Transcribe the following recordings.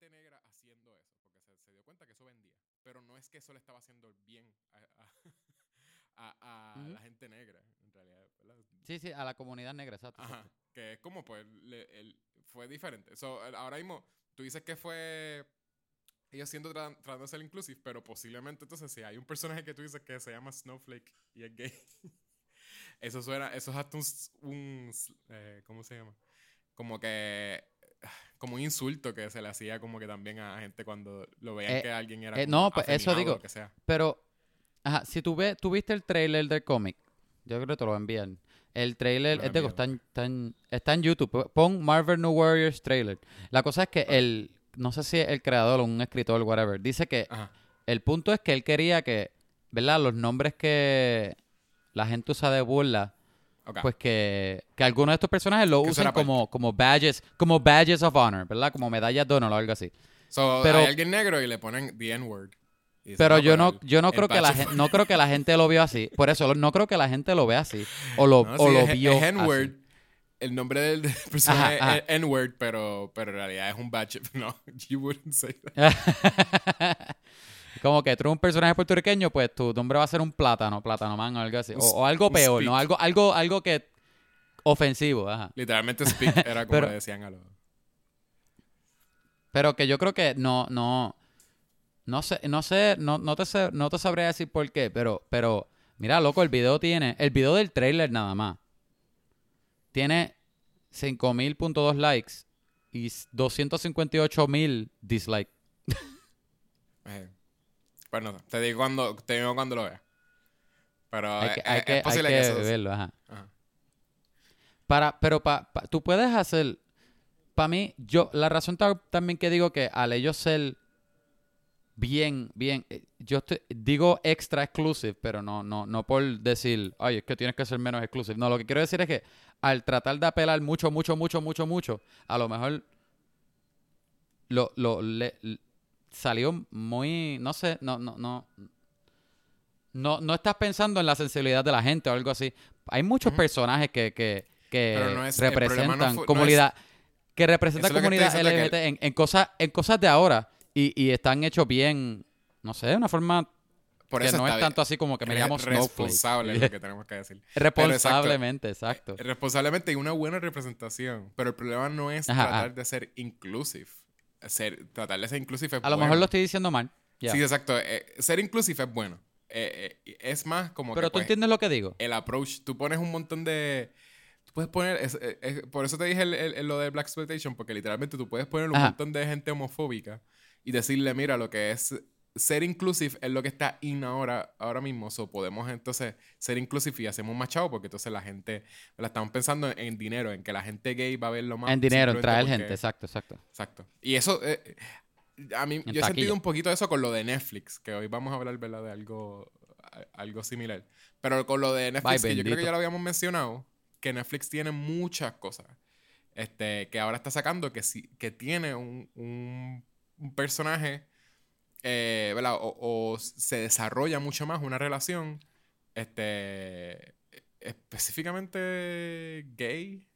gente negra haciendo eso, porque se, se dio cuenta que eso vendía. Pero no es que eso le estaba haciendo bien a, a- a- a Ujú. la gente negra, en realidad. ¿verdad? Sí, sí, a la comunidad negra, exacto. Ajá, que es como pues le- el- fue diferente. So, ahora mismo tú dices que fue ellos siendo tra- tratando de ser inclusive, pero posiblemente entonces si hay un personaje que tú dices que se llama Snowflake y es gay, eso suena, eso es hasta un, eh, ¿cómo se llama? Como que como un insulto que se le hacía como que también a gente cuando lo veían Eh, que alguien era eh, como no, pues, eso digo. lo que sea. Pero, ajá, si tú, ves, tú viste el trailer del cómic, yo creo que te lo envían. El trailer, es de, está, en, está en- está en YouTube. Pon Marvel New Warriors trailer. La cosa es que el, no sé si el creador o un escritor, whatever, dice que Ajá. el punto es que él quería que, ¿verdad? Los nombres que la gente usa de burla, ok. pues que, que algunos de estos personajes lo parte. como, como badges, como badges of honor, ¿verdad? Como medallas de honor o algo así. So, pero- hay alguien negro y le ponen the N-word. Pero yo no, el- yo no creo que la gente, no creo que la gente lo vio así. Por eso no creo que la gente lo vea así. O lo, No, o sí, lo es- vio es N-word. El nombre del, personaje Ajá, es N-word, pero, pero en realidad es un badge. No, you wouldn't say that. Como que tú eres un personaje puertorriqueño, pues tu nombre va a ser un plátano, plátano man o algo así. O, o algo peor, ¿no? Algo, algo, algo que ofensivo, ajá. Literalmente speak era como Pero- le decían a los... Pero que yo creo que no, no, no sé, no sé, no, no te sé- no te sabría decir por qué, pero, pero, mira, loco, el video tiene, el video del trailer nada más, tiene 5.000.2 likes y 258.000 dislikes. Eh, Pues no sé, te digo cuando, te digo cuando lo veas. Pero Hay eh, que, eh, hay es que, hay posible que que eso... verlo, ajá. Ajá. Para, pero pa, pa- tú puedes hacer, para mí, yo, la razón ta- también que digo que al ellos ser bien, bien, eh, yo estoy- digo extra exclusive, pero no, no, no por decir, ay, es que tienes que ser menos exclusive. No, lo que quiero decir es que al tratar de apelar mucho, mucho, mucho, mucho, mucho, a lo mejor lo, lo le- salió muy, no sé, no, no, no. No, no estás pensando en la sensibilidad de la gente o algo así. Hay muchos Ujú. personajes que, que, que no es- representan fue- comunidad, que representan es que comunidad estoy diciendo LGBT en, en cosas, en cosas de ahora y, y están hechos bien, no sé, de una forma Por que eso no es tanto así como que me llamo responsable es lo que tenemos que decir. Responsablemente, exacto. Eh, Responsablemente y una buena representación. Pero el problema no es Ajá, tratar ajá. de ser inclusive. Ser, tratar de ser inclusive es A lo mejor lo estoy diciendo mal. Sí, exacto. Eh, ser inclusive es bueno. Eh, eh, es más como Pero que tú pues, entiendes lo que digo. el approach. Tú pones un montón de... Tú puedes poner... es- es- es- por eso te dije el- el- el- lo de Black Exploitation, porque literalmente tú puedes poner un Ajá. montón de gente homofóbica y decirle, mira, lo que es ser inclusive es lo que está in ahora, ahora mismo. So, podemos entonces ser inclusive y hacemos más chavo porque entonces la gente... La estamos pensando en, en dinero, en que la gente gay va a verlo más. En dinero, en traer porque- gente, exacto, exacto. Exacto. Y eso, eh, a mí, yo he sentido un poquito eso con lo de Netflix, que hoy vamos a hablar, ¿verdad? De algo, a- algo similar. Pero con lo de Netflix, Bye, que yo creo que ya lo habíamos mencionado, que Netflix tiene muchas cosas. Este, que ahora está sacando que, sí, que tiene un, un, un personaje, eh, ¿verdad? O, o se desarrolla mucho más una relación, este, específicamente gay.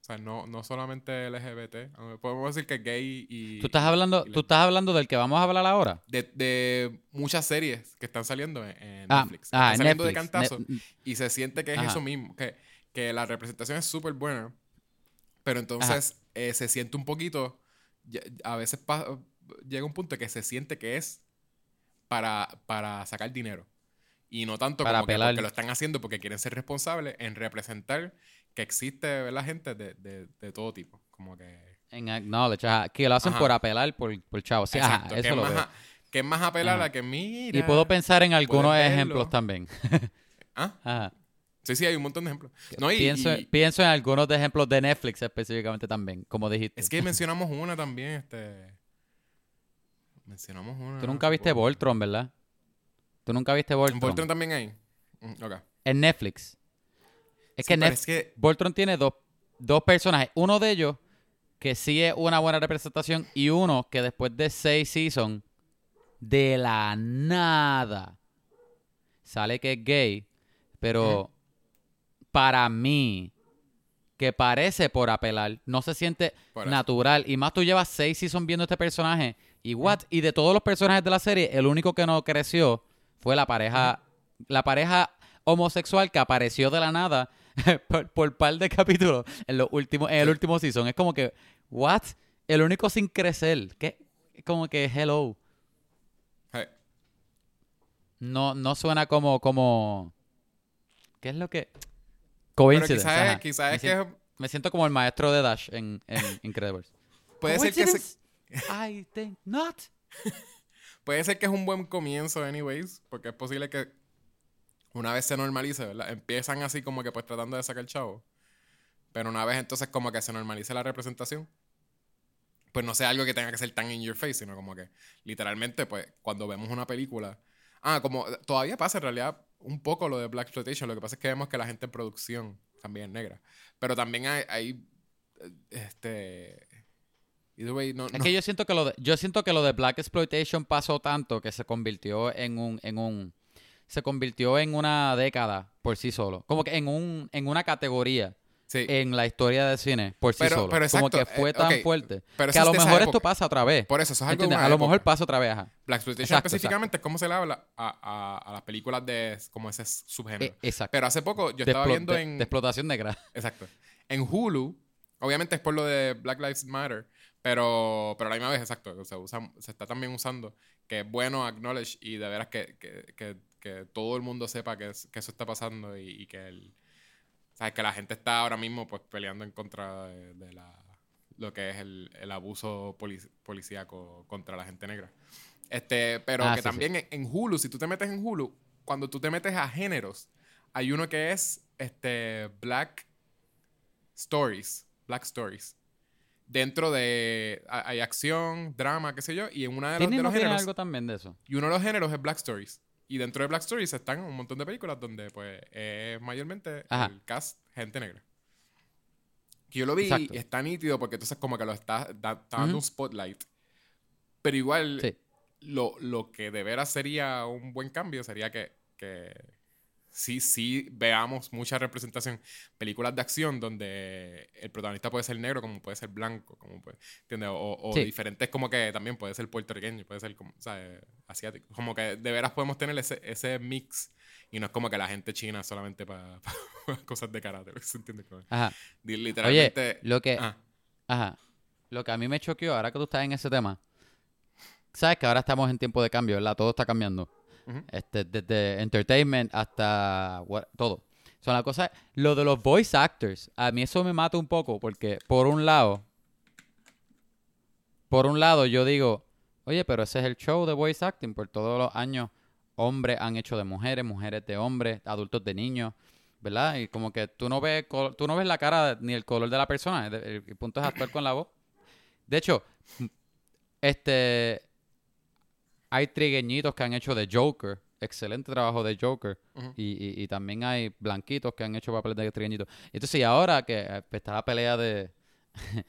O sea, no, no solamente LGBT. Podemos decir que gay y... Tú estás hablando, y tú estás hablando del que vamos a hablar ahora. de, de muchas series que están saliendo en, en Ah, Netflix. ah, están saliendo Netflix. de cantazo Ne- y se siente que es Ajá. eso mismo, que, que la representación es súper buena, pero entonces eh, se siente un poquito, ya- a veces pa- llega un punto que se siente que es para, para sacar dinero. Y no tanto Para como que porque lo están haciendo porque quieren ser responsables en representar que existe la gente de, de, de todo tipo. Como que... En acknowledge, ajá, que lo hacen Ajá. por apelar por, por chavos. Sí, ajá, Exacto, que, eso es lo más, veo. que es más apelar Ajá. a que mira... Y puedo pensar en algunos ejemplos también. ¿Ah? Ajá. Sí, sí, hay un montón de ejemplos. No, y- pienso, y- pienso en algunos de ejemplos de Netflix específicamente también, como dijiste. Es que mencionamos una también, este. Mencionamos una. Tú nunca viste. Voltron, ¿verdad? Tú nunca viste ¿En Voltron. Voltron también hay? Mm, Ok. En Netflix. Es Sí, que Netflix es que. Voltron tiene dos, dos personajes. Uno de ellos que sí es una buena representación y uno que después de seis seasons, de la nada, sale que es gay. Pero para mí, que parece por apelar, no se siente natural. Y más tú llevas seis seasons viendo este personaje. Y what? Y de todos los personajes de la serie, el único que no creció fue la pareja, la pareja homosexual que apareció de la nada por, por par de capítulos en los últimos, en el último season. Es como que, what? El único sin crecer. Que como que hello. Hey, No, no suena como, como. ¿Qué es lo que? Pero Coincidence. quizás, quizás me, es que siento, me siento como el maestro de Dash en, en Incredibles. puede ser que, se-? I think not. puede ser que es un buen comienzo, anyways, porque es posible que una vez se normalice, ¿verdad? Empiezan así como que pues tratando de sacar chavo. Pero una vez entonces como que se normalice la representación, pues no sea algo que tenga que ser tan in your face, sino como que literalmente pues cuando vemos una película... Ah, como todavía pasa en realidad un poco lo de Black Exploitation, lo que pasa es que vemos que la gente en producción también es negra. Pero también hay, hay este... Either way, no, Es no- que yo siento que lo de, yo siento que lo de Black Exploitation pasó tanto que se convirtió en un, en un, se convirtió en una década por sí solo. Como que en un, en una categoría sí. en la historia del cine por sí Pero- solo. pero como que fue eh, tan fuerte. pero que a lo mejor esto pasa otra vez. Por eso, eso es algo A lo mejor pasa otra vez, ajá. Black Exploitation específicamente es cómo se le habla a, a- a las películas de como ese subgénero. Eh, exacto. Pero hace poco yo de, estaba viendo de- en... de explotación negra. Exacto. En Hulu, obviamente es por lo de Black Lives Matter, pero, pero a la misma vez, exacto, se, usa, se está también usando que es bueno acknowledge y de veras que, que, que, que todo el mundo sepa que, es- que eso está pasando y, y que el, ¿sabes? que la gente está ahora mismo pues peleando en contra de, de la, lo que es el, el abuso polic- policíaco contra la gente negra. Este, pero Ah, que sí, sí. también en- en Hulu, si tú te metes en Hulu, cuando tú te metes a géneros, hay uno que es este Black Stories, Black Stories. Dentro de ha- hay acción, drama, qué sé yo, y en una de los, de los géneros algo también de eso. y uno de los géneros es Black Stories. Y dentro de Black Stories están un montón de películas donde pues es mayormente Ajá. el cast gente negra. Que yo lo vi Exacto. y está nítido porque entonces como que lo está, da- está dando un spotlight. Pero igual Sí. lo, lo que de veras sería un buen cambio sería que, que sí, sí veamos mucha representación. Películas de acción donde el protagonista puede ser negro, como puede ser blanco, como puede, ¿entiendes? O, o Sí. diferentes como que también puede ser puertorriqueño, puede ser como, ¿sabes? Asiático. Como que de veras podemos tener ese, ese mix y no es como que la gente china solamente para cosas de carácter, ¿se entiende? Ajá. di- Oye, Literalmente... lo que, ah, Ajá. Lo que a mí me choqueó, ahora que tú estás en ese tema, sabes que ahora estamos en tiempo de cambio, ¿verdad? Todo está cambiando. Este, desde entertainment hasta todo. So, la cosa, lo de los voice actors, a mí eso me mata un poco porque por un lado, por un lado yo digo, oye, pero ese es el show de voice acting, por todos los años hombres han hecho de mujeres, mujeres de hombres, adultos de niños, ¿verdad? Y como que tú no ves, tú no ves la cara ni el color de la persona, el punto es actuar con la voz. De hecho, este, hay trigueñitos que han hecho de Joker, excelente trabajo de Joker, y, y- y también hay blanquitos que han hecho papeles de trigueñitos. Entonces, y ahora que eh, pues, está la pelea de...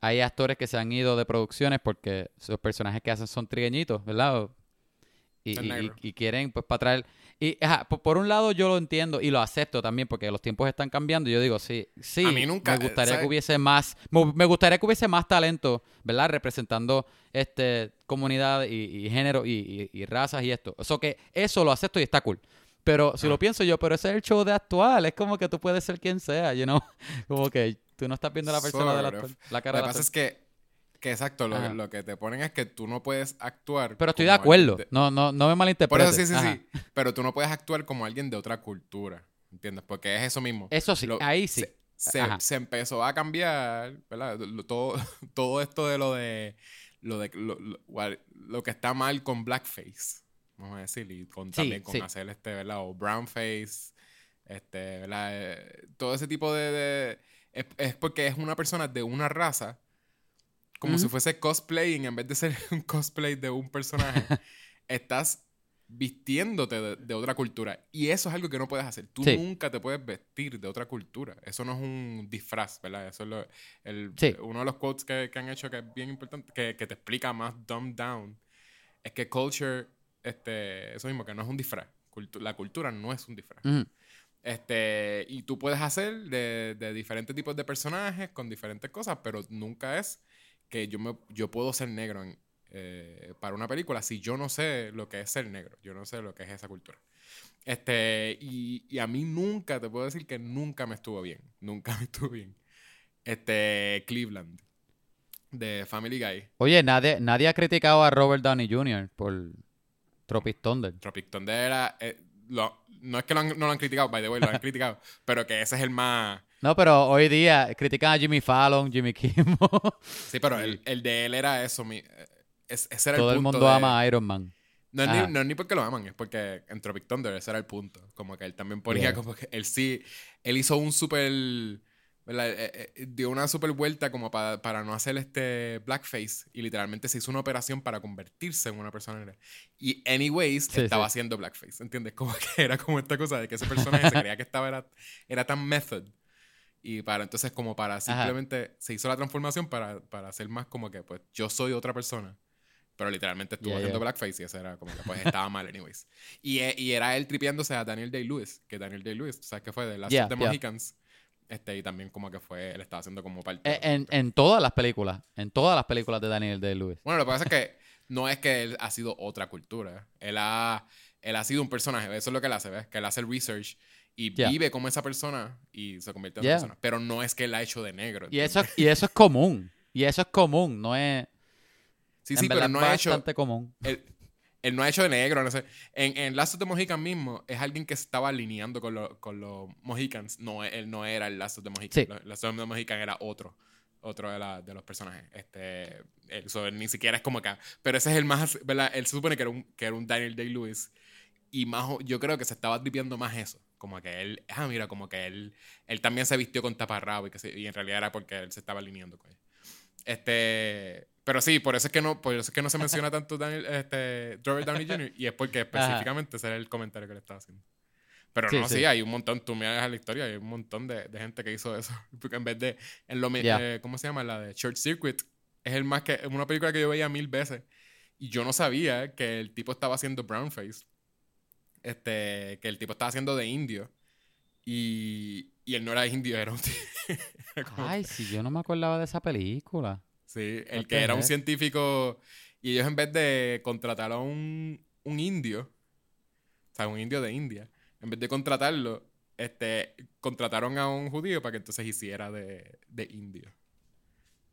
hay actores que se han ido de producciones porque los personajes que hacen son trigueñitos, ¿verdad? Y, quieren pues para traer... Y ajá, por, por un lado yo lo entiendo y lo acepto también porque los tiempos están cambiando y yo digo, sí, sí, A mí nunca, me eh, gustaría ¿sabes? que hubiese más, me me gustaría que hubiese más talento, ¿verdad? Representando este comunidad y, y género y, razas y esto. Eso que eso lo acepto y está cool. Pero si Ah. lo pienso yo, pero ese es el show de actual, es como que tú puedes ser quien sea, you know? Como que tú no estás viendo a la persona actor, of. la cara Lo que del pasa es que, que exacto, lo, Ajá. lo que te ponen es que tú no puedes actuar. Pero estoy de acuerdo, de- no, no, no me Por malinterpretes. eso sí, sí, Ajá. sí. Pero tú no puedes actuar como alguien de otra cultura. ¿Entiendes? Porque es eso mismo. Eso sí, Lo- ahí sí. Se, se- empezó a cambiar, ¿verdad? Todo, todo esto de lo de. Lo, de lo, lo- que está mal con blackface. Vamos a decir. Y con, Sí, también con sí. hacer este, ¿verdad? O brownface. Este, ¿verdad? Eh, todo ese tipo de. de- es, es porque es una persona de una raza. Como si fuese cosplaying, en vez de ser un cosplay de un personaje, estás vistiéndote de, de otra cultura. Y eso es algo que no puedes hacer. Tú Sí. nunca te puedes vestir de otra cultura. Eso no es un disfraz, ¿verdad? Eso es lo- el, Sí. uno de los quotes que, que han hecho que es bien importante, que, que te explica más dumbed down, es que culture, este, eso mismo, que no es un disfraz. Cultu- la cultura no es un disfraz. Ujú. Este, y tú puedes hacer de, de diferentes tipos de personajes con diferentes cosas, pero nunca es que yo, me, yo puedo ser negro en, eh, para una película si yo no sé lo que es ser negro, yo no sé lo que es esa cultura. Este, y, y a mí nunca, te puedo decir que nunca me estuvo bien, nunca me estuvo bien. Este, Cleveland, de Family Guy. Oye, nadie, nadie ha criticado a Robert Downey Jr. por Tropic Thunder. Tropic Thunder era, eh, lo- no es que lo han- no lo han criticado, by the way, lo han criticado, pero que ese es el más... No, pero hoy día critican a Jimmy Fallon, Jimmy Kimmel. Sí, pero el, el de él era eso, mi, eh, es- ese era Todo el punto mundo de- ama a Iron Man. No es, ni, no es ni porque lo aman, es porque en Tropic Thunder ese era el punto. Como que él también ponía Yeah. como que él sí, él hizo un super, ¿verdad? Eh, eh, dio una super vuelta como para, para no hacer este blackface y literalmente se hizo una operación para convertirse en una persona negra. Y anyways, Sí, estaba sí. haciendo blackface, ¿entiendes? Como que era como esta cosa de que ese personaje se creía que estaba, era, era tan method. Y para entonces como para simplemente se hizo la transformación para, para hacer más como que pues yo soy otra persona. Pero literalmente estuvo Yeah, haciendo yeah. blackface y eso era como que pues estaba mal anyways. Y, e- y era él tripeándose a Daniel Day-Lewis, que Daniel Day-Lewis, ¿sabes qué fue? De Last Yeah, of the. Mohicans. Este, y también como que fue, él estaba haciendo como parte. Eh, de- En, en todas las películas. En todas las películas de Daniel Day-Lewis. Bueno, lo que pasa es que no es que él ha sido otra cultura. Él ha, él ha sido un personaje. Eso es lo que él hace, ¿ves? Que él hace el research y Yeah. vive como esa persona y se convierte en Yeah. esa persona. Pero no es que él ha hecho de negro. Y eso, y eso es común. Y eso es común. No es. Sí, sí, pero no ha hecho. bastante común. Él, él no ha hecho de negro, no sé. En, en Last of the Mohicans mismo, es alguien que se estaba alineando con, lo- con los Mohicans. No, él no era el Last of the Mohicans. Sí. Last of the Mohicans era otro. Otro de, la- de los personajes. Este, él, so, él ni siquiera es como acá. Pero ese es el más, ¿verdad? Él se supone que era un, que era un Daniel Day-Lewis. Y más, yo creo que se estaba tripeando más eso. Como que él, ah, mira, como que él, él también se vistió con taparrabo y, que se- y en realidad era porque él se estaba alineando con él. Este, pero sí, por eso es que no, por eso es que no se menciona tanto Daniel, este, Robert Downey Jr. y es porque específicamente ese era el comentario que le estaba haciendo. Pero Sí, no, sí. sí. hay un montón, tú miras la historia, hay un montón de, de gente que hizo eso. Porque en vez de, en lo, Yeah. eh, ¿cómo se llama? La de Church Circuit, es el más que, es una película que yo veía mil veces. Y yo no sabía que el tipo estaba haciendo brownface. Este, que el tipo estaba haciendo de indio. Y, y él no era indio, era un Ay, si yo no me acordaba de esa película. Sí, el que era un científico. Y ellos en vez de contratar a un, un indio, o sea, un indio de India, en vez de contratarlo, este, contrataron a un judío para que entonces hiciera de, de indio.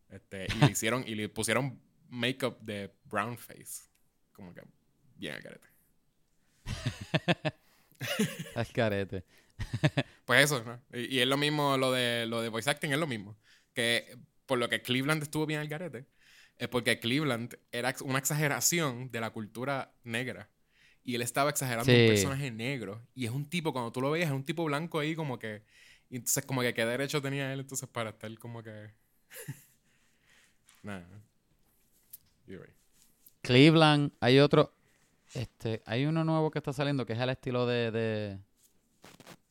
Este, y le hicieron, y le pusieron make-up de brown face. Como que bien al carete. Al carete. Pues eso, ¿no? Y, y es lo mismo, lo de, lo de voice acting es lo mismo. Que por lo que Cleveland estuvo bien al garete, es porque Cleveland era una exageración de la cultura negra. Y él estaba exagerando un personaje negro. Y es un tipo, cuando tú lo veías, es un tipo blanco ahí como que... Y entonces como que qué derecho tenía él entonces para estar como que... Nada. Right. Cleveland, hay otro. Este, hay uno nuevo que está saliendo que es al estilo de, de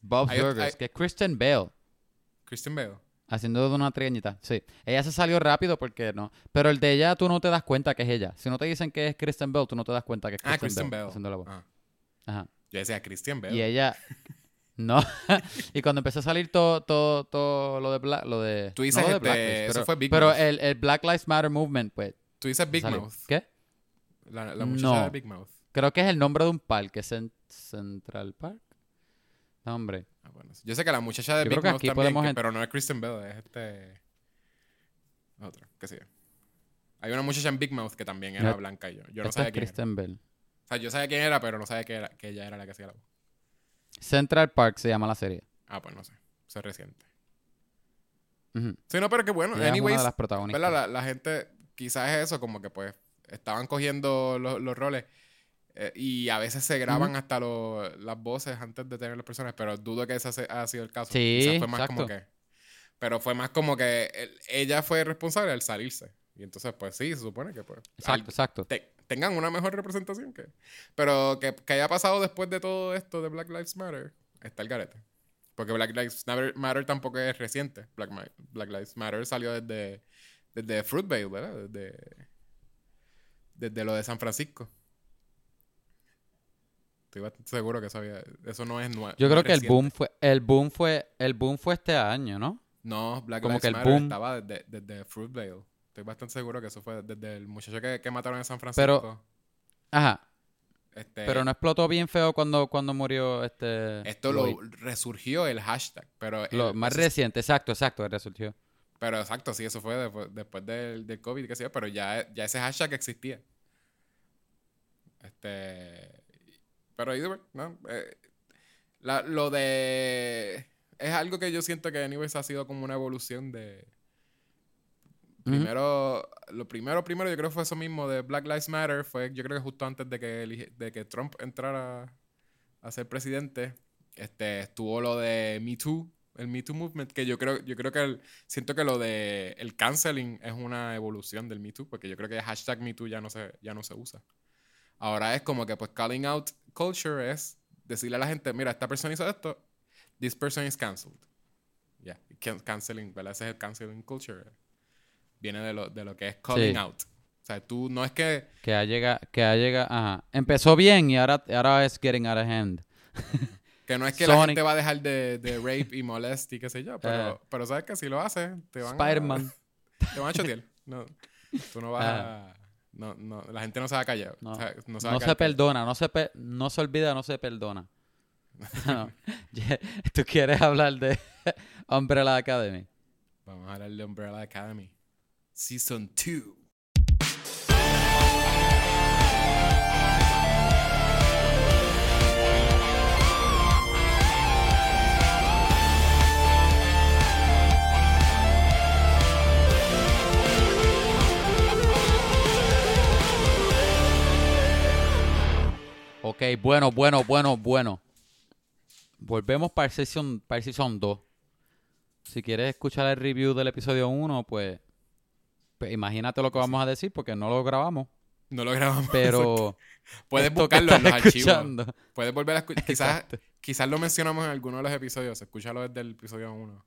Bob's Hay Burgers, hay- que es Kristen Bell. Christian Bale. Haciendo de una trigueñita, sí. Ella se salió rápido porque no. Pero el de ella tú no te das cuenta que es ella. Si no te dicen que es Kristen Bell, tú no te das cuenta que es Ah, Kristen, Christian Bell. Haciendo la voz. Ah, Ajá. yo decía Christian Bale. Y ella. No. y cuando empezó a salir todo, todo, todo lo de Black, lo de. Tú dices no de este, eso pero, fue Big pero Mouth. el, el Black Lives Matter Movement, pues. Tú dices Big. Mouth. ¿Qué? La, la muchacha No. de Big Mouth. Creo que es el nombre de un parque, Cent- Central Park. No, hombre. Ah, bueno. Yo sé que la muchacha de Yo Big Mouth también, podemos que- pero no es Kristen Bell, es este... Otra, qué sé. Hay una muchacha en Big Mouth que también era No, blanca y yo. Yo no sabía quién era. Kristen Bell. O sea, yo sabía quién era, pero no sabía que, era, que ella era la que hacía la voz. Central Park se llama la serie. Ah, pues no sé. Eso es reciente. Sí, no, pero que bueno. Ella es una Anyways, de las protagonistas. La, la gente, quizás es eso, como que pues estaban cogiendo los, los roles eh, y a veces se graban hasta lo- las voces antes de tener las personas, pero dudo que ese se- haya sido el caso. Sí, Quizás fue más como exacto. que. Pero fue más como que ella fue responsable al salirse. Y entonces, pues sí, se supone que pues. Exacto, al- exacto. te- tengan una mejor representación que. Pero que, que haya pasado después de todo esto de Black Lives Matter, está el garete. Porque Black Lives Matter, Matter tampoco es reciente. Black, Ma- Black Lives Matter salió desde, desde Fruitvale, ¿verdad? Desde, desde lo de San Francisco. Estoy bastante seguro que eso, había, eso no es nuevo. Yo creo que el boom fue el boom fue el boom fue este año, ¿no? No, Black Como Lives que el Matter boom- estaba desde, desde Fruitvale. Estoy bastante seguro que eso fue desde el muchacho que, que mataron en San Francisco. Pero- Ajá, Este, pero no explotó bien feo cuando cuando murió este Esto lo resurgió el hashtag, pero... Lo más eso- reciente, exacto, exacto, resurgió. Pero exacto, sí, eso fue después, después del, del COVID, qué sé yo, pero ya, ya ese hashtag existía. Este... Pero way, no, eh, la- lo de... Es algo que yo siento que anyways ha sido como una evolución de... Primero, lo primero, primero, yo creo que fue eso mismo de Black Lives Matter, fue yo creo que justo antes de que, de que Trump entrara a ser presidente, este, estuvo lo de Me Too, el Me Too Movement, que yo creo, yo creo que el- siento que lo de el canceling es una evolución del Me Too, porque yo creo que el hashtag Me Too ya no se, ya no se usa. Ahora es como que pues calling out culture es decirle a la gente, mira, esta persona hizo esto, this person is cancelled. Ya, can- canceling, ¿verdad? Ese es el canceling culture. Viene de lo, de lo que es calling Sí. out. O sea, tú no es que Que ha llegado, que ha llegado, ajá. Empezó bien y ahora, ahora es getting out of hand. Que no es que la Sonic. gente va a dejar de, de rape y molest y qué sé yo, pero, Eh. pero sabes que si lo haces, te van a, Spider-Man. te van a chotear. No, tú no vas a... No, no, la gente no se va a callar. No. O sea, no se va No se perdona, no se, pe- no se olvida, no se perdona. ¿Tú quieres hablar de Umbrella Academy? Vamos a hablar de Umbrella Academy. Season 2. Ok, bueno, bueno, bueno, bueno. Volvemos para el season, para el season 2. Si quieres escuchar el review del episodio 1, pues, pues imagínate lo que vamos a decir porque no lo grabamos. No lo grabamos. Pero Puedes buscarlo en los estás archivos. escuchando- Puedes volver a escuchar. Quizás, quizás lo mencionamos en alguno de los episodios. Escúchalo desde el episodio 1.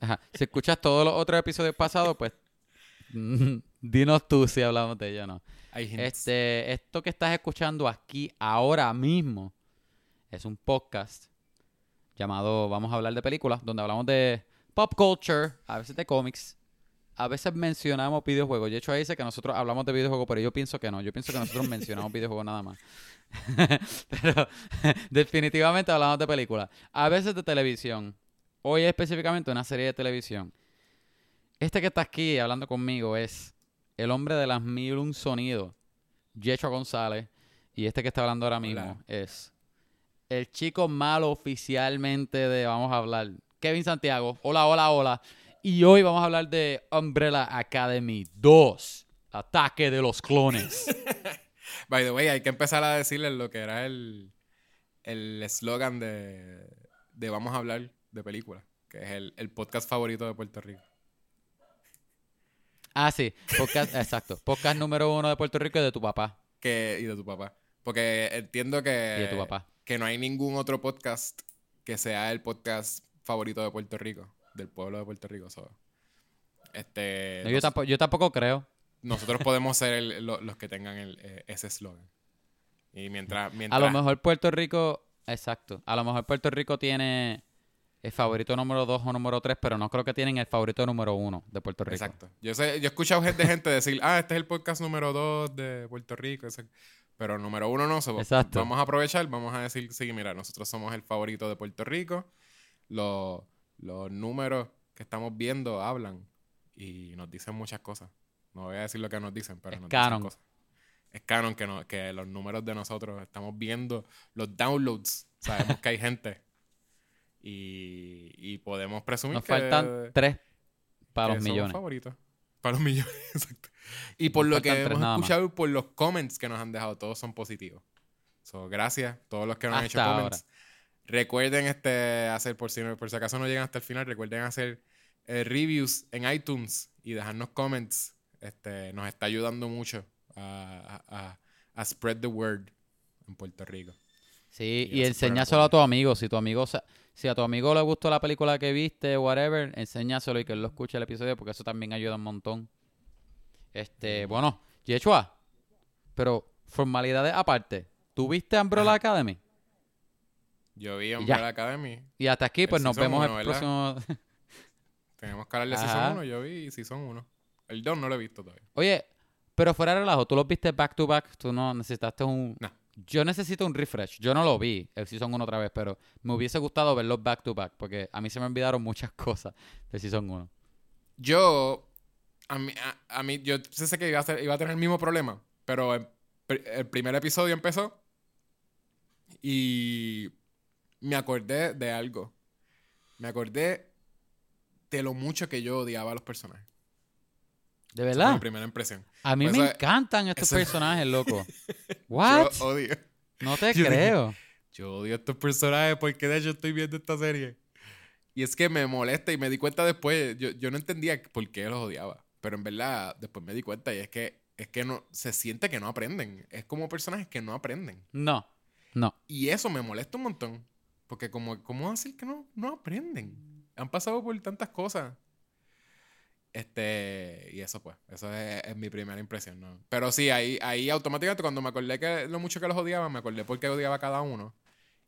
Ajá. Si escuchas todos los otros episodios pasados, pues dinos tú si hablamos de ello o no. Hay. Este, esto que estás escuchando aquí ahora mismo es un podcast llamado Vamos a hablar de películas, donde hablamos de pop culture, a veces de cómics, a veces mencionamos videojuegos. De hecho, ahí dice que nosotros hablamos de videojuegos, pero yo pienso que no. Yo pienso que nosotros mencionamos videojuegos nada más. pero definitivamente hablamos de películas. A veces de televisión. Hoy específicamente una serie de televisión. Este que está aquí hablando conmigo es el hombre de las mil un sonidos, Yecho González. Y este que está hablando ahora mismo Hola. es el chico malo oficialmente de Vamos a hablar, Kevin Santiago. Hola, hola, hola. Y hoy vamos a hablar de Umbrella Academy 2, Ataque de los Clones. By the way, hay que empezar a decirle lo que era el el eslogan de, de Vamos a hablar de películas, que es el, el podcast favorito de Puerto Rico. Ah, sí, podcast, exacto. Podcast número uno de Puerto Rico y de tu papá. Que, y de tu papá. Porque entiendo que, Y de tu papá. que no hay ningún otro podcast que sea el podcast favorito de Puerto Rico, del pueblo de Puerto Rico. so, Este, No, yo, nos- tampoco, yo tampoco creo. nosotros podemos ser el- lo- los que tengan el, eh, ese eslogan. Y mientras, A mientras lo mejor Puerto Rico, exacto. A lo mejor Puerto Rico tiene el favorito número 2 o número 3, pero no creo que tienen el favorito número 1 de Puerto Rico. Exacto. Yo sé, yo he escuchado gente, gente decir, ah, este es el podcast número 2 de Puerto Rico. Pero número uno no. so, Exacto. Vamos a aprovechar, vamos a decir, sí, mira, nosotros somos el favorito de Puerto Rico. Los, los números que estamos viendo hablan y nos dicen muchas cosas. No voy a decir lo que nos dicen, pero Es nos canon. dicen cosas. Es canon que, no, que los números de nosotros estamos viendo los downloads. Sabemos que hay gente. Y, y podemos presumir Nos que, faltan 3 para los millones. favoritos. Para los millones, exacto. Y por Nos lo que tres hemos escuchado, por los comments que nos han dejado, todos son positivos. So, gracias a todos los que nos han hecho comments. Recuerden este hacer, por si, por si acaso no llegan hasta el final, recuerden hacer eh, reviews en iTunes y dejarnos comments. Este, nos está ayudando mucho a, a- a- spread the word en Puerto Rico. Sí, Y y enséñaselo a tu amigo. Si tu amigo sa- si a tu amigo le gustó la película que viste, whatever, enséñaselo y que él lo escuche el episodio porque eso también ayuda un montón. Este, bueno, Yechua, pero formalidades aparte, ¿Tú viste Umbrella Ajá. Academy? Yo vi. Umbrella Academy. Y hasta aquí, El pues nos season vemos uno, el ¿verdad? próximo. Tenemos que hablar de. Season 1. Yo vi Season 1. El 2 no lo he visto todavía. Oye, pero fuera de relajo, tú los viste back to back. Tú no necesitaste un. No. Yo necesito un refresh. Yo no lo vi el Season 1 otra vez, pero me hubiese gustado verlos back to back porque a mí se me olvidaron muchas cosas del Season 1. Yo, a mí, a, mí yo sé que iba a, ser- tener el mismo problema, pero el, el primer episodio empezó y me acordé de algo. Me acordé de lo mucho que yo odiaba a los personajes. ¿De Esa verdad? mi primera impresión. A mí Pues me encantan estos personajes, loco. ¿What? Yo odio. No te yo dije- creo. Yo odio a estos personajes porque de hecho estoy viendo esta serie. Y es que me molesta y me di cuenta después. Yo, yo no entendía por qué los odiaba. Pero en verdad, después me di cuenta y es que, es que no, se siente que no aprenden. Es como personajes que no aprenden. No, no. Y eso me molesta un montón. Porque como, ¿cómo decir que no, no aprenden? Han pasado por tantas cosas. Este, y eso pues, eso es, es mi primera impresión, ¿no? Pero sí, ahí, ahí automáticamente cuando me acordé que lo mucho que los odiaba, me acordé por qué odiaba a cada uno.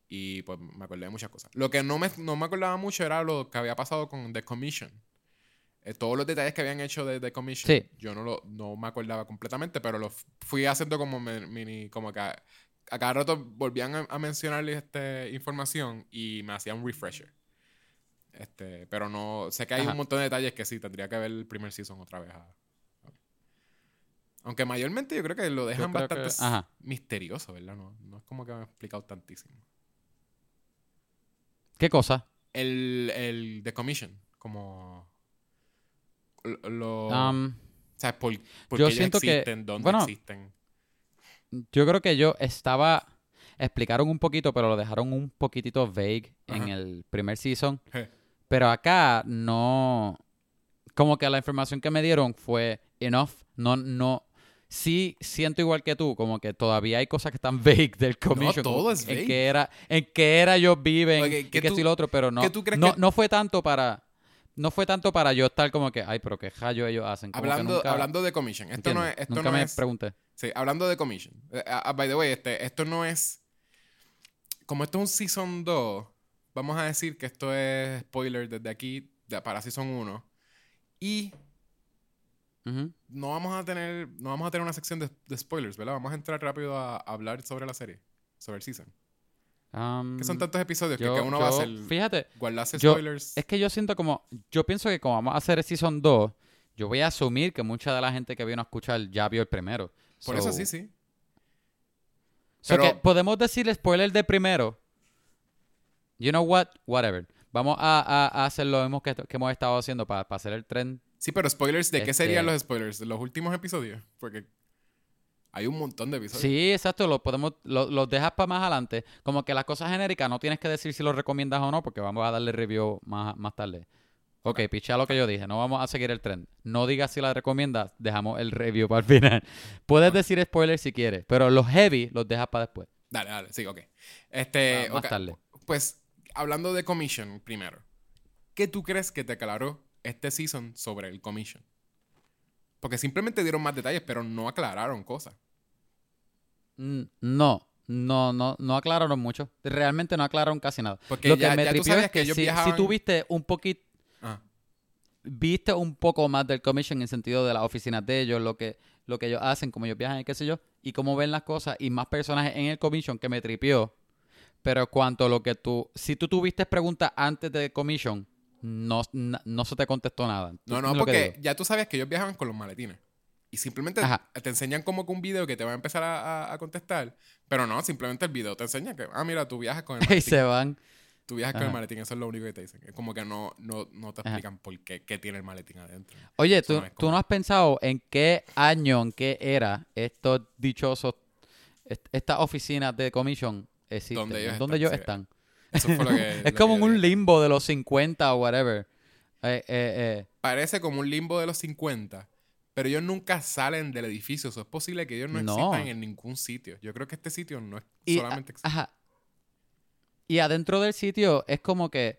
Y pues me acordé de muchas cosas. Lo que no me, no me acordaba mucho era lo que había pasado con The Commission. Eh, todos los detalles que habían hecho de The Commission. Sí. Yo no, lo, no me acordaba completamente, pero lo fui haciendo como mini, como que a, a cada rato volvían a, a mencionarle este, información y me hacían un refresher. Este, pero no, sé que hay Ajá. un montón de detalles que sí, tendría que ver el primer season otra vez. a-. Aunque mayormente yo creo que lo dejan que- bastante misterioso, ¿verdad? No, no es como que me han explicado tantísimo. ¿Qué cosa? El, el The Commission, como... Lo, Um, o sea, por, por yo qué siento que- existen, dónde bueno, existen. yo creo que yo estaba... Explicaron un poquito, pero lo dejaron un poquitito vague en el primer season. Je. Pero acá no. Como que la información que me dieron fue enough. No, no. Sí siento igual que tú, como que todavía hay cosas que están vague del commission. todo como es En vague. qué era, en qué era ellos viven Ok, y ¿qué que tú- lo otro, pero no. qué tú crees no, que- no fue tanto para. No fue tanto para yo estar como que, ay, pero qué hallo ellos hacen. Como que Hablando, nunca- hablando de Commission, esto no es... Esto nunca no me es pregunté. Sí, hablando de Commission. Eh, ah, by the way, este, esto no es. Como esto es un Season 2, vamos a decir que esto es spoiler desde aquí de- para Season 1. Y no vamos a tener, no vamos a tener una sección de, de spoilers, ¿verdad? Vamos a entrar rápido a, a hablar sobre la serie, sobre el season. Um, Que son tantos episodios que, yo- que uno va a hacer Fíjate, guardarse yo- spoilers. Es que yo siento como, yo pienso que como vamos a hacer el Season 2, yo voy a asumir que mucha de la gente que vino a escuchar ya vio el primero. Por So- eso sí, sí. so Pero- que podemos decir spoiler de primero. You know what? Whatever. Vamos a, a- a hacer lo mismo que, que hemos estado haciendo para hacer el tren. Sí, pero spoilers, ¿de qué serían Este- los spoilers? ¿De los últimos episodios? Porque hay un montón de episodios. Sí, exacto, lo podemos, lo- los dejas para más adelante. Como que las cosas genéricas no tienes que decir si lo recomiendas o no, porque vamos a darle review más, más tarde. Ok, pichea lo que yo dije, no vamos a seguir el tren. No digas si la recomiendas, dejamos el review para el final. Puedes decir spoilers si quieres, pero los heavy los dejas para después. Dale, dale, sí, ok. Este, Ah, más ok, tarde. Pues, hablando de Commission primero, ¿qué tú crees que te aclaró este season sobre el Commission? Porque simplemente dieron más detalles, pero no aclararon cosas. Mm, No, no, no, no aclararon mucho. Realmente no aclararon casi nada. Porque Lo ya- que me ya tú sabías es que que, si, si viajaban- tú viste un poquito, Ah, viste un poco más del commission en el sentido de las oficinas de ellos, lo que, lo que ellos hacen, cómo ellos viajan y qué sé yo, y cómo ven las cosas, y más personajes en el commission que me tripió. Pero cuanto a lo que tú, si tú tuviste preguntas antes del commission, no, na- no se te contestó nada. ¿Tú No, no, porque ya tú sabías que ellos viajaban con los maletines. Y simplemente Ajá. te enseñan como que un video que te va a empezar a, a- a contestar. Pero no, simplemente el video te enseña que, ah, mira, tú viajas con el Y maletín. se van. Tú viajas con el maletín, eso es lo único que te dicen. Es como que no, no, no te Ajá. explican por qué, qué tiene el maletín adentro. Oye, ¿tú, no tú no has pensado en qué año, en qué era estos dichosos, est- estas oficinas de commission existen? Donde ellos ¿Dónde están, ellos sí. están? Eso fue lo que. es lo que como en un dije. limbo de los 50 o whatever. Eh, eh, eh. Parece como un limbo de los 50. Pero ellos nunca salen del edificio. Eso es posible que ellos no, No. existan en ningún sitio. Yo creo que este sitio no es Y, solamente. a- ajá. Y adentro del sitio es como que,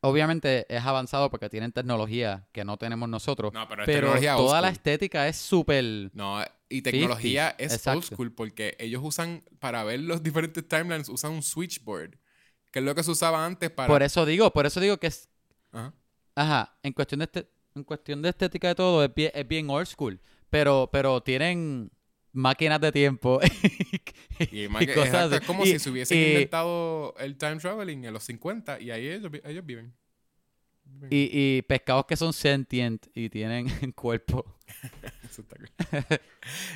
obviamente es avanzado porque tienen tecnología que no tenemos nosotros. No, pero es pero toda la estética es súper... No, y tecnología es old school porque ellos usan, para ver los diferentes timelines, usan un switchboard, que es lo que se usaba antes para... Por eso digo, por eso digo que es, Ajá. ajá, en cuestión de este, en cuestión de estética de todo es bien, es bien old school, pero, pero tienen máquinas de tiempo Y, y que- cosas así. es como Y- si se hubiesen y- inventado el time traveling en los 50 y ahí ellos, ellos viven. Y, y pescados que son sentient y tienen cuerpo. Eso está cool.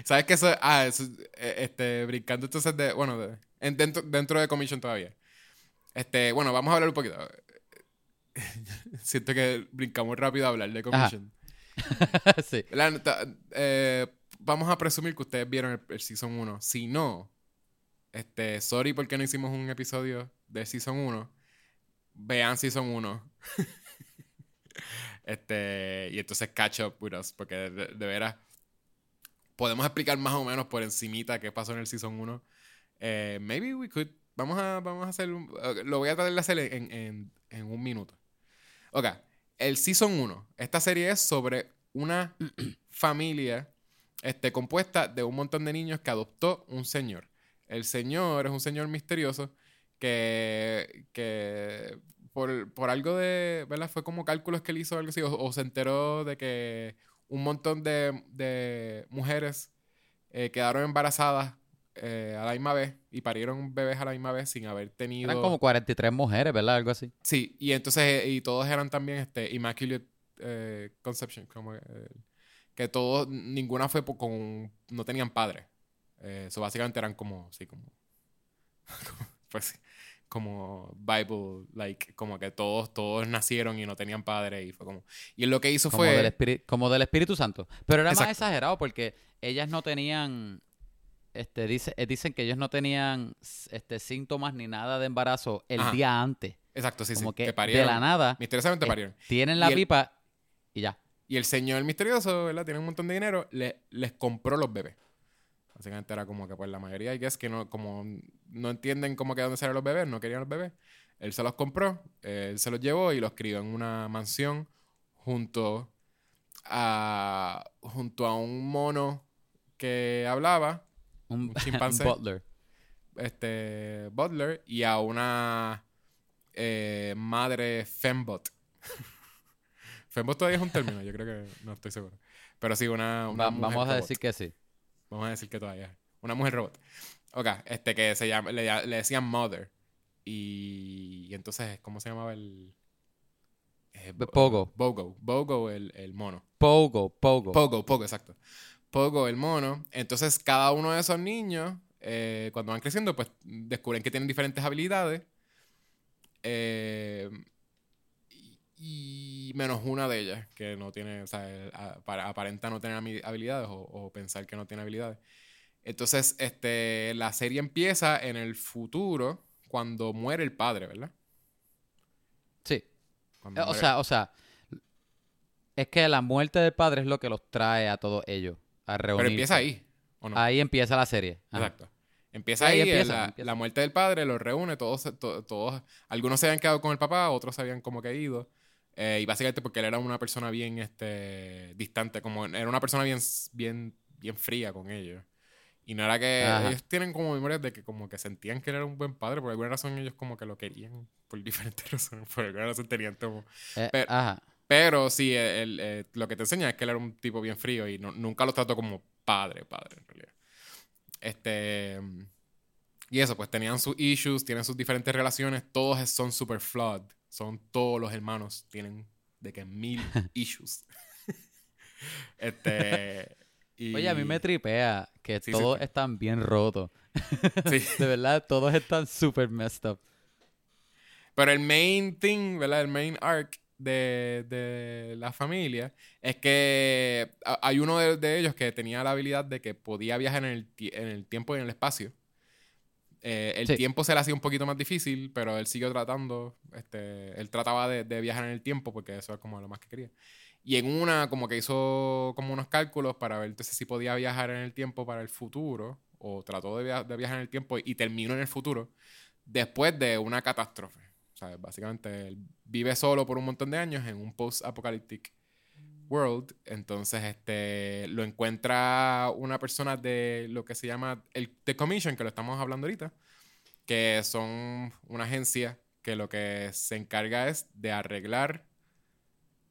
¿Sabes qué? Eso, ah, eso, eh, este, brincando entonces de, bueno, de- en- dentro, dentro de Commission todavía. Este, bueno, vamos a hablar un poquito. Siento que brincamos rápido a hablar de Commission. sí. La eh, vamos a presumir que ustedes vieron el, el Season 1. Si no, este, sorry porque no hicimos un episodio de Season 1. Vean Season 1. este, y entonces catch up with us, porque de, veras podemos explicar más o menos por encimita qué pasó en el Season 1. Eh, maybe we could. Vamos a, vamos a hacer. un- lo voy a tratar de hacer en, en, en un minuto. Ok, el Season 1. Esta serie es sobre una familia este, compuesta de un montón de niños que adoptó un señor. El señor es un señor misterioso que, que por, por algo de, ¿verdad? Fue como cálculos que él hizo o algo así, o, o se enteró de que un montón de, de mujeres eh, quedaron embarazadas eh, a la misma vez y parieron bebés a la misma vez sin haber tenido... Eran como 43 mujeres, ¿verdad? Algo así. Sí, y entonces, eh, y todos eran también este, Immaculate eh, Conception, como eh, que todos, ninguna fue con, no tenían padre. Eso básicamente eran como, sí, como, como, pues sí, como Bible, like, como que todos, todos nacieron y no tenían padre y fue como, y él lo que hizo Como, fue, del como del Espíritu Santo. Pero era más Exacto. exagerado porque ellas no tenían, este, dice, eh, dicen que ellos no tenían este, síntomas ni nada de embarazo el Ajá. día antes. exacto, sí, como sí, que, que de parieron, la nada misteriosamente eh, parieron. tienen Y la el- pipa y ya. Y el señor misterioso, ¿verdad? Tiene un montón de dinero, le- les compró los bebés. Básicamente era como que pues la mayoría de es que no, como no entienden cómo que dónde salen los bebés, no querían los bebés. Él se los compró, él se los llevó y los crió en una mansión junto a, junto a un mono que hablaba, Un, Un chimpancé. butler. este Butler, y a una eh, madre fembot. fembot todavía es un término, yo creo que no estoy seguro. Pero sí, una, una Va- mujer vamos a decir que sí. Vamos a decir que todavía. Una mujer robot. Ok, este que se llama, le, le decían Mother. Y, y entonces, ¿cómo se llamaba el...? Eh, Pogo. Bogo. Bogo, el, el mono. Pogo, Pogo. Pogo, Pogo, exacto. Pogo, el mono. Entonces, cada uno de esos niños, eh, cuando van creciendo, pues descubren que tienen diferentes habilidades. Eh, y, menos una de ellas, que no tiene, o sea, aparenta no tener habilidades o, o pensar que no tiene habilidades. Entonces, este, la serie empieza en el futuro, cuando muere el padre, ¿verdad? Sí. Cuando O muere- sea, o sea, es que la muerte del padre es lo que los trae a todos ellos a pero reunirse. empieza ahí, ¿o no? Ahí empieza la serie. Ajá. Exacto. Empieza ahí ahí, empieza, la, empieza. la muerte del padre, los reúne, todos, to- todos, algunos se habían quedado con el papá, otros se habían como que ido. Eh, y básicamente porque él era una persona bien este, distante, como era una persona bien, bien, bien fría con ellos. Y no era que Ajá. ellos tienen como memorias de que como que sentían que él era un buen padre, por alguna razón ellos como que lo querían, por diferentes razones, por alguna razón tenían como... Eh, Pero- ajá. Pero sí, el- el- lo que te enseña es que él era un tipo bien frío y no- nunca lo trató como padre, padre, en realidad. Este. Y eso, pues tenían sus issues, tienen sus diferentes relaciones, todos son super flawed. Son todos los hermanos, tienen de que mil issues. este. y- Oye, a mí me tripea que Sí, todos sí. están bien rotos. sí. De verdad, todos están super messed up. Pero el main thing, ¿verdad? El main arc de, de la familia es que hay uno de, de ellos que tenía la habilidad de que podía viajar en el, en el tiempo y en el espacio. Eh, el Sí. tiempo se le hacía un poquito más difícil, pero él siguió tratando. Este, él trataba de, de viajar en el tiempo porque eso es como lo más que quería. Y en una, como que hizo como unos cálculos para ver entonces si podía viajar en el tiempo para el futuro, o trató de, via- de viajar en el tiempo y terminó en el futuro, después de una catástrofe. O sea, básicamente él vive solo por un montón de años en un post-apocalyptic World. Entonces, este, lo encuentra una persona de lo que se llama el The Commission, que lo estamos hablando ahorita, que son una agencia que lo que se encarga es de arreglar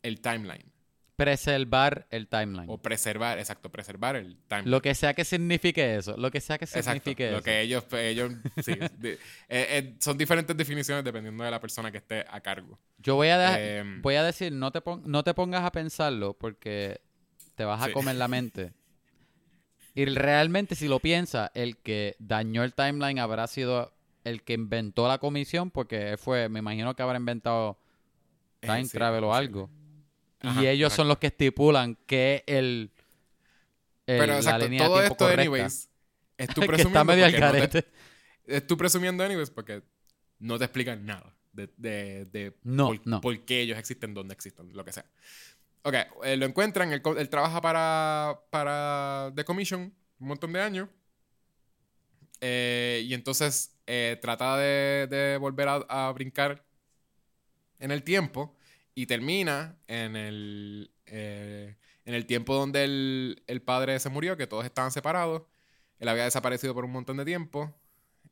el timeline. Preservar el timeline. O preservar, exacto, preservar el timeline. Lo que sea que signifique eso. Lo que sea que Exacto, signifique lo eso. que ellos, ellos sí, de- eh, eh, son diferentes definiciones dependiendo de la persona que esté a cargo. Yo voy a, dejar- Em, voy a decir, no te, pon- no te pongas a pensarlo porque te vas a Sí. comer la mente. Y realmente, si lo piensas, el que dañó el timeline habrá sido el que inventó la comisión, porque fue, me imagino que habrá inventado eh, time sí, travel o algo. Ajá, y ellos son los que estipulan que el, el- Pero la exacto, línea todo de tiempo esto, correcta. anyways, es tú que presumiendo está medio al porque no te- garete. es tú presumiendo, anyways, porque no te explican nada de, de, de No, por, no. por qué ellos existen, dónde existen, lo que sea. Ok, eh, lo encuentran, él, trabaja para, para The Commission un montón de años. eh, y entonces eh, trata de, de volver a, a brincar en el tiempo y termina en el, eh, en el tiempo donde el, el padre se murió, que todos estaban separados. Él había desaparecido por un montón de tiempo.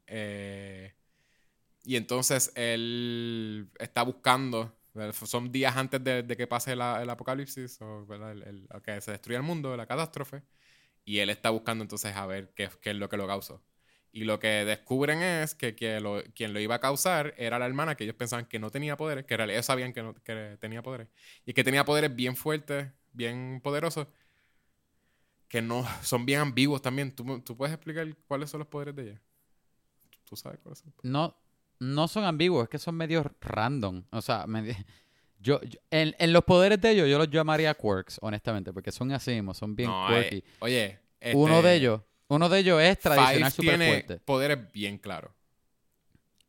eh, y entonces él está buscando. Son días antes de, de que pase la- el apocalipsis, o el, el- que se destruya el mundo, la catástrofe. Y él está buscando entonces a ver qué, qué es lo que lo causó. Y lo que descubren es que, que lo- quien lo iba a causar era la hermana, que ellos pensaban que no tenía poderes, que en realidad ellos sabían que, no, que tenía poderes. Y que tenía poderes bien fuertes, bien poderosos, que no son bien ambiguos también. ¿Tú, tú puedes explicar cuáles son los poderes de ella? ¿Tú sabes cuáles son? No, no son ambiguos, es que son medio random. O sea, yo, yo- en, en los poderes de ellos yo los llamaría quirks, honestamente, porque son así mismo, son bien No, eh, quirky. oye, uno este, de ellos, uno de ellos es tradicional super tiene fuerte. poderes bien claros.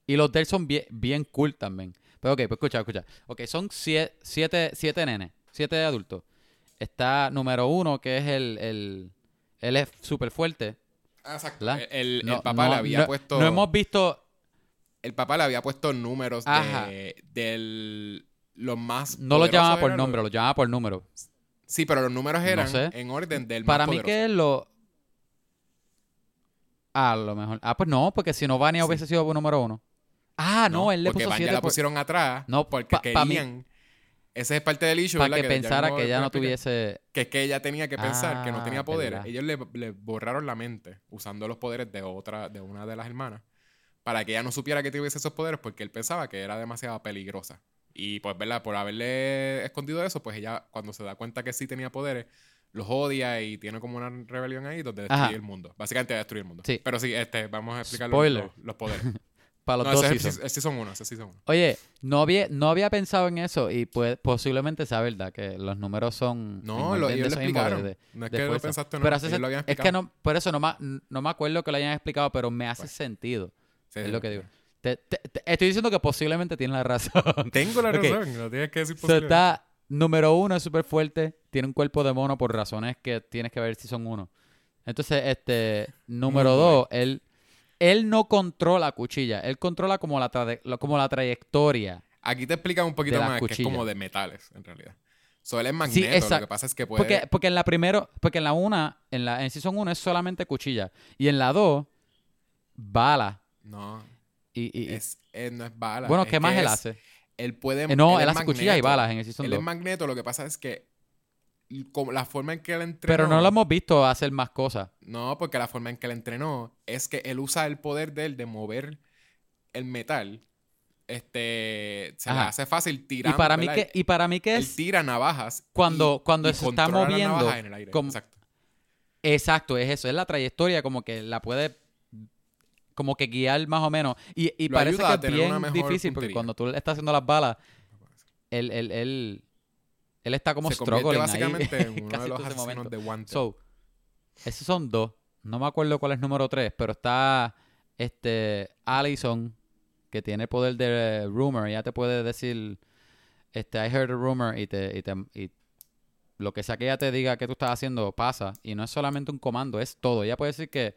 Y los de él son bien, bien cool también. Pero ok, pues escucha, escucha. Ok, son sie- siete, siete nenes, siete adultos. Está número uno, que es el, el él es súper fuerte. Exacto. ¿verdad? El, el No- papá no- le había no- puesto. No hemos visto, El papá le había puesto números Ajá. de del los más. no lo llamaba por los- lo llamaba por número. Sí, pero los números eran sé. en orden del Para más mí poderoso. que es lo... A lo mejor. Ah, pues no, porque si no Vania Sí. hubiese sido número uno. Ah, no, él le porque puso siete la por- pusieron atrás No, porque pa- pa' mí- querían. Ese es parte del issue, para que pensara que ella no tuviese... Que es que ella tenía que pensar que no Ah, tenía poderes. verdad. Ellos le, le borraron la mente usando los poderes de otra, de una de las hermanas. Para que ella no supiera que tuviese esos poderes porque él pensaba que era demasiado peligrosa. Y pues, ¿verdad? Por haberle escondido eso, pues ella, cuando se da cuenta que sí tenía poderes, los odia y tiene como una rebelión ahí donde destruye Ajá. el mundo. Básicamente destruye el mundo. Sí. Pero sí, este, vamos a explicar los, Spoiler. los- los poderes. Para los no, dos ese es el, seasons. el season 1, ese es season 1. Oye, no había, no había pensado en eso y pues posiblemente sea verdad que los números son... No, lo, ellos lo explicaron. de- no es que lo pensaste no. Pero hace lo es que no, por eso no me, no me acuerdo que lo hayan explicado, pero me hace Pues. sentido. Sí, es sí, lo que digo. Te- te- te- estoy diciendo que posiblemente tienes la razón. Tengo la razón, no tienes que decir So, posible. está número uno, es súper fuerte. Tiene un cuerpo de mono por razones que tienes que ver si son uno. Entonces, este, número dos, él, él no controla cuchilla. Él controla como la, como la trayectoria. Aquí te explican un poquito más que es como de metales, en realidad. So, él es magneto, lo que pasa es que puede... Porque, porque en la primero, porque en la una, en la en Season 1 es solamente cuchilla. Y en la 2, bala. No, Y, y- y- es, él no es bala. bueno, es ¿qué más él hace? Él puede... Eh, no, él hace cuchillas y balas en el Season Él 2. es magneto, lo que pasa es que como la forma en que él entrenó... Pero no lo hemos visto hacer más cosas. No, porque la forma en que él entrenó es que él usa el poder de él de mover el metal. Este... Se le hace fácil Y tirar... para, mí que, y para mí que Él es... tira navajas. Cuando- y- cuando y se está moviendo en el aire. como- Exacto. Exacto, es eso. Es la trayectoria como que la puede como que guiar más o menos. Y, y parece que es bien difícil porque cuando tú le estás haciendo las balas, él, él, él, él está como se struggling ahí. básicamente en uno de los asesinos de guante. So, esos son dos. No me acuerdo cuál es número tres, pero está este Allison, que tiene el poder de rumor. Ya te puede decir, este, I heard a rumor y te, y te y lo que sea que ella te diga que tú estás haciendo pasa. Y no es solamente un comando, es todo. Ella puede decir que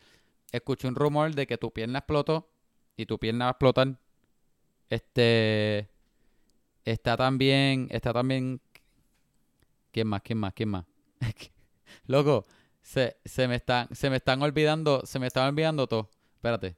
escuché un rumor de que tu pierna explotó y tu pierna va a explotar. Este está también, está también ¿Quién más? ¿Quién más? ¿Quién más? Loco, se, se me están, se me están olvidando, se me están olvidando todo. Espérate.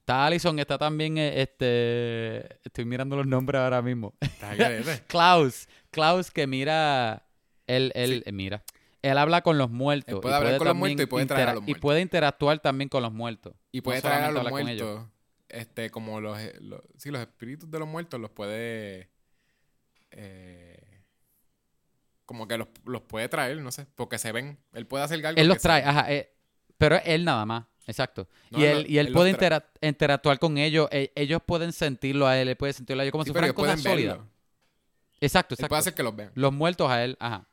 Está Allison, está también eh, este. Estoy mirando los nombres ahora mismo. Klaus. Klaus que mira. Él, él eh, mira. Él habla con los muertos. Él puede hablar con los muertos y puede traer a intera- los Y muertos. puede interactuar también con los muertos. Y puede No traer a los habla con ellos. muertos. Este, como los, eh, los- Sí, los espíritus de los muertos los puede. eh, como que los, los puede traer, no sé. Porque se ven. Él puede hacer algo. Él los trae, ajá. eh, pero él nada más. Exacto. No, y él lo- y él, puede intera- interactuar con ellos. ellos pueden sentirlo a él. Él puede sentirlo a ellos como Sí, si fueran cosas sólidas. verlo. Exacto, Él exacto. puede hacer que los vean. Los muertos a él, ajá.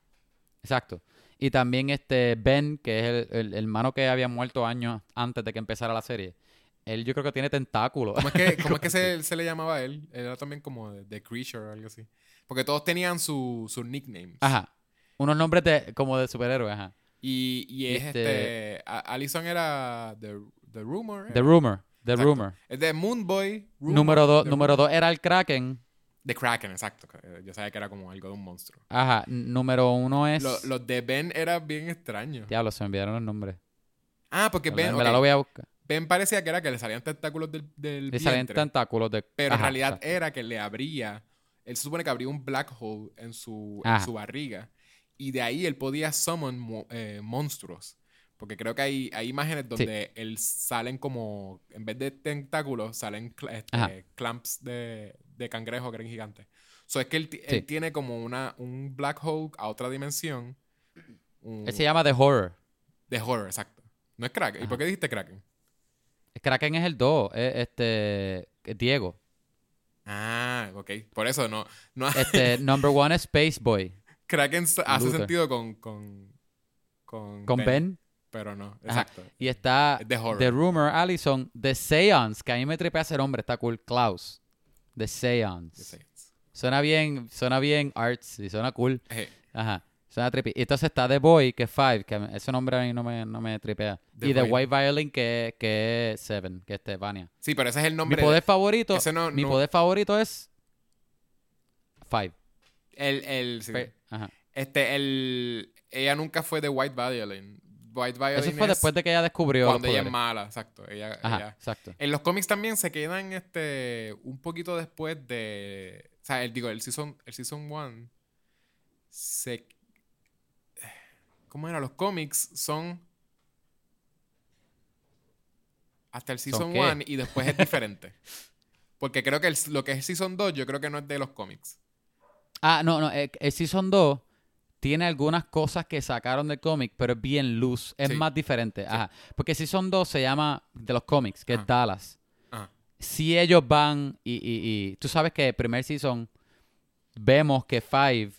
Exacto. Y también este Ben, que es el, el- el hermano que había muerto años antes de que empezara la serie. Él yo creo que tiene tentáculos. ¿Cómo es que, cómo es que se, se le llamaba a él? Era también como de Creature o algo así. Porque todos tenían su- sus nicknames. Ajá. Unos nombres de, como de superhéroes, ajá. Y, y es Este- este. Allison era The, the Rumor. The ¿era? Rumor. The Exacto. Rumor. Es de Moonboy. Rumor, número dos, The número Rumor. dos era el Kraken. The Kraken, exacto. Eh, Yo sabía que era como algo de un monstruo. Ajá. Número uno es. Lo- Los de Ben era bien extraño. Diablo, se me olvidaron los nombres. Ah, porque En Ben, lo voy a buscar. Ben parecía que era que le salían tentáculos del, del Le vientre, tentáculos de. pero en realidad exacto. era que le abría, él se supone que abría un black hole en su, en su barriga y de ahí él podía summon mo- eh, monstruos. Porque creo que hay, hay imágenes donde él salen como, en vez de tentáculos, salen cl- este, clamps de, de cangrejo que eran gigantes. So es que él, Sí. él tiene como una, un black hole a otra dimensión. un- Él se llama The Horror. de horror, exacto. No es Kraken. ¿Y por qué dijiste Kraken? Kraken es el 2. Este. es Diego. Ah, ok. Por eso no. no Este, number one es Space Boy. Kraken hace Luther. sentido con. Con, con, Con Ben. Pero no, Ajá. exacto. Y está Es The. The Rumor, Allison, The Seance, que a mí me tripea ese nombre, está cool. Klaus. The Seance. Suena bien, suena bien arts y suena cool. Ajá. Suena trippy. Y entonces está The Boy, que es Five, que ese nombre a mí no me, no me tripea. The y The. White Violin, que, que es Seven, que es Stefania. sí, pero ese es el Mi nombre. poder favorito, ese no- mi no- poder favorito es Five. El, el, sí. Ajá. Este, el. Ella nunca fue de White Violin. White Violin. Eso fue es después de que ella descubrió Cuando ella es mala, exacto. Ella, Ajá, ella- exacto. En los cómics también se quedan este un poquito después de. O sea, el, digo, el season, el season 1 se. ¿Cómo era? Los cómics son. Hasta el season qué? 1 y después es diferente. Porque creo que el- lo que es season 2, yo creo que no es de los cómics. Ah, no, no, el, el Season 2 tiene algunas cosas que sacaron del cómic, pero es bien loose, es Sí. más diferente. Ajá. Porque Season 2 se llama de los cómics, que Ajá. es Dallas. Ajá. Si ellos van y, y, y tú sabes que el primer season vemos que Five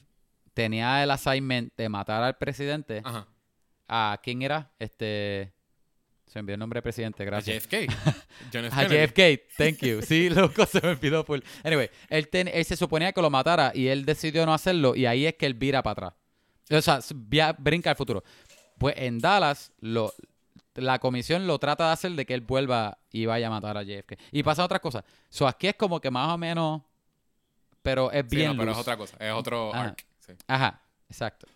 tenía el assignment de matar al presidente. Ajá. ¿A quién era? Este. Se me envió el nombre del presidente, A gracias. JFK. John F. A. JFK, thank you. Sí, loco, se me olvidó full. Anyway, él, ten- él se suponía que lo matara y él decidió no hacerlo y ahí es que él vira para atrás. O sea, via- brinca al futuro. Pues en Dallas, lo, la comisión lo trata de hacer de que él vuelva y vaya a matar a JFK. Y pasan otras cosas. So, aquí es como que más o menos, pero es Sí, bien no, pero es otra cosa. Es otro Ajá. arc. sí. Ajá, exacto.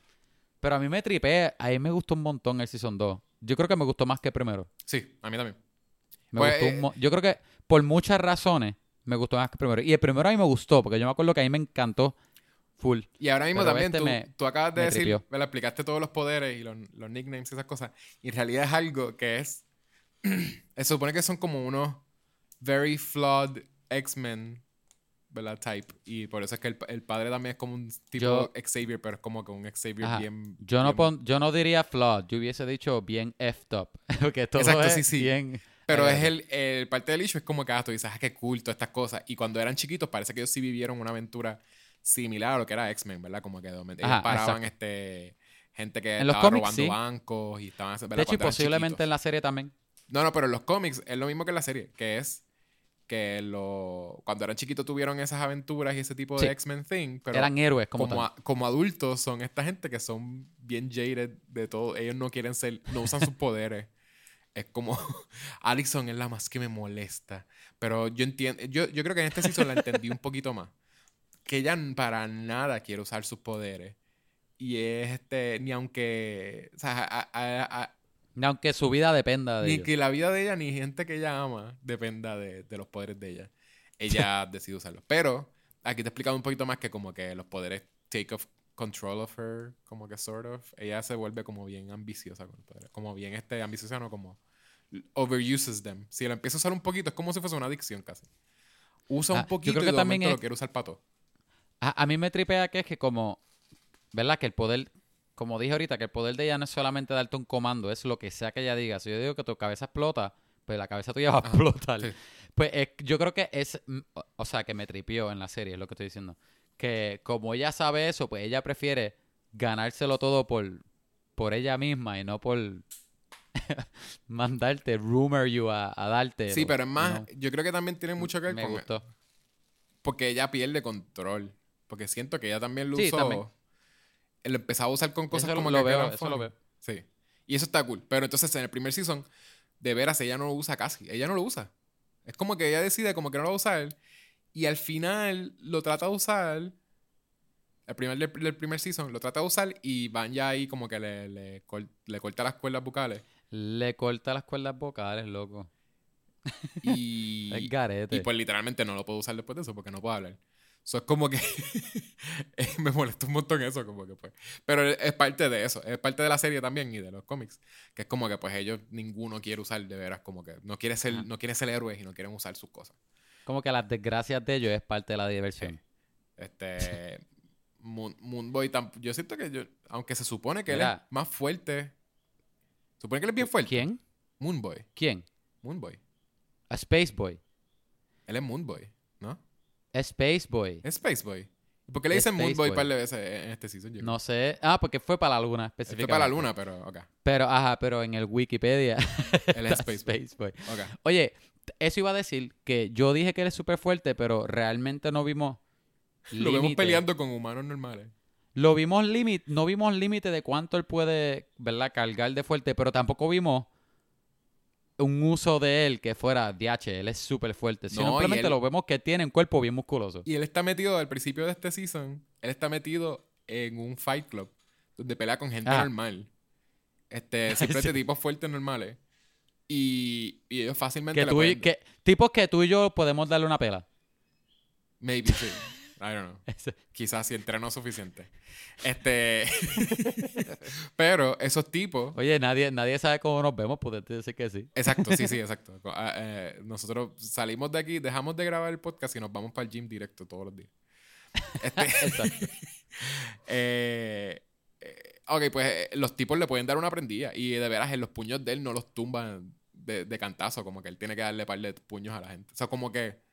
Pero a mí me tripé, a mí me gustó un montón el Season 2. Yo creo que me gustó más que el primero. Sí, a mí también. Me Pues, gustó un eh, mo- Yo creo que por muchas razones me gustó más que el primero. Y el primero a mí me gustó, porque yo me acuerdo que a mí me encantó full. Y ahora mismo Pero también este tú, me- tú acabas de me decir, tripió. ¿verdad? explicaste todos los poderes y los, los nicknames y esas cosas. Y en realidad es algo que es. se supone que son como unos very flawed X-Men, ¿verdad? Type. Y por eso es que el, el padre también es como un tipo Yo- Xavier, pero es como que un Xavier Ajá. bien. Yo no, pon- yo no diría flawed, yo hubiese dicho bien up. Porque todo Exacto, es sí, sí. bien... Pero es el, el parte del issue es como que ah, tú dices, ah, qué todas estas cosas. Y cuando eran chiquitos, parece que ellos sí vivieron una aventura similar a lo que era X-Men, ¿verdad? Como que de momento ellos Ajá, paraban este gente que En los estaba cómics, robando sí. bancos y estaban. De hecho, y posiblemente chiquitos. en la serie también. No, no, pero en los cómics es lo mismo que en la serie, que es que lo, cuando eran chiquitos tuvieron esas aventuras y ese tipo de Sí. X-Men thing, pero Eran héroes como, como, tal. a- como adultos son esta gente que son bien jaded de todo. Ellos no quieren ser, no usan sus poderes. Es como, Allison es la más que me molesta. Pero yo entiendo, yo, yo creo que en este season la entendí un poquito más. Que ella para nada quiere usar sus poderes. y es este, ni aunque, o sea, a- a- a- Ni Aunque su vida dependa de ni ellos. que la vida de ella ni gente que ella ama dependa de, de los poderes de ella. Ella decide usarlos. Pero aquí te he explicado un poquito más que como que los poderes take of control of her, como que sort of. Ella se vuelve como bien ambiciosa con los poderes. Como bien este ambiciosa, no como overuses them. Si la empieza a usar un poquito, es como si fuese una adicción casi. Usa Ah, un yo poquito creo y que de también es- lo quiere usar para todo. A, a mí me tripea que es que como, ¿verdad? Que el poder, como dije ahorita, que el poder de ella no es solamente darte un comando, es lo que sea que ella diga. Si yo digo que tu cabeza explota, pues la cabeza tuya va a Ajá, explotar. sí. Pues es- yo creo que es, mm, o- sea, que me tripió en la serie, es lo que estoy diciendo. Que como ella sabe eso, pues ella prefiere ganárselo todo por, por ella misma y no por mandarte, rumor you a, a darte. Sí, pero es más, yo creo que también tiene mucho que ver me con gustó. porque ella pierde control. Porque siento que ella también lo Sí, usó. también. Lo empezaba a usar con cosas Eso como lo que veo, eso lo funny. veo. Sí. Y eso está cool. Pero entonces en el primer season, de veras, ella no lo usa casi. Ella no lo usa. Es como que ella decide como que no lo va a usar. Y al final lo trata de usar. El primer del, primer season lo trata de usar y van ya ahí como que le, le, cor- le corta las cuerdas bucales. Le corta las cuerdas vocales, loco. Y, Es garete. y pues literalmente no lo puedo usar después de eso porque no puedo hablar. Eso es como que me molesta un montón eso, como que pues. Pero es parte de eso, es parte de la serie también y de los cómics, que es como que pues ellos ninguno quiere usar de veras, como que no quiere ser, Ajá. no quiere ser héroes y no quieren usar sus cosas. Como que las desgracias de ellos es parte de la diversión. Este Moon, Moonboy tam- yo siento que yo, aunque se supone que él Mira. es más fuerte, supone que él es bien fuerte. ¿Quién? Moonboy, ¿Quién? Moonboy. A Space Boy. Él es Moonboy, ¿no? Space Boy. Es Space Boy. ¿Y ¿Por qué le dicen Moonboy Boy. un par de veces en este season? Yo No sé. Ah, porque fue para la luna Él fue específicamente. para la luna, pero. Pero, ajá, pero en el Wikipedia. Él es está Space Boy. Boy. Ok. Oye, eso iba a decir que yo dije que él es súper fuerte, pero realmente no vimos. Lo vemos límite. peleando con humanos normales. Lo vimos límite, no vimos límite de cuánto él puede, ¿verdad? Cargar de fuerte, pero tampoco vimos un uso de él que fuera DH, él es súper fuerte. No, Simplemente él- lo vemos que tiene un cuerpo bien musculoso. Y él está metido, al principio de este season, él está metido en un fight club donde pelea con gente Ah. normal. Este, simplemente Sí. tipos fuertes normales. Y, y ellos fácilmente Que tú y, que, tipos que tú y yo podemos darle una pela. Maybe, sí. I don't know. Quizás si entrenó suficiente. Este. Pero esos tipos. Oye, nadie, nadie sabe cómo nos vemos, puedes decir que sí. Exacto, sí, sí, exacto. Ah, eh, nosotros salimos de aquí, dejamos de grabar el podcast y nos vamos para el gym directo todos los días. Este, Exacto. eh, eh, ok, pues los tipos le pueden dar una prendida y de veras en los puños de él no los tumban de, de cantazo, como que él tiene que darle par de puños a la gente. O sea, como que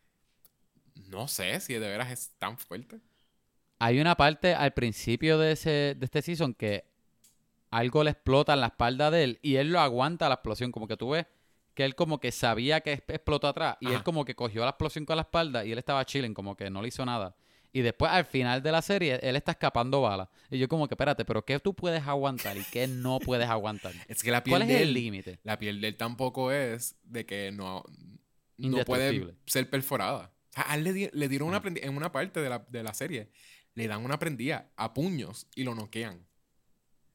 no sé si de veras es tan fuerte. Hay una parte al principio de, ese, de este season que algo le explota en la espalda de él y él lo aguanta la explosión. Como que tú ves que él como que sabía que es- explotó atrás y él como que cogió la explosión con la espalda y él estaba chilling, como que no le hizo nada. Y después al final de la serie él está escapando balas. Y yo como que, espérate, pero ¿qué tú puedes aguantar y qué no puedes aguantar? Es que la piel ¿Cuál es de el él, límite? la piel de él tampoco es de que no, no puede ser perforada. Sea, a él le, le dieron una prendida, en una parte de la, de la serie, le dan una prendida a puños y lo noquean.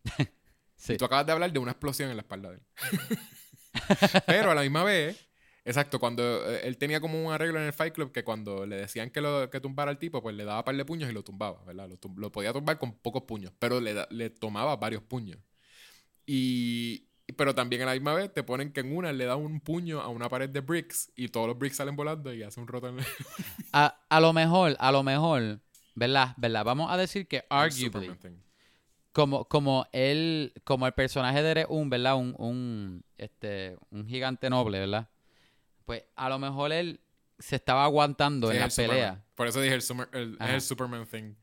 Sí. Y tú acabas de hablar de una explosión en la espalda de él. Pero a la misma vez, exacto, cuando eh, él tenía como un arreglo en el Fight Club que cuando le decían que, lo, que tumbara al tipo, pues le daba par de puños y lo tumbaba, ¿verdad? Lo, tum- lo podía tumbar con pocos puños, pero le, le tomaba varios puños. Y, pero también a la misma vez te ponen que en una le da un puño a una pared de bricks y todos los bricks salen volando y hace un roto en el A, a lo mejor, a lo mejor, ¿verdad? ¿verdad? Vamos a decir que arguably, Superman como, como él, como el personaje de un, ¿verdad? Un, un, este, un gigante noble, ¿verdad? Pues a lo mejor él se estaba aguantando Sí, en la pelea. Superman. Por eso dije el, Sumer- el- Superman thing.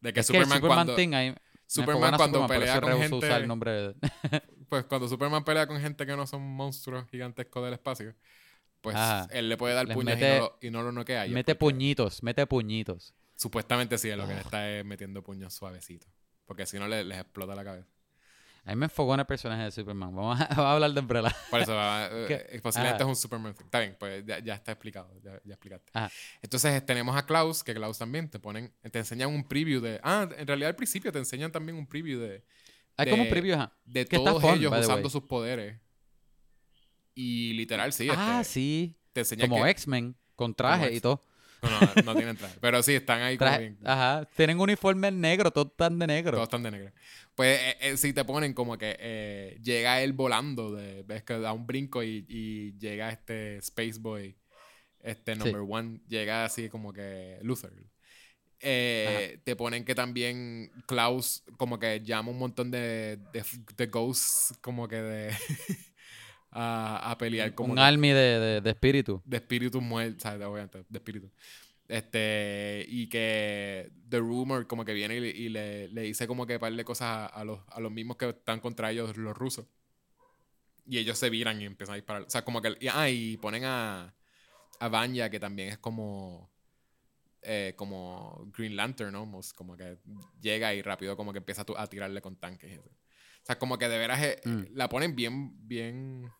De que Es que el Superman, Superman cuando... thing ahí- Superman cuando Superman, pelea con gente... usar el nombre de- Pues cuando Superman pelea con gente que no son monstruos gigantescos del espacio, pues Ajá. él le puede dar Les puños y, no lo, y no lo noquea. Mete puñitos, mete puñitos. Supuestamente sí, es lo que le está es metiendo puños suavecitos. Porque si no le- les explota la cabeza. A mí me enfogó el personaje de Superman. Vamos a, vamos a hablar de Umbrella. Por eso, ah, eh, eh, posiblemente Ajá. es un Superman. Está bien, pues ya, ya está explicado. Ya, ya explicaste. Ajá. Entonces tenemos a Klaus, que Klaus también te ponen, te enseñan un preview de. Ah, en realidad al principio te enseñan también un preview de, Hay como un de- preview, ajá. de todos fun, ellos usando sus poderes. Y literal, sí. ah, este, sí. Te enseñan Como. X-Men, con traje y todo. No, no, no tienen traje. Pero sí, están ahí como Traje- bien. ajá. Tienen uniforme negro, todos están de negro. Todos están de negro. Pues eh, eh, sí te ponen como que eh, llega él volando, de, ves que da un brinco y, y llega este Space Boy, este Sí. number one, llega así como que Luther. Eh, te ponen que también Klaus como que llama un montón de, de, de ghosts como que de a, a pelear como un army de, de, de espíritu. de espíritus. Obviamente, de espíritus. Este, y que The Rumor como que viene y, le- y le, le dice como que par de cosas a, a los, a los mismos que están contra ellos, los rusos. Y ellos se viran y empiezan a disparar. O sea, como que... Y, ah, y ponen a, a Vanya, que también es como... eh, como Green Lantern, almost. Como que llega y rápido como que empieza a, tirarle con tanques. O sea, como que de veras eh, Mm. la ponen bien, bien...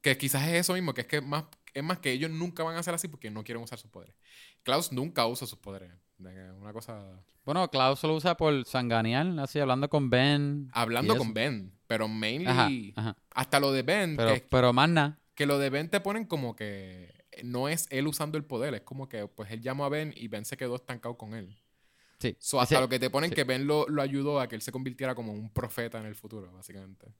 Que quizás es eso mismo, que es que más, es más que ellos nunca van a hacer así porque no quieren usar sus poderes. Klaus nunca usa sus poderes. Una cosa... Bueno, Klaus lo usa por sanganear, así, hablando con Ben. Hablando con. Ben, pero mainly... Ajá, ajá. Hasta lo de Ben, Pero, que, pero más nada. que lo de Ben te ponen como que no es él usando el poder, es como que pues él llamó a Ben y Ben se quedó estancado con él. Sí. So, hasta lo que te ponen sí. que Ben lo, lo ayudó a que él se convirtiera como un profeta en el futuro, básicamente.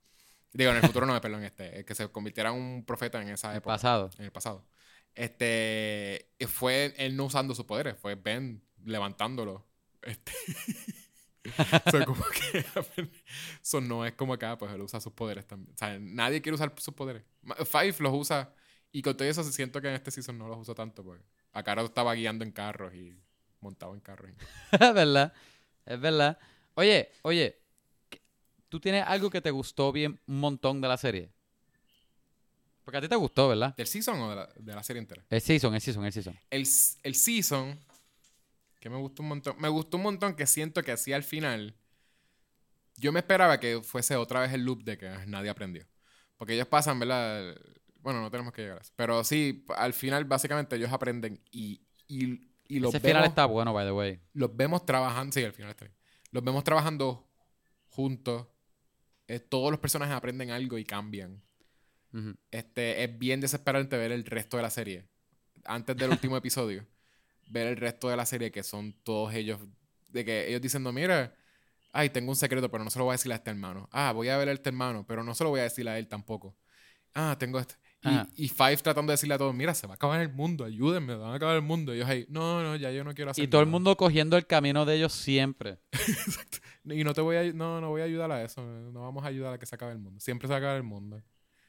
Digo, en el futuro no, perdón, este, que se convirtiera en un profeta en esa el época, pasado. en el pasado. Este, eh, fue él no usando sus poderes, fue Ben levantándolo. Este. so, como que so, no es como acá, pues él usa sus poderes también. O sea, nadie quiere usar sus poderes. Five los usa y con todo eso siento que en este season no los usa tanto, porque acá ahora estaba guiando en carros y montado en carros. Es verdad. Es verdad. Oye, oye. ¿qué- ¿Tú tienes algo que te gustó bien un montón de la serie? Porque a ti te gustó, ¿verdad? ¿Del season o de la, de la serie entera? El season, el season, el season. El, el season, que me gustó un montón. Me gustó un montón que siento que así al final. Yo me esperaba que fuese otra vez el loop de que nadie aprendió. Porque ellos pasan, ¿verdad? Bueno, no tenemos que llegar a eso. Pero sí, al final, básicamente, ellos aprenden y, y, y los, Ese final vemos, está bueno, by the way. los vemos trabajando. Sí, al final está bien. Los vemos trabajando juntos. Eh, todos los personajes aprenden algo y cambian. Este, es bien desesperante ver el resto de la serie. Antes del último episodio, ver el resto de la serie que son todos ellos, de que ellos diciendo, mira, ay, tengo un secreto, pero no se lo voy a decir a este hermano. Ah, voy a ver a este hermano, pero no se lo voy a decir a él tampoco. Ah, tengo esto. Y, y Five tratando de decirle a todos, mira, se va a acabar el mundo, ayúdenme, van a acabar el mundo. Y ellos ahí, no, no, ya yo no quiero hacer Y todo el nada". mundo cogiendo el camino de ellos siempre. Exacto. Y no te voy a, no, no voy a ayudar a eso. No vamos a ayudar a que se acabe el mundo. Siempre se va a acabar el mundo.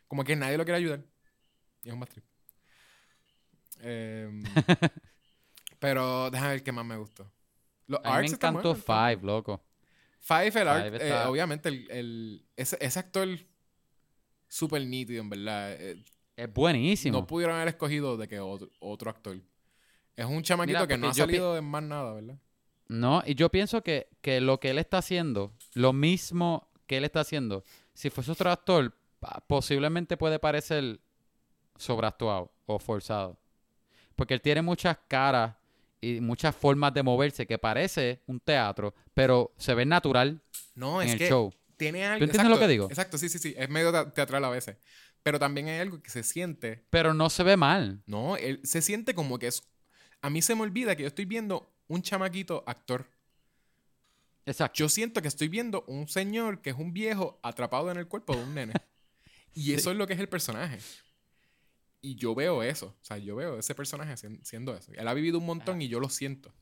Como que nadie lo quiere ayudar. Y es un más trip. Em, pero déjame ver qué más me gustó. Los A mí me encantó buenos, Five, loco. Five, el arc, Five eh, obviamente, el, el- ese, ese actor súper nítido, en verdad. Eh, Es buenísimo. no pudieron haber escogido de que otro, otro actor. Es un chamaquito Mira, que no ha salido en más nada, ¿verdad? No, y yo pienso que, que lo que él está haciendo, lo mismo que él está haciendo, si fuese otro actor, posiblemente puede parecer sobreactuado o forzado. Porque él tiene muchas caras y muchas formas de moverse que parece un teatro, pero se ve natural No, en es el que show. tiene algo. ¿Tú entiendes lo que digo? Exacto, sí, sí, sí. Es medio te- teatral a veces. Pero también hay algo que se siente. Pero no se ve mal. No, él se siente como que es. A mí se me olvida que yo estoy viendo un chamaquito actor. Exacto. Yo siento que estoy viendo un señor que es un viejo atrapado en el cuerpo de un nene. Y eso es lo que es el personaje. Y yo veo eso. O sea, yo veo ese personaje sien- siendo eso. Él ha vivido un montón y yo lo siento.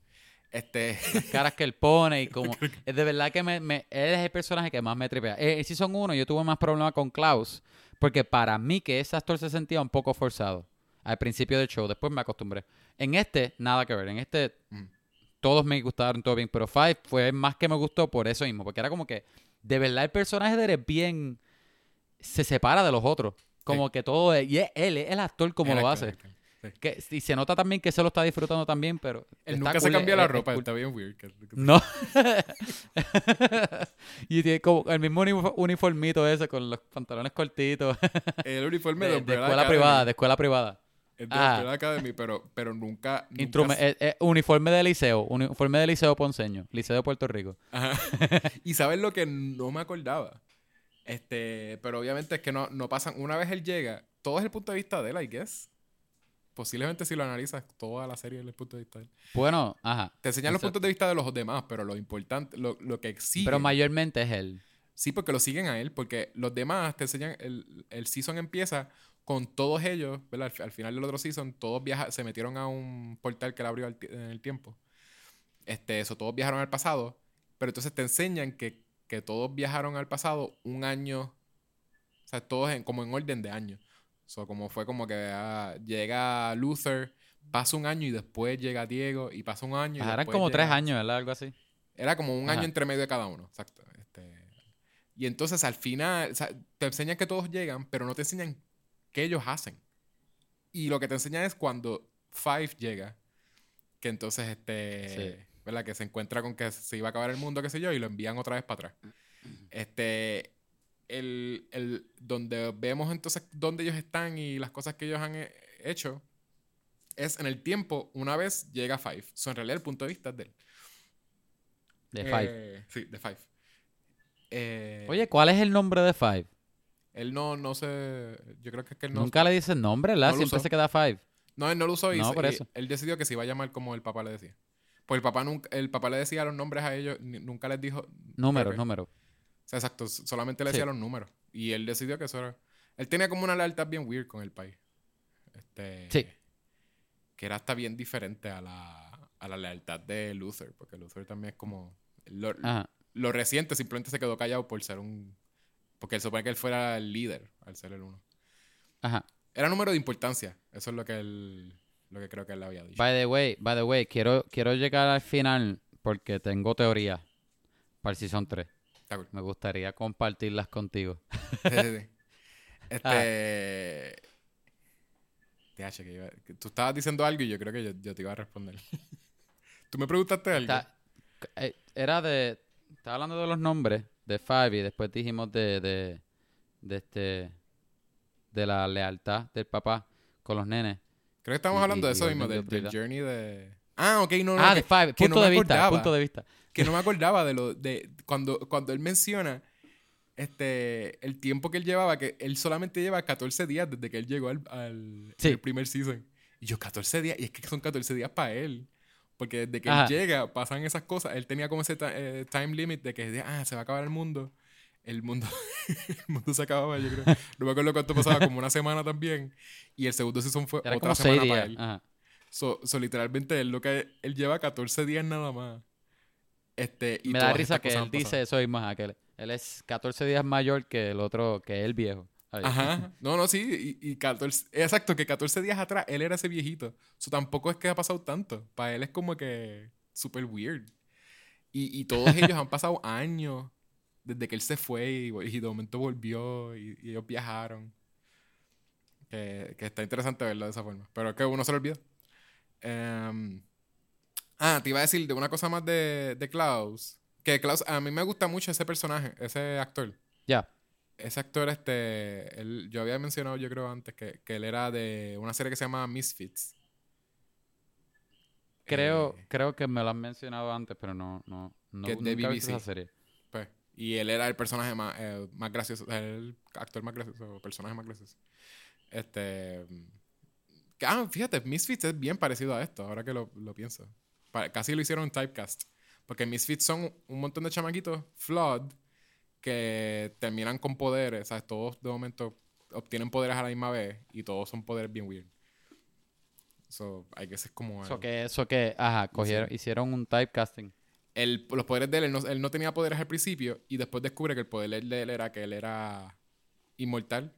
Este. Las caras que él pone y como... Es de verdad que me, me- él es el personaje que más me tripea. Eh, En Season 1 yo tuve más problemas con Klaus porque para mí que ese actor se sentía un poco forzado al principio del show. Después me acostumbré. En este, nada que ver. En este, Mm. todos me gustaron, todo bien. Pero Five fue más que me gustó por eso mismo. Porque era como que, de verdad, el personaje de él es bien... Se separa de los otros. Como que todo es... Y es él, es el actor como el lo actor, hace. Que, y se nota también que se lo está disfrutando también, pero. Él nunca se cool, cambia la es ropa, cool. está bien weird. No. y tiene como el mismo uni- uniformito ese con los pantalones cortitos. El uniforme de, de, de Umbrella escuela Academy, privada, de escuela privada. Es de Ah. Umbrella Academy, pero, pero nunca... nunca eh, eh, uniforme de liceo, uniforme de liceo ponceño, liceo de Puerto Rico. Ajá. y sabes lo que no me acordaba. Este, pero obviamente es que no, no pasan. Una vez él llega, todo es el punto de vista de él, I guess. Posiblemente si lo analizas, toda la serie es el punto de vista de él. Bueno, ajá. Te enseñan los puntos de vista de los demás, pero lo importante, lo, lo que exige. Pero mayormente es él. Sí, porque lo siguen a él, porque los demás te enseñan, el, el season empieza con todos ellos, ¿verdad? Al, al final del otro season, todos viaja, se metieron a un portal que le abrió en el tiempo. Este, eso, todos viajaron al pasado, pero entonces te enseñan que, que todos viajaron al pasado un año, o sea, todos en- como en orden de año. So, como fue como que ah, llega Luther, pasa un año y después llega Diego y pasa un año. y Eran como tres llega- años, ¿verdad? Algo así. era como un Ajá. año entre medio de cada uno, exacto. Este, y entonces al final, o sea, te enseñan que todos llegan, pero no te enseñan qué ellos hacen. Y lo que te enseñan es cuando Five llega, que entonces, este, Sí. ¿verdad? Que se encuentra con que se iba a acabar el mundo, qué sé yo, y lo envían otra vez para atrás. Este, el, el- donde vemos entonces dónde ellos están y las cosas que ellos han eh, hecho, es en el tiempo, una vez llega Five. So, en realidad el punto de vista es de él. De Five. Eh, sí, de Five. Eh, Oye, ¿cuál es el nombre de Five? él no, no sé. Yo creo que es que él no. Nunca le dicen nombre, ¿verdad? no Siempre se queda Five. No, él no lo usó y, No, se- por y eso. él decidió que se iba a llamar como el papá le decía. Pues el papá nunca, el papá le decía los nombres a ellos, nunca les dijo. Número, creo que- número. O sea, exacto, solamente le Sí. decía los números. Y él decidió que eso era. Él tenía como una lealtad bien weird con el país. Este, Sí. Que era hasta bien diferente a la, a la lealtad de Luther. Porque Luther también es como. Lo, lo reciente simplemente se quedó callado por ser un. Porque él supone que él fuera el líder al ser el uno. Ajá. Era número de importancia. Eso es lo que él. Lo que creo que él había dicho. By the way, by the way, quiero, quiero llegar al final porque tengo teoría para el Season 3. Está cool. Me gustaría compartirlas contigo. Sí, sí, sí. Este. TH, que iba- que tú estabas diciendo algo y yo creo que yo, yo te iba a responder. tú me preguntaste algo. Eh, Era de... Estaba hablando de los nombres de Five y después dijimos de, de, de este... De la lealtad del papá con los nenes. Creo que estamos y- hablando de y eso orden mismo, de del, journey de. Ah, ok, no, no. ah, que, de Five. que Punto no de vista, punto de vista. Que no me acordaba de lo. de Cuando, cuando él menciona. Este. El tiempo que él llevaba, que él solamente lleva 14 días desde que él llegó al, al Sí. el primer season. Y yo, 14 días. Y es que son 14 días para él. Porque desde que Ajá. él llega, pasan esas cosas. Él tenía como ese eh, time limit de que, ah, se va a acabar el mundo. El mundo, el mundo se acababa, yo creo. No me acuerdo cuánto pasaba, como una semana también. Y el segundo season fue Era otra semana para él. Ajá. So, so, literalmente él lo que él lleva 14 días nada más. Este, y Me da risa que él dice eso mismo, que él, él es 14 días mayor que el otro, que el viejo. Ajá. No, no, sí. Y, y 14, exacto, que 14 días atrás él era ese viejito. So, tampoco es que ha pasado tanto. Para él es como que súper weird. Y, y todos ellos han pasado años desde que él se fue y, y de momento volvió y, y ellos viajaron. Que, que está interesante verlo de esa forma. Pero es que uno se lo olvida. Em, ah, te iba a decir de una cosa más de, de Klaus. Que Klaus, a mí me gusta mucho ese personaje, ese actor. Ya. Ese actor, este, él- yo había mencionado, yo creo antes, que, que él era de una serie que se llama Misfits. Creo, Eh, creo que me lo han mencionado antes, pero no, no, no Que es de BBC. esa serie. pues, y él era el personaje más, eh, más gracioso, el actor más gracioso, personaje más gracioso. Este. que- Ah, fíjate, Misfits es bien parecido a esto, ahora que lo, lo pienso. Casi lo hicieron typecast. Porque Misfits son un montón de chamaquitos flawed que terminan con poderes, ¿sabes? Todos de momento obtienen poderes a la misma vez y todos son poderes bien weird. So, I guess es como. Eso que, eso que, ajá, cogieron, hicieron un typecasting. el- los poderes de él, él no, él no tenía poderes al principio y después descubre que el poder de él era que él era inmortal.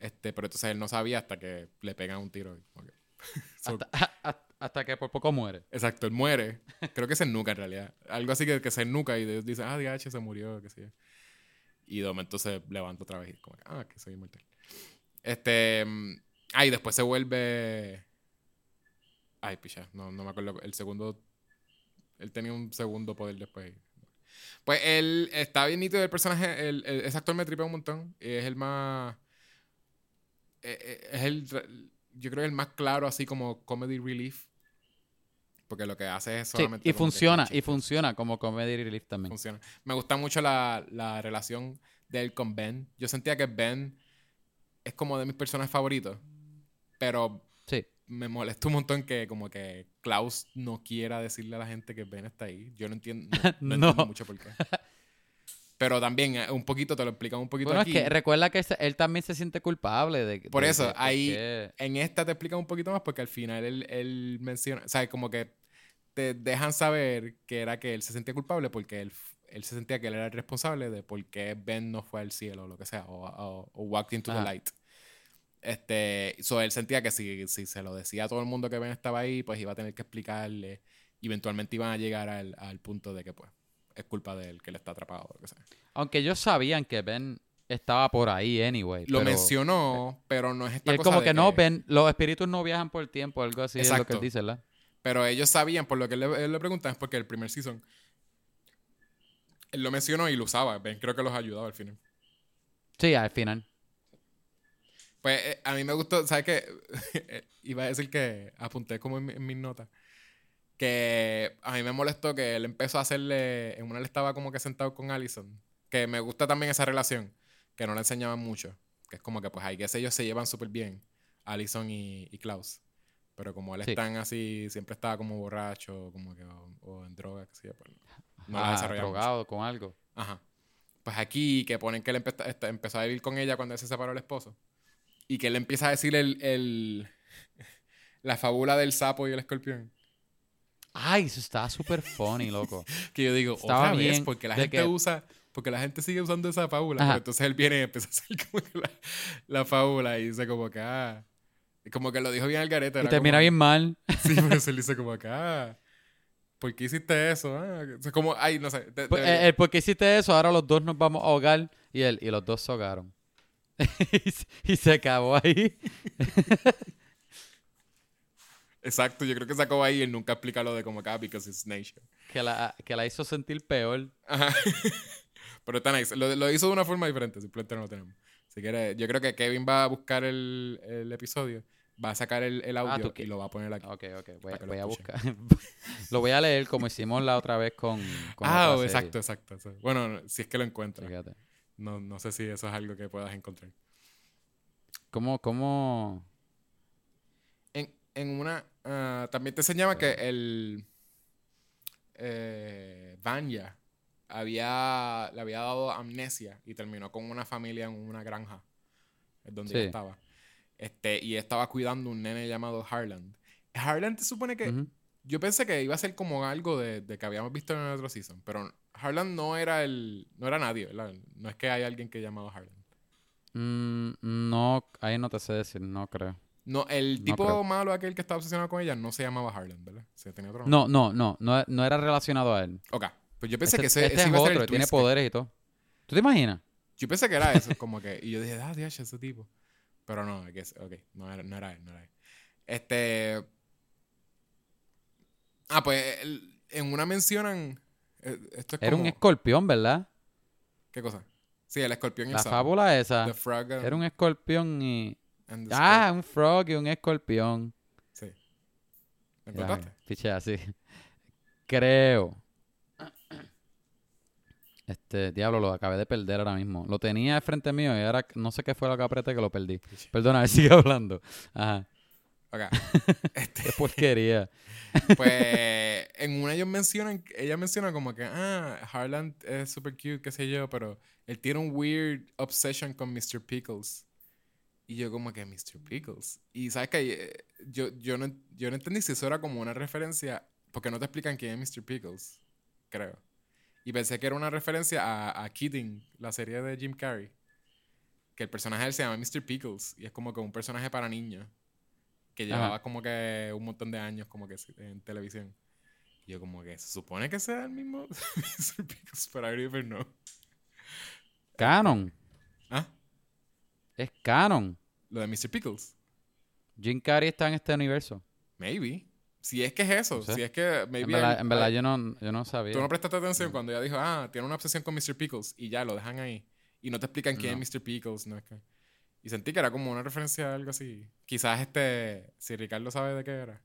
Este, pero entonces él no sabía hasta que le pegan un tiro. y como que- So, Hasta, hasta- hasta que por poco muere. Exacto, él muere. Creo que se nuca en realidad. Algo así que, que se nuca y dice, ah, DH se murió, qué sé yo. Y de momento se levanta otra vez y como que, ah, que soy inmortal. Este. mm, Ah, y después se vuelve. Ay, picha, no, no me acuerdo. El segundo. Él tenía un segundo poder después. Pues él está bien nítido el personaje. El, el- ese actor me tripea un montón. Es el más. eh, eh, Es el. Yo creo el más claro, así como comedy relief. Porque lo que hace es Sí, solamente. y como que funciona, y funciona como comedy relief también. funciona. Me gusta mucho la, la relación de él con Ben. Yo sentía que Ben es como de mis personajes favoritos. Pero Sí. me molesta un montón que como que Klaus no quiera decirle a la gente que Ben está ahí. Yo no entiendo, no, no No. entiendo mucho por qué. Pero también eh, un poquito, te lo explican un poquito Bueno, aquí. es que recuerda que él también se siente culpable de Por de- eso, de- ahí- En esta te explican un poquito más porque al final él, él menciona, o sea, como que te dejan saber que era que él se sentía culpable porque él, él se sentía que él era el responsable de por qué Ben no fue al cielo o lo que sea, o, o- o walked into the light. Este, so él sentía que si, si se lo decía a todo el mundo que Ben estaba ahí, pues iba a tener que explicarle, y eventualmente iban a llegar al, al punto de que pues es culpa de él que él está atrapado o lo que sea. Aunque ellos sabían que Ben estaba por ahí anyway. Lo pero- mencionó, pero no es Y esta él cosa como de que, no, Ben, los espíritus no viajan por el tiempo, algo así es lo que Exacto. él dice, ¿verdad? Pero ellos sabían, por lo que él le, él le preguntan, es porque el primer season él lo mencionó y lo usaba. Ben creo que los ayudaba al final. Sí, al final. Pues eh, a mí me gustó, ¿sabes qué? Iba a decir que apunté como en, en mis notas. Que a mí me molestó que él empezó a hacerle. En una él estaba como que sentado con Allison. Que me gusta también esa relación. Que no le enseñaban mucho. Que es como que, pues, hay que ellos se llevan súper bien. Allison y, y Klaus. Pero como él Sí. es tan así, siempre estaba como borracho, como que, o, o en droga, que yo, pues, no la Ah, desarrollaba mucho. drogado con algo. Ajá. Pues aquí que ponen que él empe- este- empezó a vivir con ella cuando él se separó del esposo. Y que él empieza a decir el, el- la fábula del sapo y el escorpión. Ay, eso estaba súper funny, loco. Que yo digo, Estaba otra vez, bien porque la gente que- usa, porque la gente sigue usando esa fábula. Pero entonces él viene y empieza a hacer como que la, la fábula y dice como que, ah, como que lo dijo bien al garete. Y como- bien mal. Sí, pero se le dice como ah, ¿por qué hiciste eso? Ah, o sea, como, ay, no sé. de- eh, el, ¿Por qué hiciste eso? Ahora los dos nos vamos a ahogar. Y, él, y los dos se ahogaron. y, se- y se acabó ahí. Exacto, yo creo que sacó ahí y él nunca explica lo de como acá, because it's nature. Que la, que la hizo sentir peor. Ajá. Pero está nice. Lo, lo hizo de una forma diferente, simplemente no lo tenemos. Si quieres, yo creo que Kevin va a buscar el, el episodio, va a sacar el, el audio Ah, ¿tú qué? y lo va a poner aquí. Ok, ok. Voy, voy a buscar. lo voy a leer como hicimos la otra vez con. con ah, exacto, exacto. Bueno, no, si es que lo serie. encuentras. Fíjate. No, no sé si eso es algo que puedas encontrar. ¿Cómo, cómo? En, en una. ah, también te enseñaba que el. Eh, Vanya había, le había dado amnesia y terminó con una familia en una granja. Es donde ella estaba. Este, y estaba cuidando un nene llamado Harland. Harland te supone que. Yo pensé que iba a ser como algo de, de que habíamos visto en el otro season. Pero Harland no era el. No era nadie, ¿verdad? No es que hay alguien que llamado Harland. Mm, no, ahí no te sé decir, no creo. No, el tipo malo aquel que estaba obsesionado con ella no se llamaba Harland, ¿verdad? Se tenía otro nombre. No, no, no, no, no era relacionado a él. Ok. Pues yo pensé Este, que ese, este ese es iba a ser otro, el tiene poderes y todo. ¿Tú te imaginas? Yo pensé que era eso, como que... Y yo dije, ah, dios, ese tipo. Pero no, I guess, ok, no era, no era él, no era él. Este... Ah, pues el- en una mencionan... eh, Esto es Era un escorpión, ¿verdad? ¿Qué cosa? Sí, el escorpión y el La sapo. fábula esa. The frog and- Era un escorpión y... Ah, un frog y un escorpión. Sí. ¿Lo Ya, encontraste? Piche, así. Creo. Este, diablo, lo acabé de perder ahora mismo. Lo tenía al frente mío y ahora no sé qué fue lo que apreté que lo perdí. Perdona, sigue hablando. Ajá. Ok. Este, Qué porquería. pues en una ellos mencionan, ella menciona como que, ah, Harland es super cute, qué sé yo, pero él tiene un weird obsession con Mr. Pickles. Y yo como que, Mr. Pickles. Y sabes que yo, yo, no, yo no entendí si eso era como una referencia, porque no te explican quién es Mr. Pickles, creo. Y pensé que era una referencia a, a Kidding, la serie de Jim Carrey. Que el personaje de él se llama Mr. Pickles. Y es como que un personaje para niños. Que Ajá. llevaba como que un montón de años como que en televisión. Y yo como que se supone que sea el mismo Mr. Pickles, pero I don't even know. Canon. ¿Ah? Es canon. Lo de Mr. Pickles. Jim Carrey está en este universo. Maybe. Si es que es eso, No sé. si es que En maybe verdad, el- en verdad yo, no, yo no sabía. tú no prestaste atención cuando ella dijo, ah, tiene una obsesión con Mr. Pickles y ya lo dejan ahí. Y no te explican quién No. es Mr. Pickles, no es que... Y sentí que era como una referencia a algo así. Quizás este, si Ricardo sabe de qué era,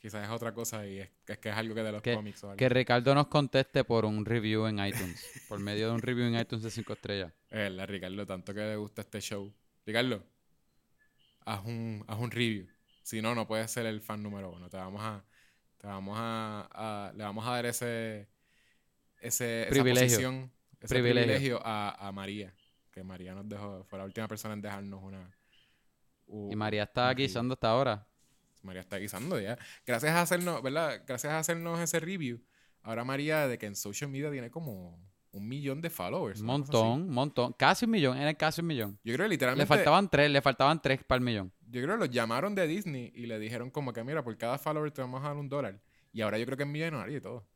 quizás es otra cosa y es, es que es algo que de los Que- cómics o algo. Que Ricardo nos conteste por un review en iTunes. por medio de un review en iTunes de 5 estrellas. Es verdad, Ricardo, tanto que le gusta este show. Ricardo, haz un, haz un review. Si no, no puedes ser el fan número uno. Te vamos a, te vamos a, a- le vamos a dar ese, ese esa Privilegio. posición, ese Privilegio. privilegio, a, a María. Que María nos dejó, fue la última persona en dejarnos una. Y María está guisando hasta ahora. María está guisando ya. Gracias a hacernos, ¿verdad? Gracias a hacernos ese review. Ahora María, de que en social media tiene como un millón de followers. Un montón, un montón. Casi un millón, era casi un millón. Yo creo que Le literalmente. faltaban tres, le faltaban tres para el millón. Yo creo que los llamaron de Disney y le dijeron como que mira, por cada follower te vamos a dar un dólar. Y ahora yo creo que es millonaria y todo.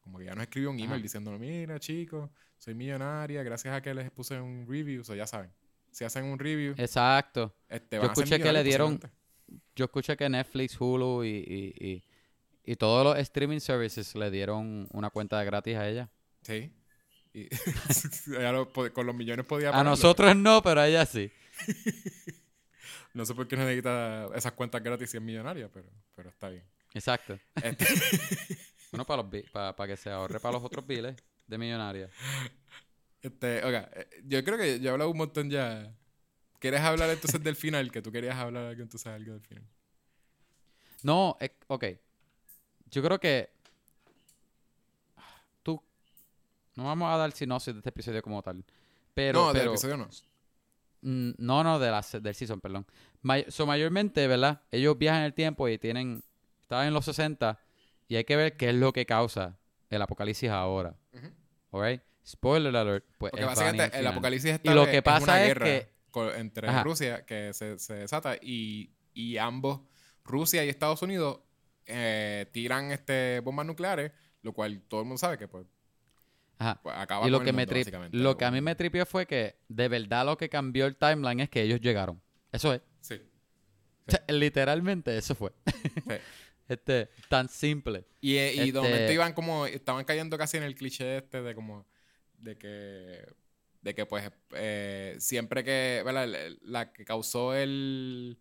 Como que ya nos escribió un email diciendo, mira chicos, soy millonaria, gracias a que les puse un review. O ya saben, si hacen un review, Exacto. este, yo escuché que le dieron-. Yo escuché que Netflix, Hulu y, y, y, y todos los streaming services le dieron una cuenta gratis a ella. Sí. Y lo con los millones podía A nosotros no, pero a ella sí. No sé por qué necesita esas cuentas gratis si es millonaria, pero, pero está bien. Exacto. Este, Bueno, para, los para, para que se ahorre para los otros biles de millonaria. este, oiga, eh, yo creo que yo he hablado un montón ya. ¿Quieres hablar entonces del final? Que tú querías hablar entonces algo del final. No, eh, ok. Yo creo que tú no vamos a dar sinopsis de este episodio como tal. Pero, no, del episodio no. Mm, No, no, de la, del season, perdón. May- so, mayormente, ¿verdad? Ellos viajan en el tiempo y tienen. Estaban en los 60 y hay que ver qué es lo que causa el apocalipsis ahora. ¿Alright? Spoiler alert. Pues Porque básicamente el apocalipsis está Y lo que pasa una es guerra que- entre Ajá. Rusia que se, se desata y, y ambos, Rusia y Estados Unidos, eh, tiran este bombas nucleares, lo cual todo el mundo sabe que pues, Ajá. pues, acaba Y lo con que, el me tri- lo que a mí me tripió fue que de verdad lo que cambió el timeline es que ellos llegaron. Eso es. Sí. O sea, literalmente eso fue. Sí. este, tan simple. Y, eh, y de Este- momento iban como, estaban cayendo casi en el cliché este de como, de que, de que pues eh, siempre que, La que causó el,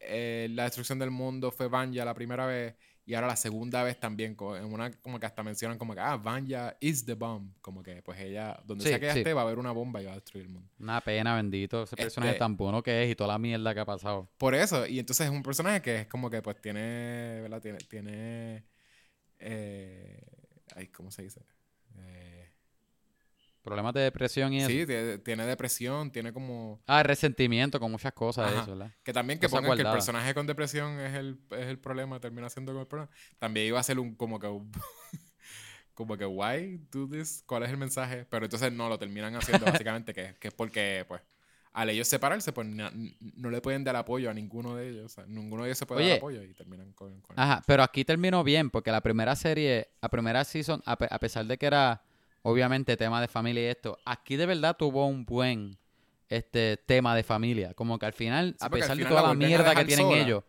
eh, la destrucción del mundo fue Vanya la primera vez y ahora la segunda vez también, en una como que hasta mencionan como que, ah, Vanya is the bomb, como que pues ella, donde Sí, sea que ella sí. esté va a haber una bomba y va a destruir el mundo. Una pena, bendito. Ese personaje Este- tan bueno que es y toda la mierda que ha pasado. Por eso, y entonces es un personaje que es como que pues tiene, ¿verdad? Tiene, tiene, eh, ay, ¿cómo se dice? Problemas de depresión y eso. Sí, tiene, tiene depresión, tiene como... Ah, resentimiento con muchas cosas de eso, ¿verdad? Que también que Cosas pongan que el personaje con depresión es el, es el problema, termina siendo como el problema. También iba a ser un como que... un- como que, why do this? ¿Cuál es el mensaje? Pero entonces no, lo terminan haciendo básicamente que, que es porque, pues, al ellos separarse, pues na- no le pueden dar apoyo a ninguno de ellos. O sea, ninguno de ellos se puede Oye. dar apoyo y terminan con... con- Ajá, pero aquí terminó bien porque la primera serie, la primera season, a, pe- a pesar de que era obviamente tema de familia y esto, aquí de verdad tuvo un buen este tema de familia. Como que al final, Sí, a pesar de toda la mierda que tienen sola. ellos,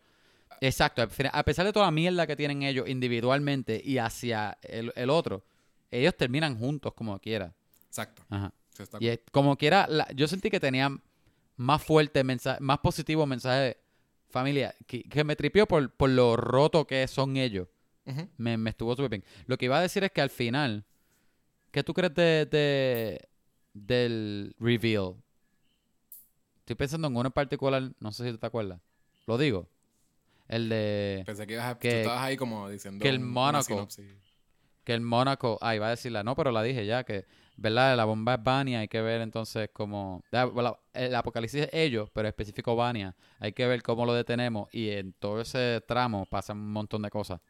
exacto, a pesar de toda la mierda que tienen ellos individualmente y hacia el, el otro, ellos terminan juntos como quiera. Exacto. Ajá. Y es- como quiera, la- yo sentí que tenían más fuerte mensaje, más positivo mensaje de familia, que, que me tripió por, por lo roto que son ellos. Me, me estuvo súper bien. Lo que iba a decir es que al final, ¿qué tú crees de, de- del reveal? Estoy pensando en uno en particular, no sé si tú te acuerdas. Lo digo. El de Pensé que ibas a... que- tú estabas ahí como diciendo que el Mónaco- que el Mónaco, ah, iba a decirla, no, pero la dije ya, que, ¿verdad? La bomba es Vania, hay que ver entonces cómo, el apocalipsis es ellos, pero específico Vania, hay que ver cómo lo detenemos y en todo ese tramo pasan un montón de cosas.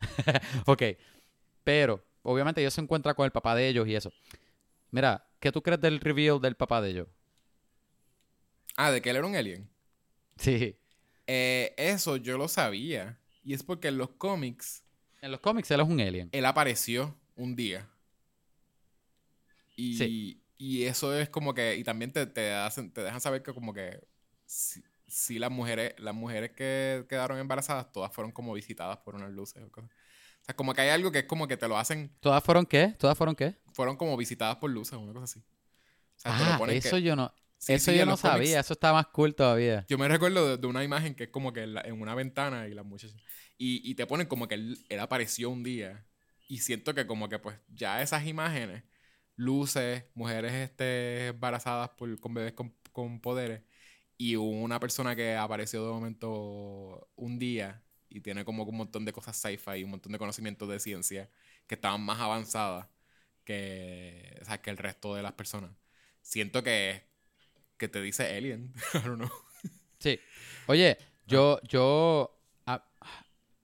ok, pero obviamente ellos se encuentran con el papá de ellos y eso. Mira, ¿qué tú crees del reveal del papá de ellos? Ah, de que él era un alien. Sí, Eh, eso yo lo sabía. Y es porque en los cómics en los cómics él es un alien. él apareció un día. Y, Sí. y eso es como que. Y también te, te, hacen, te dejan saber que, como que. Si, sí las mujeres, las mujeres que quedaron embarazadas, todas fueron como visitadas por unas luces o cosas. O sea, como que hay algo que es como que te lo hacen, ¿Todas fueron qué? ¿Todas fueron qué? fueron como visitadas por luces, una cosa así. O sea, Ah, que- eso yo no... Sí, eso sí, yo no sabía. Eso está más cool todavía. Yo me recuerdo de, de una imagen que es como que en, la- en una ventana y las muchachas. Y, y te ponen como que él, él apareció un día. Y siento que como que pues ya esas imágenes, luces, mujeres este, embarazadas por, con bebés con, con poderes. Y una persona que apareció de momento un día y tiene como un montón de cosas sci-fi y un montón de conocimientos de ciencia que estaban más avanzadas que, o sea, que el resto de las personas. Siento que, que te dice Alien. I don't know. Sí. Oye, yo, yo... ah,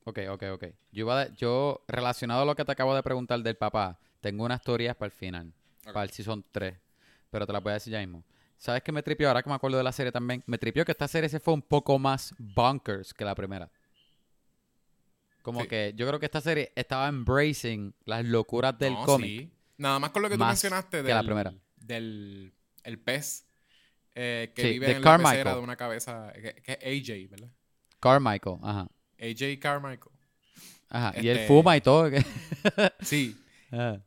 ok, ok, ok. Yo, iba a- yo, relacionado a lo que te acabo de preguntar del papá, tengo unas teorías para el final. Para el season 3. Pero te las voy a decir ya mismo. ¿Sabes qué me tripió? Ahora que me acuerdo de la serie también. Me tripió que esta serie se fue un poco más bonkers que la primera. Como Sí. que yo creo que esta serie estaba embracing las locuras del No, cómic. sí. Nada más con lo que tú mencionaste que del, la primera. del el pez eh, que Sí, vive de en la pecera Carmichael. de una cabeza, que, que es AJ, ¿verdad? Carmichael, ajá. AJ Carmichael. Ajá. Y él Este- fuma y todo. Sí,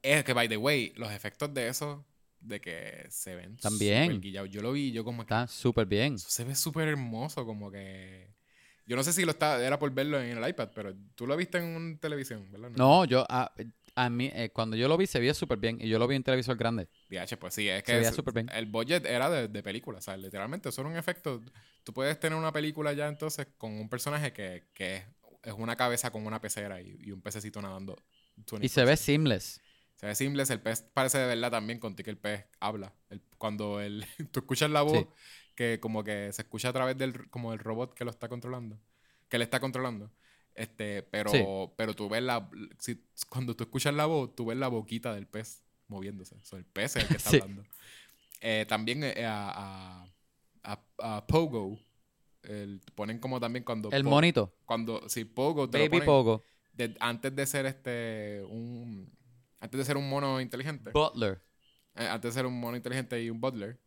es que, by the way, los efectos de eso, de que se ven También. Yo lo vi yo como que Está súper bien. eso se ve súper hermoso, como que... Yo no sé si lo está, era por verlo en el iPad, pero tú lo viste en una televisión, ¿verdad? No, yo, a, a mí, eh, cuando yo lo vi, se veía súper bien. Y yo lo vi en televisor grande. DH, pues sí, es que Se veía súper bien. el budget era de, de película, o sea, literalmente eso era un efecto. Tú puedes tener una película ya entonces con un personaje que, que es, una cabeza con una pecera y, y un pececito nadando. Y se ve 24/7. seamless. Se ve simple, el pez parece de verdad también contigo que el pez habla. El- cuando el, tú escuchas la voz, Sí. Que como que se escucha a través del como el robot que lo está controlando, que le está controlando. Este, pero, Sí. pero tú ves la, si, cuando tú escuchas la voz, tú ves la boquita del pez moviéndose. O sea, el pez es el que está Sí. hablando. Eh, también eh, a, a, a- a Pogo, el- ponen como también cuando... El monito. Cuando, si Pogo te lo Baby ponen Pogo. de- antes de ser este, un... Antes de ser un mono inteligente. Butler. Eh, antes de ser un mono inteligente y un butler,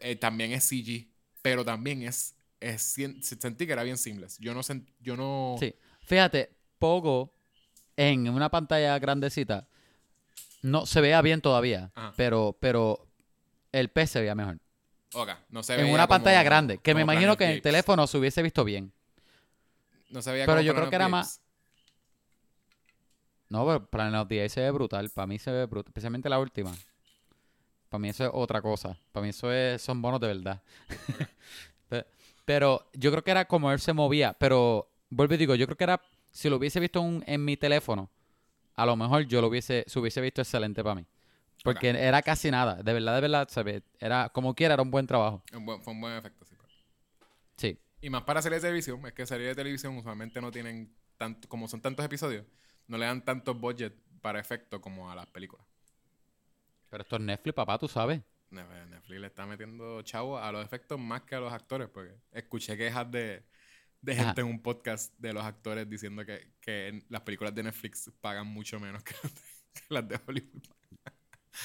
eh, también es CG, pero también es, es sentí que era bien seamless. Yo no sent- yo no Sí. Fíjate, Pogo en una pantalla grandecita no se veía bien todavía. Ajá. Pero, pero el pez se veía mejor. Ok, no se En veía una pantalla grande. Que me imagino que en el teléfono se hubiese visto bien. No se veía pero como yo creo que era más- No, pero Planet of the Apes se ve brutal. Para mí se ve brutal. Especialmente la última. Para mí eso es otra cosa. Para mí eso es, son bonos de verdad. Pe- pero yo creo que era como él se movía. Pero vuelvo y digo, yo creo que era. Si lo hubiese visto un- en mi teléfono, a lo mejor yo lo hubiese, se hubiese visto excelente para mí. Porque era casi nada. De verdad, de verdad. Era, como quiera, era un buen trabajo. Un buen- fue un buen efecto, sí. pues. Sí. Y más para series de televisión, es que series de televisión usualmente no tienen tanto, como son tantos episodios, no le dan tanto budget para efecto como a las películas. Pero esto es Netflix, papá, tú sabes. Ne- Netflix le está metiendo chavo a los efectos más que a los actores, porque escuché quejas de, de Ajá. gente en un podcast de los actores diciendo que, que las películas de Netflix pagan mucho menos que las de, que las de Hollywood.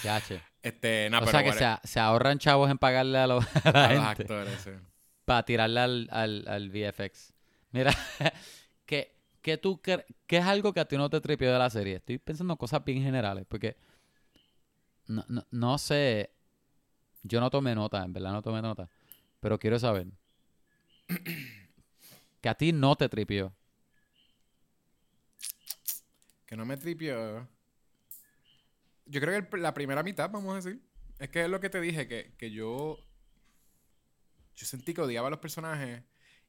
Ya, che. Este, o pero sea que se, a- se ahorran chavos en pagarle a, los, a la a los actores, sí. para tirarle al, al, al VFX. Mira, ¿qué, qué tú qué es algo que a ti no te tripió de la serie? Estoy pensando en cosas bien generales, porque no, no, no sé. Yo no tomé nota, en verdad no tomé nota. Pero quiero saber. que a ti no te tripió. Que no me tripió. Yo creo que la primera mitad, vamos a decir. Es que es lo que te dije, que, que yo. Yo sentí que odiaba a los personajes.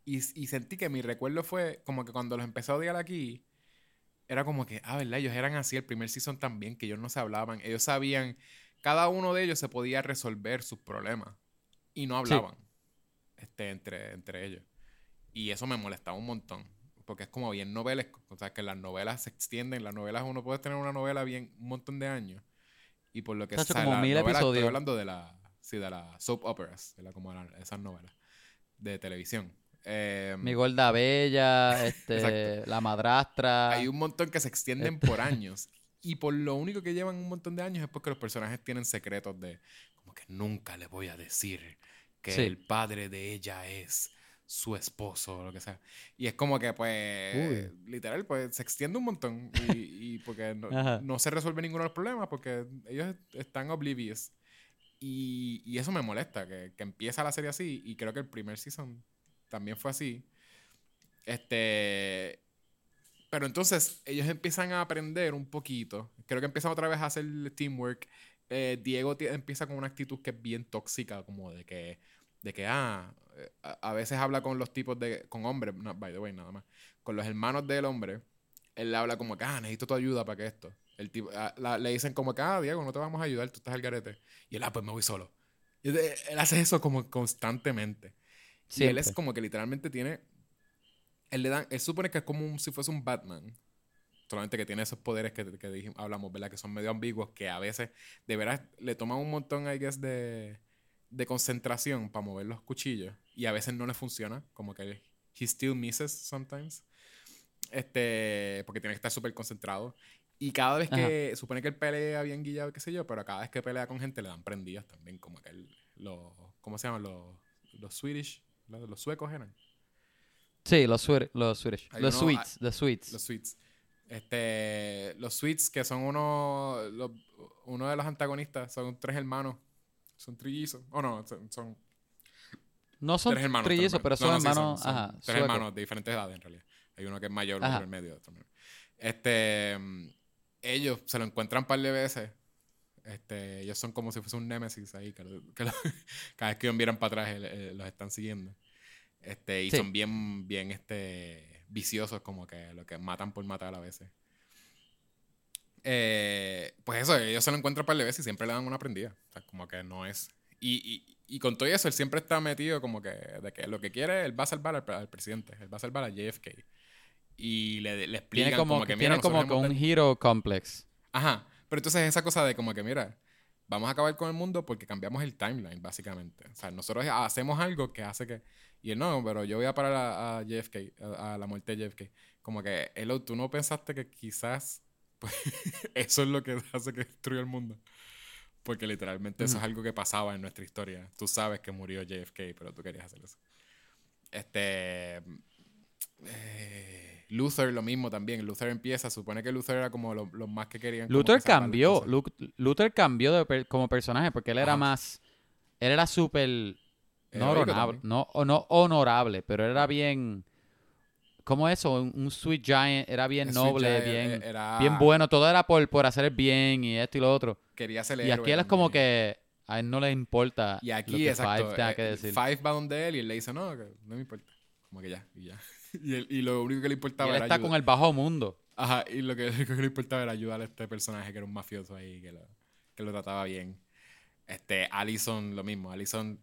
Y, y sentí que mi recuerdo fue como que cuando los empecé a odiar aquí. Era como que, ah, ¿verdad? Ellos eran así el primer season también, que ellos no se hablaban. Ellos sabían. Cada uno de ellos se podía resolver sus problemas. Y no Sí. hablaban. Este, entre, entre ellos. Y eso me molestaba un montón. Porque es como bien novelesco. O sea, que las novelas se extienden. Las novelas, uno puede tener una novela bien un montón de años. Y por lo que o sea, como la mil novela, Estoy hablando de la, sí, de las soap operas. De la, como la- esas novelas de televisión. Eh, Mi gorda bella, este, la madrastra. hay un montón que se extienden por años. Y por lo único que llevan un montón de años es porque los personajes tienen secretos de como que nunca le voy a decir que Sí. el padre de ella es su esposo o lo que sea. Y es como que, pues, literal, pues se extiende un montón. Y, y porque no, no, se resuelve ninguno de los problemas porque ellos están oblivious. Y, y eso me molesta, que, que, empieza la serie así. Y creo que el primer season también fue así. Este. Pero entonces ellos empiezan a aprender un poquito. Creo que empiezan otra vez a hacer teamwork. Eh, Diego empieza con una actitud que es bien tóxica, como de que, de que, ah, eh, a, veces habla con los tipos de, con hombres, no, by the way, nada más, con los hermanos del hombre, él le habla como que, ah, necesito tu ayuda para que esto. El tipo, ah, le dicen como que, ah, Diego, no te vamos a ayudar, tú estás al garete. Y él, ah, pues me voy solo. Él, hace eso como constantemente. Y él es como que literalmente tiene él le dan, él supone que es como si fuese un Batman. Solamente que tiene esos poderes que, que hablamos, ¿verdad? Que son medio ambiguos, que a veces de veras le toman un montón, I guess, de, de concentración para mover los cuchillos. Y a veces no le funciona. Como que he still misses sometimes. Este, porque tiene que estar súper concentrado. Y cada vez que, supone que él pelea bien guillado, qué sé yo, pero cada vez que pelea con gente le dan prendidas también, como que él, los, ¿cómo se llaman? Los, los Swedish, los, suecos eran. Sí, los, los Swedish. los sweets, los sweets. Los sweets. Este, los sweets, que son uno, uno de los antagonistas, son tres hermanos. Son trillizos. O no, son, no son tres hermanos, trillizos, pero son hermanos. ajá, tres hermanos de diferentes edades, en realidad. Hay uno que es mayor, otro en medio. Este, ellos se lo encuentran un par de veces. Este, ellos son como si fuese un némesis ahí. Que, cada vez que ellos miran para atrás, los están siguiendo. Este, y son bien, bien este, viciosos, como que lo que matan por matar a veces. Eh, pues eso, ellos se lo encuentran par de veces y siempre le dan una prendida. O sea, como que no es. Y, y, con todo eso, él siempre está metido como que de que lo que quiere, él va a salvar al, presidente, él va a salvar a JFK. Y le, le explican como, que mira. Tiene como que un hero complex. Ajá. Pero entonces esa cosa de como que, mira, vamos a acabar con el mundo porque cambiamos el timeline, básicamente. O sea, nosotros hacemos algo que hace que y él, no, pero yo voy a parar a, JFK, a, la muerte de JFK. Como que, hello, tú no pensaste que quizás pues, eso es lo que hace que destruya el mundo. Porque literalmente eso es algo que pasaba en nuestra historia. Tú sabes que murió JFK, pero tú querías hacer eso. Este. Eh, Luther lo mismo también. Luther empieza, supone que Luther era como lo, más que querían. Luther cambió. Luther cambió como personaje porque él era más. Él era súper no honorable, no, no honorable, pero era bien. ¿Cómo eso? Un, Sweet Giant era bien noble, bien, eh, bien bueno. Todo era por, por hacer el bien y esto y lo otro. Quería ser Y aquí él es como que a él no le importa y aquí, lo que Five tenga eh, que decir. Five va donde él y él le dice, no, no me importa. Como que ya, y ya. y, y, lo único que le importaba y él está con el bajo mundo. Ajá, y lo que, lo que, le importaba era ayudar a este personaje que era un mafioso ahí, que lo, que lo trataba bien. Este, Allison, lo mismo. Allison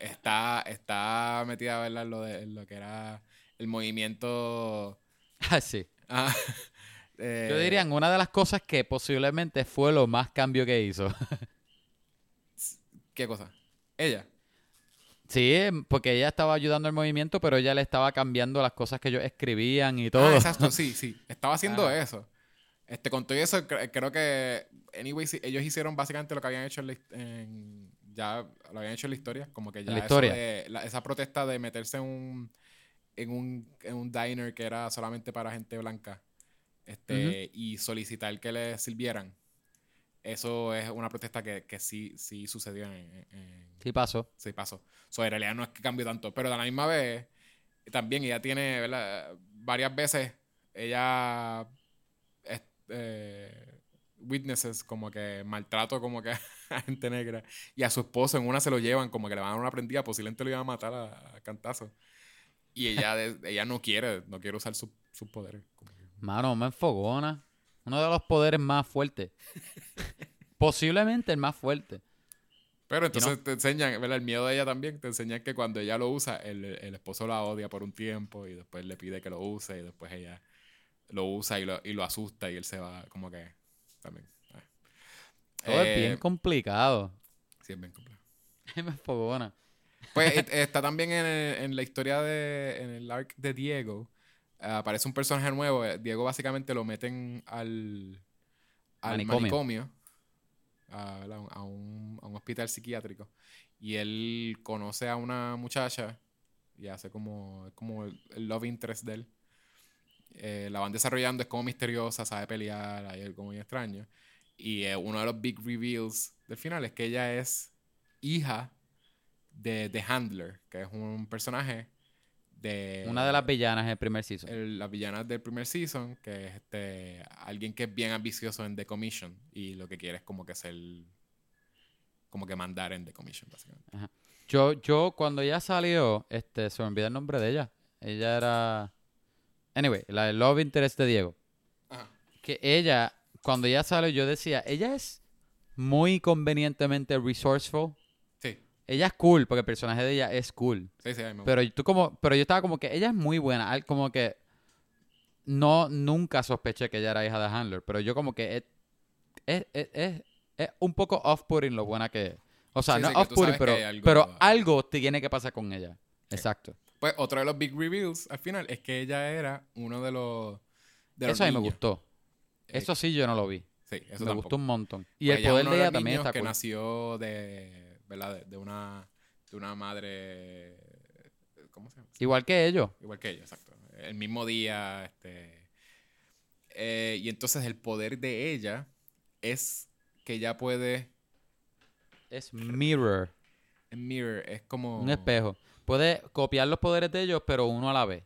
está, está metida, ¿verdad? Lo de lo que era el movimiento. Ah, sí. Ah, eh, Yo diría una de las cosas que posiblemente fue lo más cambio que hizo. ¿Qué cosa? Ella. Sí, porque ella estaba ayudando al movimiento, pero ella le estaba cambiando las cosas que ellos escribían y todo. Ah, exacto, sí, sí. Estaba haciendo eso. Este, con todo eso, creo que, anyway, ellos hicieron básicamente lo que habían hecho en, ya lo habían hecho en la historia, como que ya esa protesta de meterse en un, en un, en un diner que era solamente para gente blanca este, y solicitar que le sirvieran. Eso es una protesta que, que sí, sí sucedió en, Sí pasó. Sí pasó. So, en realidad no es que cambió tanto, pero de la misma vez, también ella tiene, Varias veces ella... Eh, witnesses, como que maltrato como que a gente negra. Y a su esposo en una se lo llevan, como que le van a dar una prendida, posiblemente lo iban a matar a, cantazo. Y ella, ella no quiere, no quiere usar sus poderes. Mano, me enfogona. Uno de los poderes más fuertes. Posiblemente el más fuerte. Pero entonces te enseñan, El miedo de ella también, te enseñan que cuando ella lo usa, el, el, esposo la odia por un tiempo y después le pide que lo use y después ella lo usa y lo, y lo asusta y él se va como que también. Todo es bien eh, complicado. Sí, es bien complicado. Me fogona. Pues está también en, en, la historia de. En el arc de Diego. aparece un personaje nuevo. Diego básicamente lo meten al. Al manicomio. a, un, a, un, hospital psiquiátrico. Y él conoce a una muchacha. y hace como, como el, el love interest de él. Eh, la van desarrollando, es como misteriosa, sabe pelear, hay algo muy extraño. Y eh, uno de los big reveals del final es que ella es hija de The Handler, que es un personaje de... Una de las villanas del primer season. el- las villanas del primer season, que es este alguien que es bien ambicioso en The Commission y lo que quiere es como que ser como que mandar en The Commission básicamente. Yo, yo cuando ella salió, este, se me olvida el nombre de ella. Ella era... Anyway, la de Love Interest de Diego. Que ella, cuando ella salió, yo decía, ella es muy convenientemente resourceful. Sí, Ella es cool, porque el personaje de ella es cool. sí, sí, a mí me Pero tú como, pero yo estaba como que ella es muy buena, como que no nunca sospeché que ella era hija de Handler, pero yo como que es, es, es- es- es un poco off-putting lo buena que es. O sea, Sí, no sí, off-putting, pero algo- pero algo tiene que pasar con ella. Exacto. Pues otro de los big reveals al final es que ella era uno de los de los Eso a mí me gustó. Eso sí yo no lo vi. sí, eso me tampoco. gustó un montón. Y Pues el poder de ella también está que cool. nació de, ¿verdad? De, de una de una madre ¿cómo se llama? Igual que ellos. Igual que ella, exacto. El mismo día, este. eh, y entonces el poder de ella es que ella puede. Es mirror, Mirror, es como. un espejo. Puede copiar los poderes de ellos, pero uno a la vez.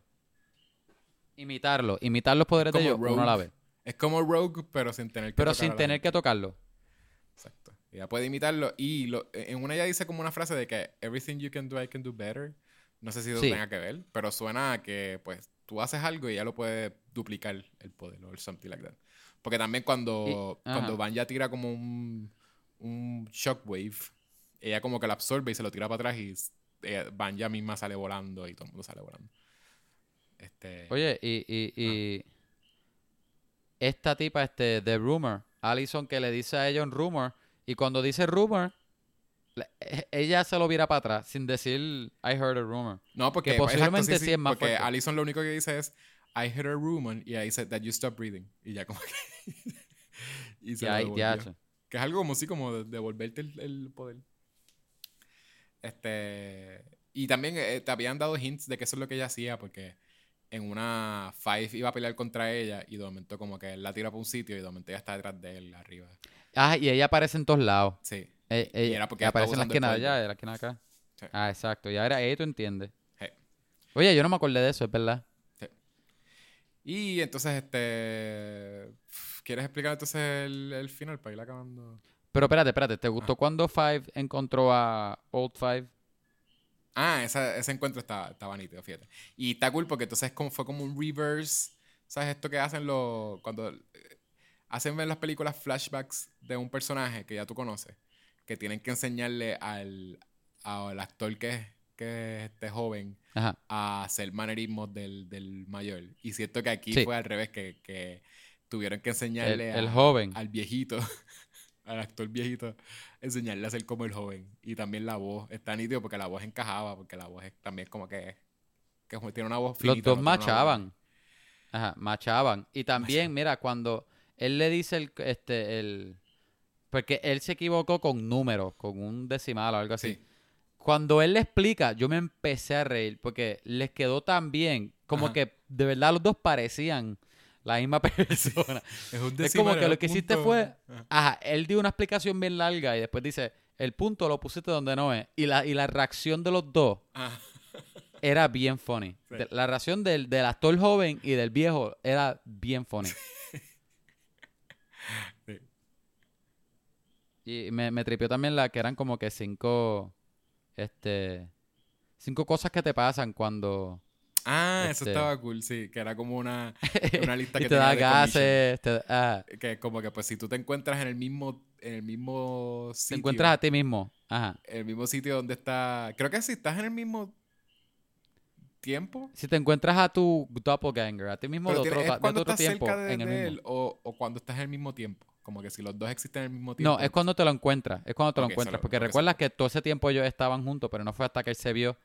Imitarlo, imitar los poderes de ellos, uno a la vez. Es como Rogue, pero sin tener que Pero tocar sin tener que tocarlo. Exacto. Ella puede imitarlo. Y lo- en una ella dice como una frase de que everything you can do, I can do better. No sé si eso Sí. tenga que ver, pero suena a que pues tú haces algo y ella lo puede duplicar el poder o something like that. Porque también cuando, Y- cuando Vanya tira como un, un shockwave, ella como que lo absorbe y se lo tira para atrás y ella- Vanya misma sale volando y todo el mundo sale volando. Este, Oye, y, y, Ah. y esta tipa, este, de Rumor, Allison que le dice a ella un rumor, y cuando dice rumor, le- e- ella se lo vira para atrás sin decir I heard a rumor. no, porque que posiblemente sí es más Porque fuerte. Allison lo único que dice es I heard a rumor y ahí dice that you stop breathing. Y ya como que. y se Y lo ahí. Que es algo como así, como de- devolverte el, el poder. Este. Y también eh, te habían dado hints de que eso es lo que ella hacía, porque en una Five iba a pelear contra ella y de momento como que él la tira para un sitio y de momento ella está detrás de él arriba. Ah, y ella aparece en todos lados. Sí. Eh, eh, era porque aparece en la esquina de allá, en la esquina de acá. Sí. Ah, exacto. Y ahora ahí tú entiendes. Sí. Oye, yo no me acordé de eso, es verdad. Y entonces, este. ¿Quieres explicar entonces el, el final para ir acabando? Pero espérate, espérate, ¿te Ah. gustó cuando Five encontró a Old Five? Ah, esa- ese encuentro estaba, estaba nítido, fíjate. Y está cool porque entonces como, fue como un reverse. ¿Sabes esto que hacen los. Cuando eh, hacen ver las películas flashbacks de un personaje que ya tú conoces? Que tienen que enseñarle al, al actor que que es este joven Ajá. a hacer manerismos del, del mayor. Y siento que aquí Sí. fue al revés, que, que tuvieron que enseñarle el a- joven. al viejito, al actor viejito, enseñarle a ser como el joven. Y también la voz, está nítido porque la voz encajaba, porque la voz es, también como que, que tiene una voz Los finita, dos no una voz- machaban. Ajá, machaban. Y también, mira, cuando él le dice el, este, el... Porque él se equivocó con números, con un decimal o algo así. Sí. Cuando él le explica, yo me empecé a reír porque les quedó tan bien, como Ajá. que de verdad los dos parecían la misma persona. Es, un Es como que lo que hiciste fue, Ajá. ajá, él dio una explicación bien larga y después dice, el punto lo pusiste donde no es. Y la, y la reacción de los dos Ajá. era bien funny. Sí. De- La reacción del, del actor joven y del viejo era bien funny. Sí. Y me, me tripió también la que eran como que cinco, este, cinco cosas que te pasan cuando Ah, eso Este- estaba cool, sí, que era como una, una lista y que te tenía da gases, te, ah, Que como que pues si tú te encuentras en el mismo, en el mismo te sitio. encuentras a ti mismo. Ajá. el mismo sitio donde está. Creo que si estás en el mismo tiempo. Si te encuentras a tu doppelganger, a ti mismo de Pero otro, de otro estás tiempo, cerca de, en el de mismo. él o, o cuando estás en el mismo tiempo. Como que si los dos existen en el mismo tiempo. No, es cuando te lo encuentras. Es cuando te lo encuentras. porque recuerdas que todo ese tiempo ellos estaban juntos, pero no fue hasta que él se vio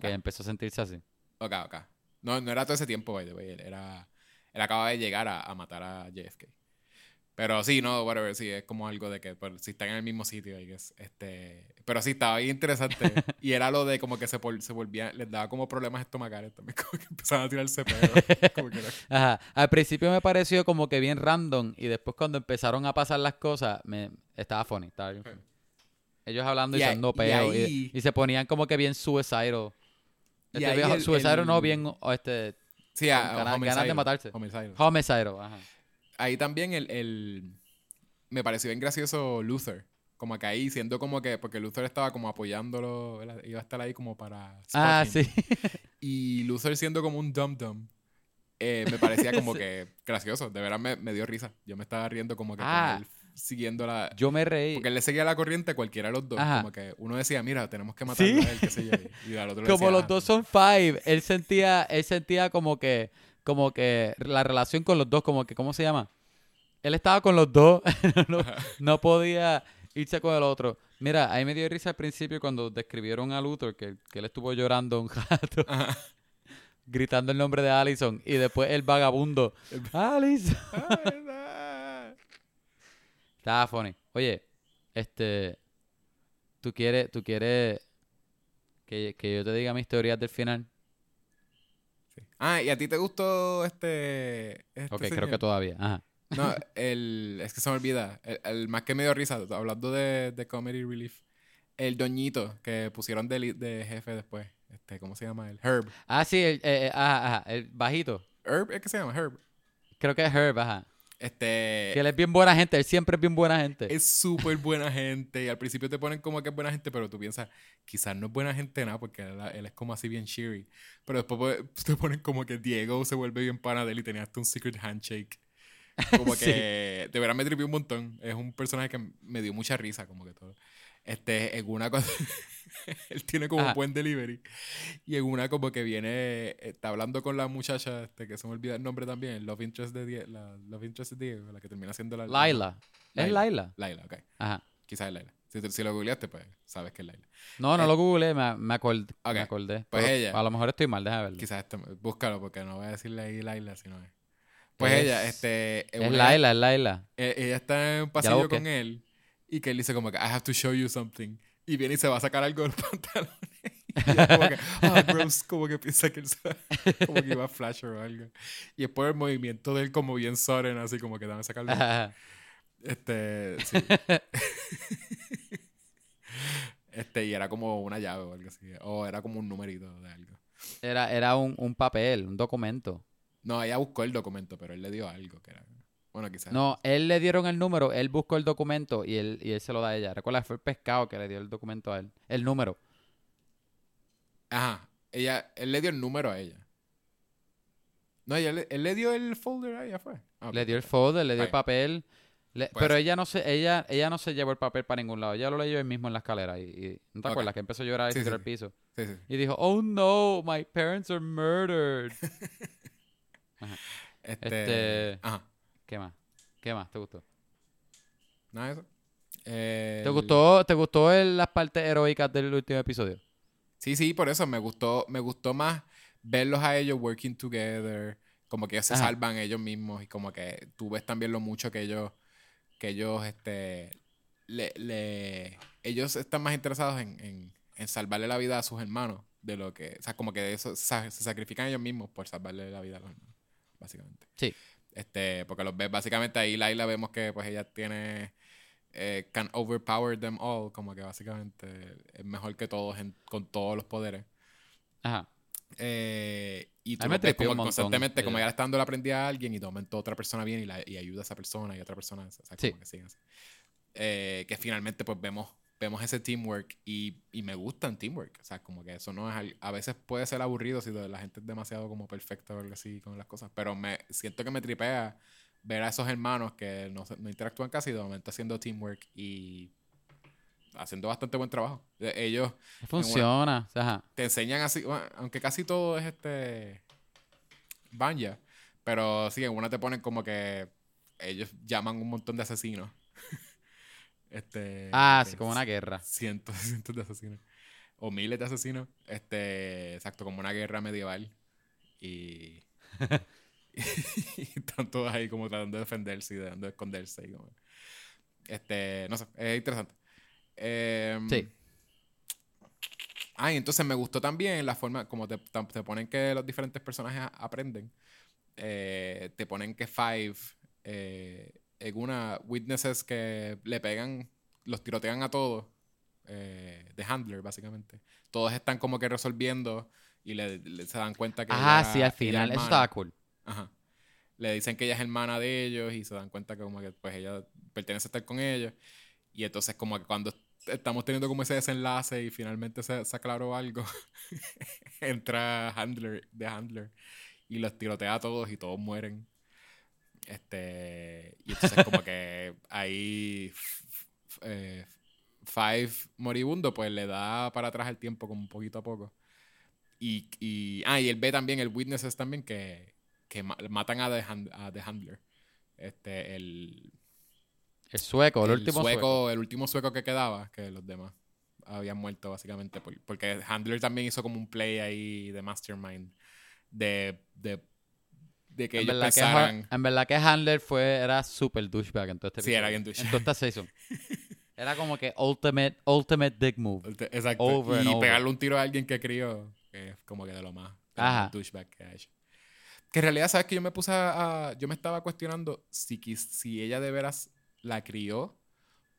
que empezó a sentirse así. Ok, ok. No, no era todo ese tiempo, by the way, Él era. Él acaba de llegar a, a matar a JFK. Pero sí, no, whatever, sí, es como algo de que pues, si están en el mismo sitio, I guess, este... Pero sí, estaba bien interesante. y era lo de como que se, se volvía, les daba como problemas estomacales también, como que empezaban a tirarse pedo. como que era- Ajá. Al principio me pareció como que bien random y después cuando empezaron a pasar las cosas, me estaba funny, estaba bien funny. Ellos hablando y, Y y, ahí- y se ponían como que bien suicidal. Y Este, viejo, el- suicidal no el- bien o este Sí, a, ganas- de matarse. homicidal. homicide, ajá. Ahí también el, el... Me pareció bien gracioso Luther. Como que ahí, siendo como que... Porque Luther estaba como apoyándolo, iba a estar ahí como para... Ah, sí. Y Luther siendo como un dum-dum. eh, me parecía como que gracioso. De verdad me, me dio risa. Yo me estaba riendo como que con Ah. Siguiendo la... Yo me reí. Porque él le seguía la corriente a cualquiera de los dos. Ajá. Como que uno decía, mira, tenemos que matarlo Sí. a él, qué sé yo. Y al otro Como decía, los "Ah, dos son five, él sentía, él sentía como que, como que la relación con los dos, como que, ¿cómo se llama? Él estaba con los dos, no, podía irse con el otro. Mira, ahí me dio risa al principio cuando describieron a Luthor, que, que él estuvo llorando un rato, Ajá. gritando el nombre de Allison, y después el vagabundo, Allison. Estaba funny. Oye, este, ¿tú quieres, tú quieres que, que yo te diga mis teorías del final? Sí. Ah, ¿y a ti te gustó este... este Ok, creo que todavía. Ajá. No, el... Es que se me olvida. El, el más que me dio risa, hablando de, de Comedy Relief. El doñito que pusieron de, de jefe después. Este, ¿Cómo se llama él? Herb. Ah, sí, el, eh, eh, ajá, ajá, el bajito. Herb, ¿es que se llama? Herb. Creo que es Herb, ajá. Este... Que él es bien buena gente, él siempre es bien buena gente. Es súper buena gente. Y al principio te ponen como que es buena gente, pero tú piensas, quizás no es buena gente nada, porque él, él es como así bien cheery. Pero después pues, te ponen como que Diego se vuelve bien pana de él y tenía hasta un secret handshake. Como Sí. que de verdad me tripió un montón. Es un personaje que me dio mucha risa, como que todo. Este, en una cosa, él tiene como Ajá. un buen delivery. Y en una como que viene, está hablando con la muchacha, este, que se me olvida el nombre también, el Love Interest de Diego, la Love Interest de Diego, la que termina siendo la... Laila. ¿Es Laila. Laila? Ok. Ajá. Quizás es Laila. Si, si lo googleaste, pues sabes que es Laila. No, no Eh, lo googleé, me, me, acord- ok, me acordé. pues Pero ella. A lo mejor estoy mal, déjame verlo. Quizás este, búscalo porque no voy a decirle ahí Laila, sino es. Pues Es- ella, este. Es Laila, es Laila. eh, ella está en un pasillo con él y que él dice como que I have to show you something. Y viene y se va a sacar algo del pantalón. y ella como que, ah, gross, como que piensa que él se- como que iba a flash o algo. Y después el movimiento de él como bien Soren, así como que dame sacarlo. Ajá. Este, sí. este, y era como una llave o algo así. O era como un numerito de algo. Era, era un, un papel, un documento. No, ella buscó el documento, pero él le dio algo que era. Bueno, quizás. No, él le dieron el número, él buscó el documento y él, y él se lo da a ella. Recuerda, fue el pescado que le dio el documento a él. El número. Ajá. Ella, él le dio el número a ella. No, ella le- él le dio el folder a ella, fue. Ah, Le dio el folder, le dio el papel. le- Pues- pero ella no se, ella, ella no se llevó el papel para ningún lado. Ella lo leyó él mismo en la escalera. Y, y- ¿No te acuerdas? Que empezó a llorar y Sí, se tiró sí, al piso. Sí, sí. Y dijo, oh no, my parents are murdered. Este. Este- Ajá. ¿Qué más? ¿Qué más? ¿Te gustó? Nada de eso. Eh, ¿Te gustó, ¿te gustó el- las partes heroicas del último episodio? Sí, sí, por eso me gustó, me gustó más verlos a ellos working together, como que ellos se Ajá. salvan ellos mismos y como que tú ves también lo mucho que ellos, que ellos, este, le, le- ellos están más interesados en, en, en salvarle la vida a sus hermanos de lo que, o sea, como que eso, sa- se sacrifican ellos mismos por salvarle la vida a los hermanos, básicamente. Sí. Este, porque los ves, básicamente ahí Laila vemos que pues ella tiene eh, can overpower them all, como que básicamente es mejor que todos en- con todos los poderes. Ajá. Eh, y tú ves como montón constantemente, como ella. ella le está dando la aprendida a alguien y de momento otra persona viene y, la, y ayuda a esa persona y otra persona, o sea, Sí. como que siguen así. Eh, que finalmente pues vemos, vemos ese teamwork y, y me gusta el teamwork, o sea, como que eso no es, a veces puede ser aburrido si la gente es demasiado como perfecta o algo así con las cosas, pero me siento que me tripea ver a esos hermanos que no, no interactúan casi de momento haciendo teamwork y haciendo bastante buen trabajo. Eh, Ellos Funciona. ajá. te enseñan así, bueno, aunque casi todo es este Banja, pero sí, en una te ponen como que ellos llaman un montón de asesinos. Este Ah, sí, como una guerra. cientos, cientos de asesinos o miles de asesinos, este, exacto, como una guerra medieval y y están todos ahí como tratando de defenderse y tratando de esconderse. y como- Este, no sé, es interesante. Em, Sí. Ah, y entonces me gustó también la forma como te, te ponen que los diferentes personajes aprenden. Eh, te ponen que Five, eh, en una, witnesses que le pegan, los tirotean a todos, eh, de handler básicamente. Todos están como que resolviendo y le, le- se dan cuenta que... Ajá, ella- sí, al final. Eso estaba cool. Ajá. Le dicen que ella es hermana de ellos y se dan cuenta que como que pues ella pertenece a estar con ellos. Y entonces como que cuando estamos teniendo como ese desenlace y finalmente se, se aclaró algo, entra Handler, de Handler y los tirotea a todos y todos mueren. Este, y entonces como que ahí eh, Five moribundo pues le da para atrás el tiempo como poquito a poco. Y, y, ah, y él ve también, el Witnesses también, que, que ma- matan a The, Hand- a The Handler. Este, el, El sueco, el, el último sueco, sueco. el último sueco que quedaba, que los demás habían muerto básicamente. por- porque Handler también hizo como un play ahí de Mastermind. De, de, de que En ellos verdad, que, pensaran. Ha- en verdad que Handler fue, era super douchebag en todo este Sí, era bien douchebag. En toda esta season. Era como que ultimate, ultimate dick move. Exacto. Over y over. pegarle un tiro a alguien que crió, que es como que de lo más, de lo más Ajá. douchebag que ha hecho. Que en realidad, ¿sabes que Yo me puse a, Yo me estaba cuestionando si, si ella de veras la crió.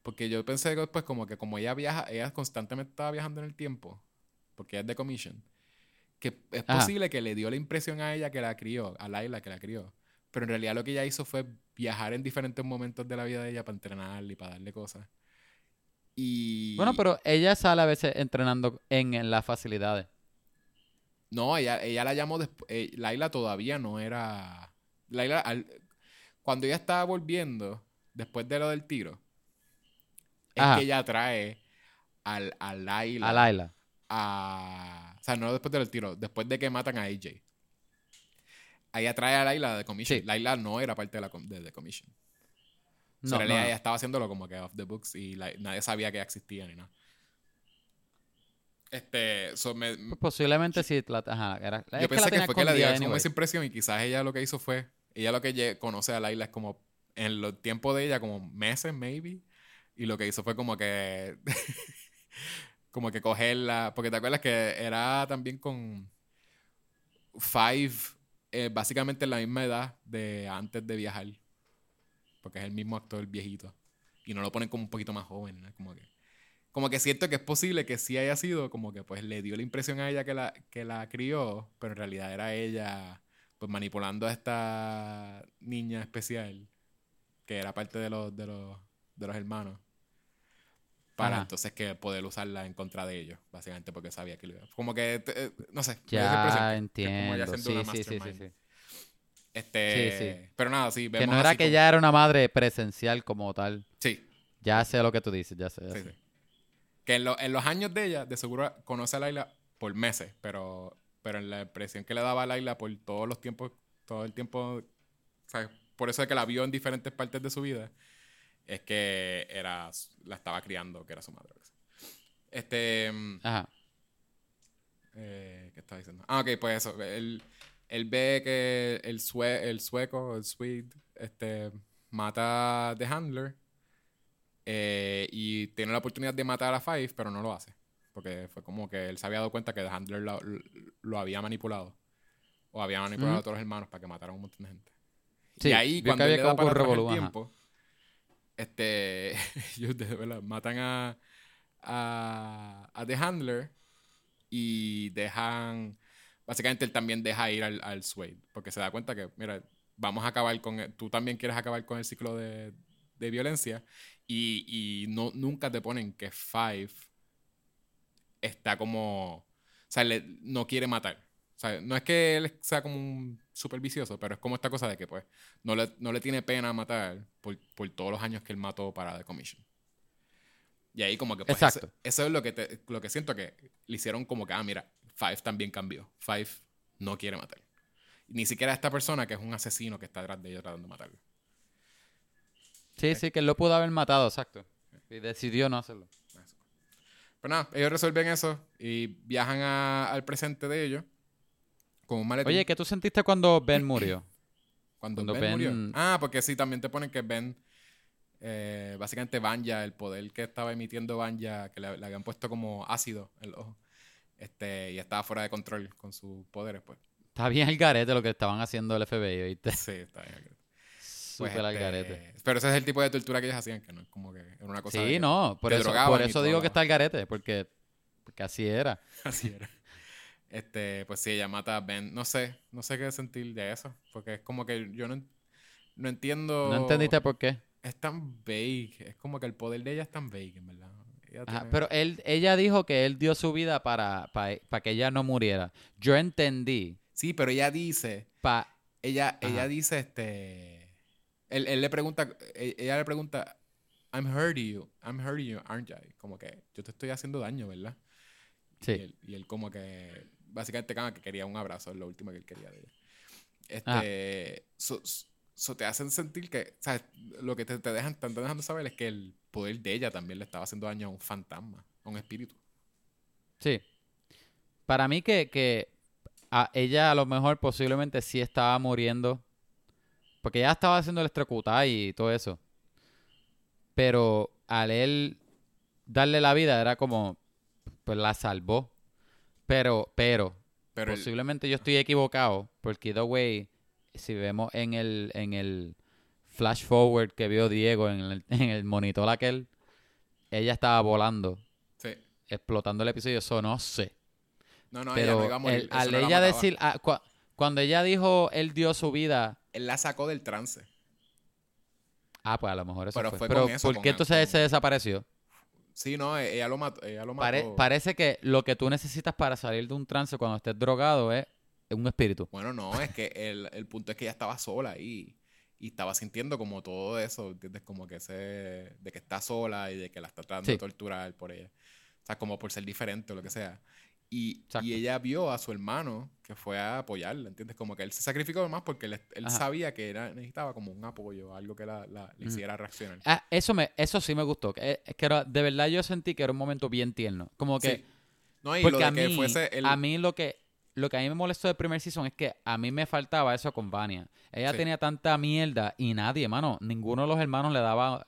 Porque yo pensé que después como que como ella viaja, ella constantemente estaba viajando en el tiempo. Porque ella es de commission. Que es Ajá. posible que le dio la impresión a ella que la crió, a Laila que la crió. Pero en realidad lo que ella hizo fue viajar en diferentes momentos de la vida de ella para entrenarle y para darle cosas. Y... Bueno, pero ella sale a veces entrenando en, en las facilidades. No, ella, ella la llamó después. Laila todavía no era. Laila, al- cuando ella estaba volviendo, después de lo del tiro, es que ella trae al, a Laila. A Laila. a- o sea, no después del tiro, después de que matan a AJ. Ella trae a Laila de Commission. Sí. Laila no era parte de la com- de The Commission. No, realidad no, ella estaba haciéndolo como que off the books y la- nadie sabía que existía ni nada. Este, so me, Pues posiblemente sí. La, ajá, era, es yo que pensé la que, fue que escondida como anyway. esa impresión y quizás ella lo que hizo fue, ella lo que conoce a Laila es como en los tiempos de ella, como meses, maybe, y lo que hizo fue como que, como que cogerla, porque te acuerdas que era también con Five, eh, básicamente en la misma edad de antes de viajar, porque es el mismo actor viejito, y no lo ponen como un poquito más joven, como que como que siento que es posible que sí haya sido como que pues le dio la impresión a ella que la, que la crió, pero en realidad era ella pues manipulando a esta niña especial que era parte de los, de los, de los hermanos para Ajá. entonces que poder usarla en contra de ellos, básicamente porque sabía que lo iba. Como que, eh, no sé. Ya que- que como entiendo. siendo Sí, sí, sí, sí, sí. Este, Sí. Pero nada, sí, Que vemos no era que como- ella era una madre presencial como tal. Sí, Ya sé lo que tú dices, ya sé. ya Sí, sé. sí. Que en, lo- en los años de ella, de seguro conoce a Laila por meses, pero, pero en la impresión que le daba a Laila por todos los tiempos, todo el tiempo, ¿sabes? por eso es que la vio en diferentes partes de su vida, es que era, la estaba criando, que era su madre. Este, mm, Ajá. eh, ¿qué estaba diciendo? Ah, ok, pues eso, él, él ve que el, sue- el sueco, el Swede, este, mata a The Handler eh, y tiene la oportunidad de matar a Five, pero no lo hace. Porque fue como que él se había dado cuenta que The Handler lo, lo había manipulado. O había manipulado a todos los hermanos para que mataran a un montón de gente. Sí, y ahí, cuando él había le da para atrás el tiempo, este, ellos de verdad matan a, a, a The Handler y dejan, básicamente él también deja ir al, al Swade, porque se da cuenta que, mira, vamos a acabar con, el- tú también quieres acabar con el ciclo de, de violencia y, y no, nunca te ponen que Five está como, o sea, le- no quiere matar. O sea, no es que él sea como un super vicioso, pero es como esta cosa de que, pues, no le, no le tiene pena matar por, por todos los años que él mató para The Commission. Y ahí como que, pues, Exacto. Eso, eso es lo que, te- lo que siento que le hicieron como que, ah, mira, Five también cambió. Five no quiere matar. Ni siquiera esta persona que es un asesino que está detrás de ella tratando de matarlo. Sí, sí, que él lo pudo haber matado, exacto. Y decidió no hacerlo. Pero nada, ellos resuelven eso y viajan a- al presente de ellos con un maletín. Oye, ¿qué tú sentiste cuando Ben murió? Cuando, Cuando Ben, murió. Ah, porque sí, también te ponen que Ben, eh, básicamente Banja, el poder que estaba emitiendo Banja, que le, le habían puesto como ácido en el ojo, este, y estaba fuera de control con sus poderes, pues. Está bien el garete lo que estaban haciendo el FBI, ¿viste? Sí, está bien. Pues, Súper al este, garete. Pero ese es el tipo de tortura que ellos hacían, que no es como que era una cosa. de Sí, que- no, por eso, por eso digo que está el garete, porque, porque así era. Así era. Este, pues sí, ella mata a Ben. No sé, no sé qué sentir de eso. Porque es como que yo no, no entiendo. ¿No entendiste por qué? Es tan vague. Es como que el poder de ella es tan vague, en verdad. Ella Ajá, tiene- pero él, ella dijo que él dio su vida para, para, para que ella no muriera. Yo entendí. Sí, pero ella dice. Pa, Ella, ella dice este. Él, él le pregunta. e- Ella le pregunta. I'm hurting you. I'm hurting you, aren't I? Como que yo te estoy haciendo daño, ¿verdad? Sí. Y él, y él como que. Básicamente, como que quería un abrazo. Es lo último que él quería de ella. Este. so- so te hacen sentir que. O sea, lo que te, te dejan, te están dejando saber es que el poder de ella también le estaba haciendo daño a un fantasma. A un espíritu. sí. Para mí que, que a ella a lo mejor posiblemente sí estaba muriendo. Porque ella estaba haciendo electrocutada y todo eso. Pero al él darle la vida era como, pues la salvó. Pero, pero, Posiblemente yo estoy equivocado, porque the way, si vemos en el, en el flash forward que vio Diego en el, en el monitor aquel, ella estaba volando, sí. explotando el episodio, eso no sé. No, no, ella no Pero iba a morir. el- eso al no la ella decir, ah, cua- cuando ella dijo, él dio su vida, Él la sacó del trance. ah, pues a lo mejor eso Pero fue. fue Pero eso, ¿por qué entonces él se desapareció? Sí, no, e- ella lo mató. Ella lo mató. Pare- parece que lo que tú necesitas para salir de un trance cuando estés drogado es un espíritu. Bueno, no, es que el, el punto es que ella estaba sola ahí y estaba sintiendo como todo eso, ¿entiendes? Como que ese, de que está sola y de que la está tratando Sí. de torturar por ella. O sea, como por ser diferente o lo que sea. Y, y ella vio a su hermano que fue a apoyarla, ¿entiendes? Como que él se sacrificó más porque él, sabía que era, necesitaba como un apoyo, algo que la, la- le hiciera reaccionar. Ah, eso, me, eso sí me gustó. que- eh, Es que era- de verdad yo sentí que era un momento bien tierno. Como que... Sí. No, y Porque lo a de que mí, fuese el... a mí lo que lo que a mí me molestó del primer season es que a mí me faltaba eso con Vania. Ella Sí. tenía tanta mierda y nadie, mano, ninguno de los hermanos le daba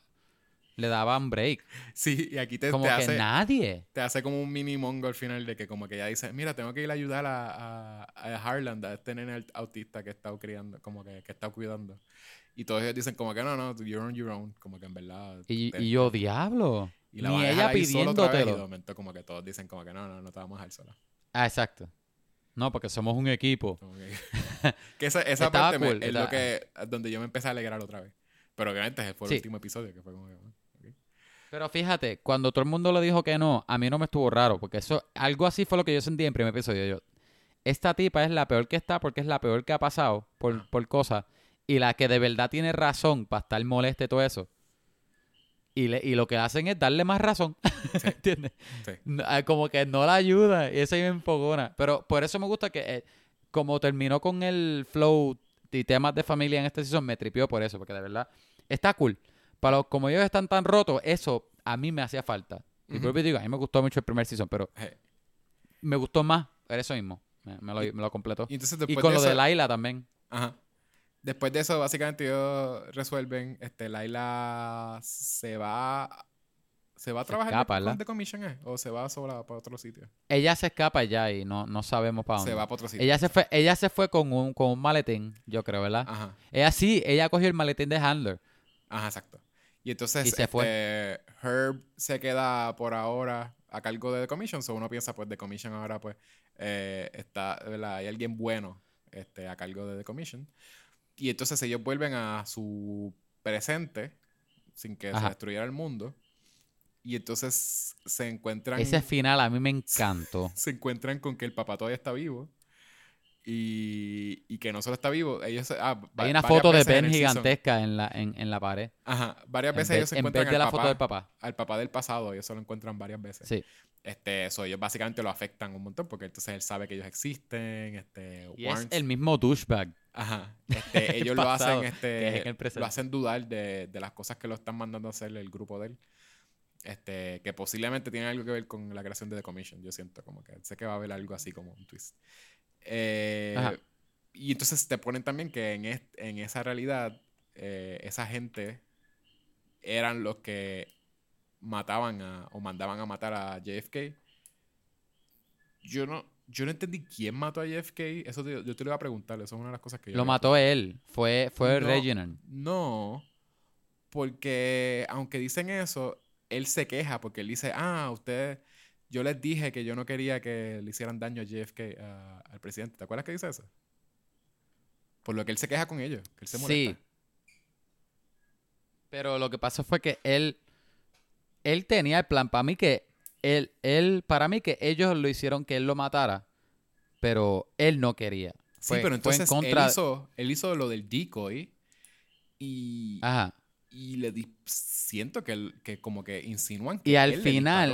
le daban break. Sí, y aquí te, Como te que hace... nadie. te hace como un mini mongo al final de que como que ella dice, mira, tengo que ir a ayudar a, a, a Harland, a este nene aut- autista que he estado criando, como que, que he estado cuidando. Y todos ellos dicen como que no, no, you're on your own, como que en verdad. Y, te- y yo, diablo. y la Ni ella vez, Y de pidiéndotelo. momento como que todos dicen como que no, no, no te vamos a dejar sola. Ah, exacto. No, porque somos un equipo. Que, esa, esa parte me- es lo que, donde yo me empecé a alegrar otra vez. Pero obviamente fue el Sí. último episodio que fue como que... Pero fíjate, cuando todo el mundo le dijo que no, a mí no me estuvo raro, porque eso, algo así fue lo que yo sentí en primer episodio. Yo, esta tipa es la peor que está porque es la peor que ha pasado por, Ajá. por cosas, y la que de verdad tiene razón para estar molesta y todo eso. Y, le, y lo que hacen es darle más razón. ¿Entiendes? Sí. No, ah, Como que no la ayuda, y eso ahí me enfogona. Pero por eso me gusta que, eh, como terminó con el flow y temas de familia en este season, me tripió por eso, porque de verdad está cool. Para como ellos están tan rotos, eso a mí me hacía falta. Y y digo, a mí me gustó mucho el primer season, pero me gustó más por eso mismo. Me, me lo, me lo completó. Y entonces Y después con de lo eso, de Laila también. Ajá. Después de eso, básicamente ellos resuelven, este, Laila se va, se va a Se trabajar escapa, ¿verdad? The Commission, ¿eh? O se va sola para otro sitio. Ella se escapa ya y no, no sabemos para dónde. Se va para otro sitio. Ella se fue, ella se fue con un, con un maletín, yo creo, ¿verdad? Ajá, Ella sí, ella cogió el maletín de Handler. ajá, exacto. Y entonces, Y se fue. este, Herb se queda por ahora a cargo de The Commission, so uno piensa, pues, The Commission ahora, pues, eh, está, ¿verdad? Hay alguien bueno, este, a cargo de The Commission. Y entonces ellos vuelven a su presente, sin que se destruyera el mundo. Y entonces se encuentran... Ese final a mí me encantó. se encuentran con que el papá todavía está vivo. Y, y que no solo está vivo, ellos... se- ah, Hay una foto de en Ben season- gigantesca en la, en, en la pared. Ajá, varias En veces vez, ellos se en encuentran vez de al la papá, foto del papá. al papá del pasado, ellos se lo encuentran varias veces. Sí. Este, eso, ellos básicamente lo afectan un montón porque entonces él sabe que ellos existen, este, Y es el mismo douchebag. Ajá, este, ellos lo hacen, es en este, lo hacen dudar de, de las cosas que lo están mandando a hacer el grupo de él. Este, que posiblemente tiene algo que ver con la creación de The Commission, yo siento como que sé que va a haber algo así como un twist. Eh, y entonces te ponen también que en, est- en esa realidad, eh, esa gente eran los que mataban a, o mandaban a matar a JFK. Yo no, yo no entendí quién mató a JFK. Eso te- yo te lo iba a preguntar. Eso es una de las cosas que yo Lo mató él. Fue, fue No. Reginald. no, porque aunque dicen eso, él se queja porque él dice, ah, ustedes, yo les dije que yo no quería que le hicieran daño a JFK, a- al presidente. ¿Te acuerdas que dice eso? Por lo que él se queja con ellos, que él se molesta. Sí. Pero lo que pasó fue que él, él tenía el plan. Para mí que él, él, para mí que ellos lo hicieron que él lo matara, pero él no quería. Sí, pero en entonces contra- él, hizo, él hizo lo del decoy y, Ajá. y le di- siento que, él- que como que insinúan que Y al él le final-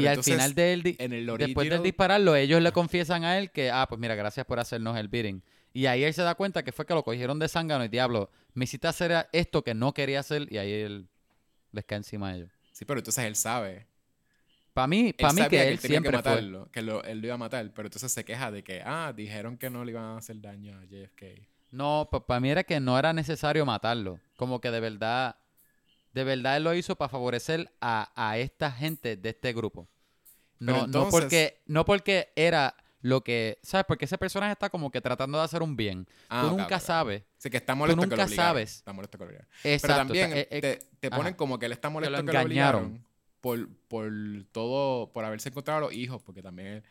disparó. y Pero al final de él, di- en el después del original- dispararlo, ellos le confiesan a él que, ah, pues mira, gracias por hacernos el beating. Y ahí él se da cuenta que fue que lo cogieron de zángano y diablo, me hiciste hacer esto que no quería hacer y ahí él les cae encima a ellos. Sí, pero entonces él sabe. Para mí, Él para mí que él tenía siempre que fue. matarlo, que lo- él lo iba a matar, pero entonces se queja de que, ah, dijeron que no le iban a hacer daño a JFK. No, para mí era que no era necesario matarlo. Como que de verdad, de verdad él lo hizo para favorecer a, a esta gente de este grupo. No, no porque, no porque era lo que, ¿sabes? Porque ese personaje está como que tratando de hacer un bien. Ah, Tú ok, nunca sabes. Sí, que está molesto que nunca lo obligaron. sabes. Está molesto que lo obligaron. Exacto. Pero también eh, eh, te, ponen ajá. como que él está molesto lo que lo, obligaron por, por todo, por haberse encontrado a los hijos, porque también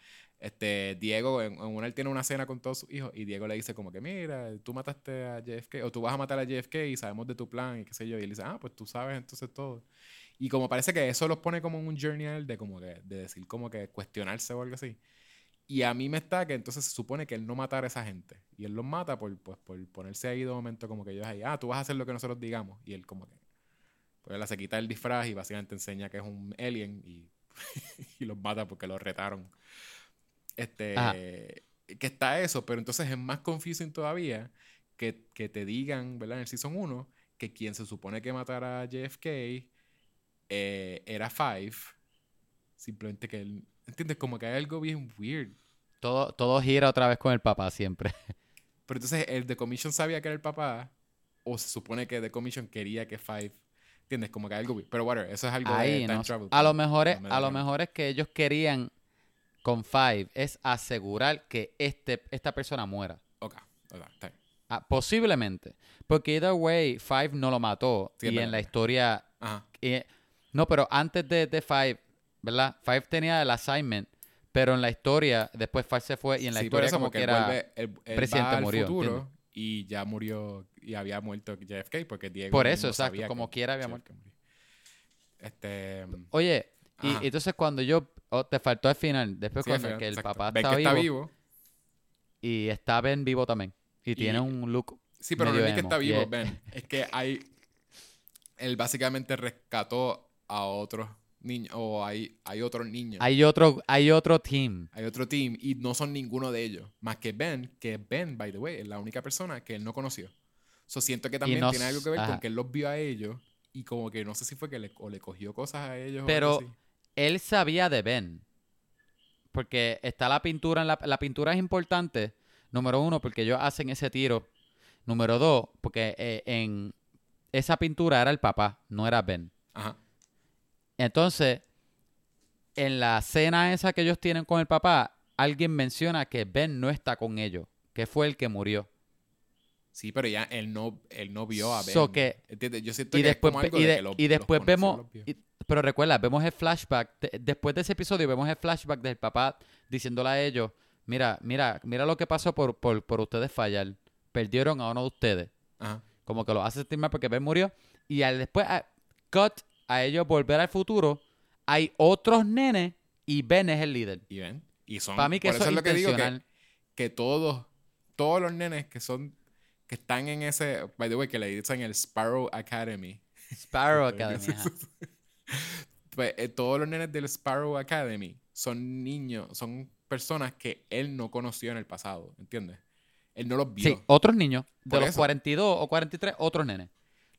este Diego, en, en una él tiene una cena con todos sus hijos y Diego le dice como que mira, tú mataste a JFK o tú vas a matar a JFK y sabemos de tu plan y qué sé yo, y él dice, ah, pues tú sabes entonces todo. Y como parece que eso los pone como en un journey de como de decir como que cuestionarse o algo así. Y a mí me está que entonces se supone que él no matara a esa gente. Y él los mata por, pues, por ponerse ahí de momento como que ellos ahí, ah, tú vas a hacer lo que nosotros digamos. Y él como que, pues él se quita el disfraz y básicamente enseña que es un alien y, y los mata porque los retaron. Este, Ajá. que está eso, pero entonces es más confusing todavía que, que te digan, ¿verdad? En el Season 1, que quien se supone que matara a JFK eh, era Five. Simplemente que él, ¿entiendes? Como que hay algo bien weird. todo, todo gira otra vez con el papá siempre. Pero entonces el The Commission sabía que era el papá, o se supone que The Commission quería que Five, ¿entiendes? Como que hay algo weird. Pero whatever, eso es algo de Ahí, time no travel. A lo mejor es, No me a lo mejor es que ellos querían con Five es asegurar que este, esta persona muera. Ok, ok, está bien. Ah, posiblemente. Porque either way, Five no lo mató. Sí, y en verdad. la historia. Ajá. y- no, pero antes de, de Five, ¿verdad? Five tenía el assignment. Pero en la historia, después Five se fue y en la Sí, historia como que era. vuelve- él presidente murió, futuro y ya murió, y había muerto JFK, porque Diego Por eso, exacto, como que quiera había JFK murió. Este... Oye, Ajá. y entonces cuando yo. oh, te faltó al final. Después sí, cuando final, que el papá está que vivo, está vivo. Y está Ben vivo también. Y, Y- tiene un look. Sí, pero no es que está vivo, Ben. Es que hay... Él básicamente rescató a otros niños, o hay, hay otros niños. Hay otro, hay otro team. Hay otro team y no son ninguno de ellos. Más que Ben, que Ben, by the way, es la única persona que él no conoció. So, siento que también tiene algo que ver con que él los vio a ellos y como que no sé si fue que le, o le cogió cosas a ellos Pero- o algo así. Él sabía de Ben. Porque está la pintura. En la, la pintura es importante. Número uno, porque ellos hacen ese tiro. Número dos, porque eh, en esa pintura era el papá, no era Ben. Ajá. Entonces, en la cena esa que ellos tienen con el papá, alguien menciona que Ben no está con ellos, que fue el que murió. Sí, pero ya él no, él no vio a Ben. So que- ¿Entiendes? Yo siento Y que después, es como ve- algo y, de de- que los- y después vemos, y- pero recuerda, vemos el flashback, de- después de ese episodio vemos el flashback del papá diciéndole a ellos, mira, mira, mira lo que pasó por, por, por ustedes fallar, perdieron a uno de ustedes, Ajá. como que lo hace sentir mal porque Ben murió, y al después, a- cut a ellos volver al futuro, hay otros nenes y Ben es el líder. Y ven. Y son. Para mí que por eso es es lo que digo, que, que todos, todos los nenes que son, que están en ese, by the way, que le dicen el Sparrow Academy. Sparrow Academy. ajá. Pues eh, todos los nenes del Sparrow Academy son niños, son personas que él no conoció en el pasado, ¿entiendes? Él no los vio. Sí, otros niños, de los eso. 42 o 43, otros nenes.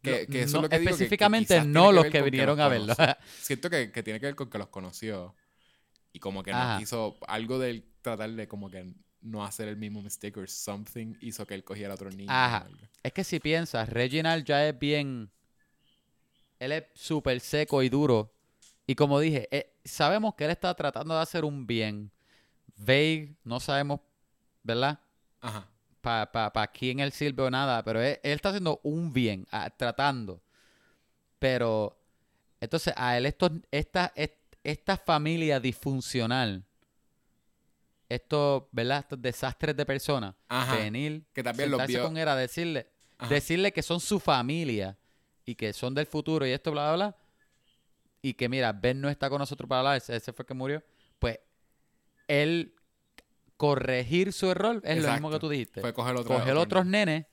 Que- Lo- que eso es no- lo que digo, que- que específicamente no los que vinieron los a verlo. Siento que, que tiene que ver con que los conoció y como que no quiso algo del tratar de como que no hacer el mismo mistake or something hizo que él cogiera a otro niño. Ajá. Es que si piensas, Reginald ya es bien. Él es súper seco y duro. Y como dije, eh, sabemos que él está tratando de hacer un bien. Vague, no sabemos, ¿verdad? Ajá. Para pa, pa quién él sirve o nada. Pero él, él está haciendo un bien, tratando. Pero, entonces, a él, esto, esta, est- esta familia disfuncional, estos, ¿verdad? Estos desastres de personas, Ajá. venir, Que también los vio. con él a decirle, Ajá. decirle que son su familia y que son del futuro y esto, bla, bla, bla. Y que mira, Ben no está con nosotros para hablar, ese, ese fue el que murió. Pues él corregir su error es lo mismo que tú dijiste. Fue coger otro. Coge otro otros nenes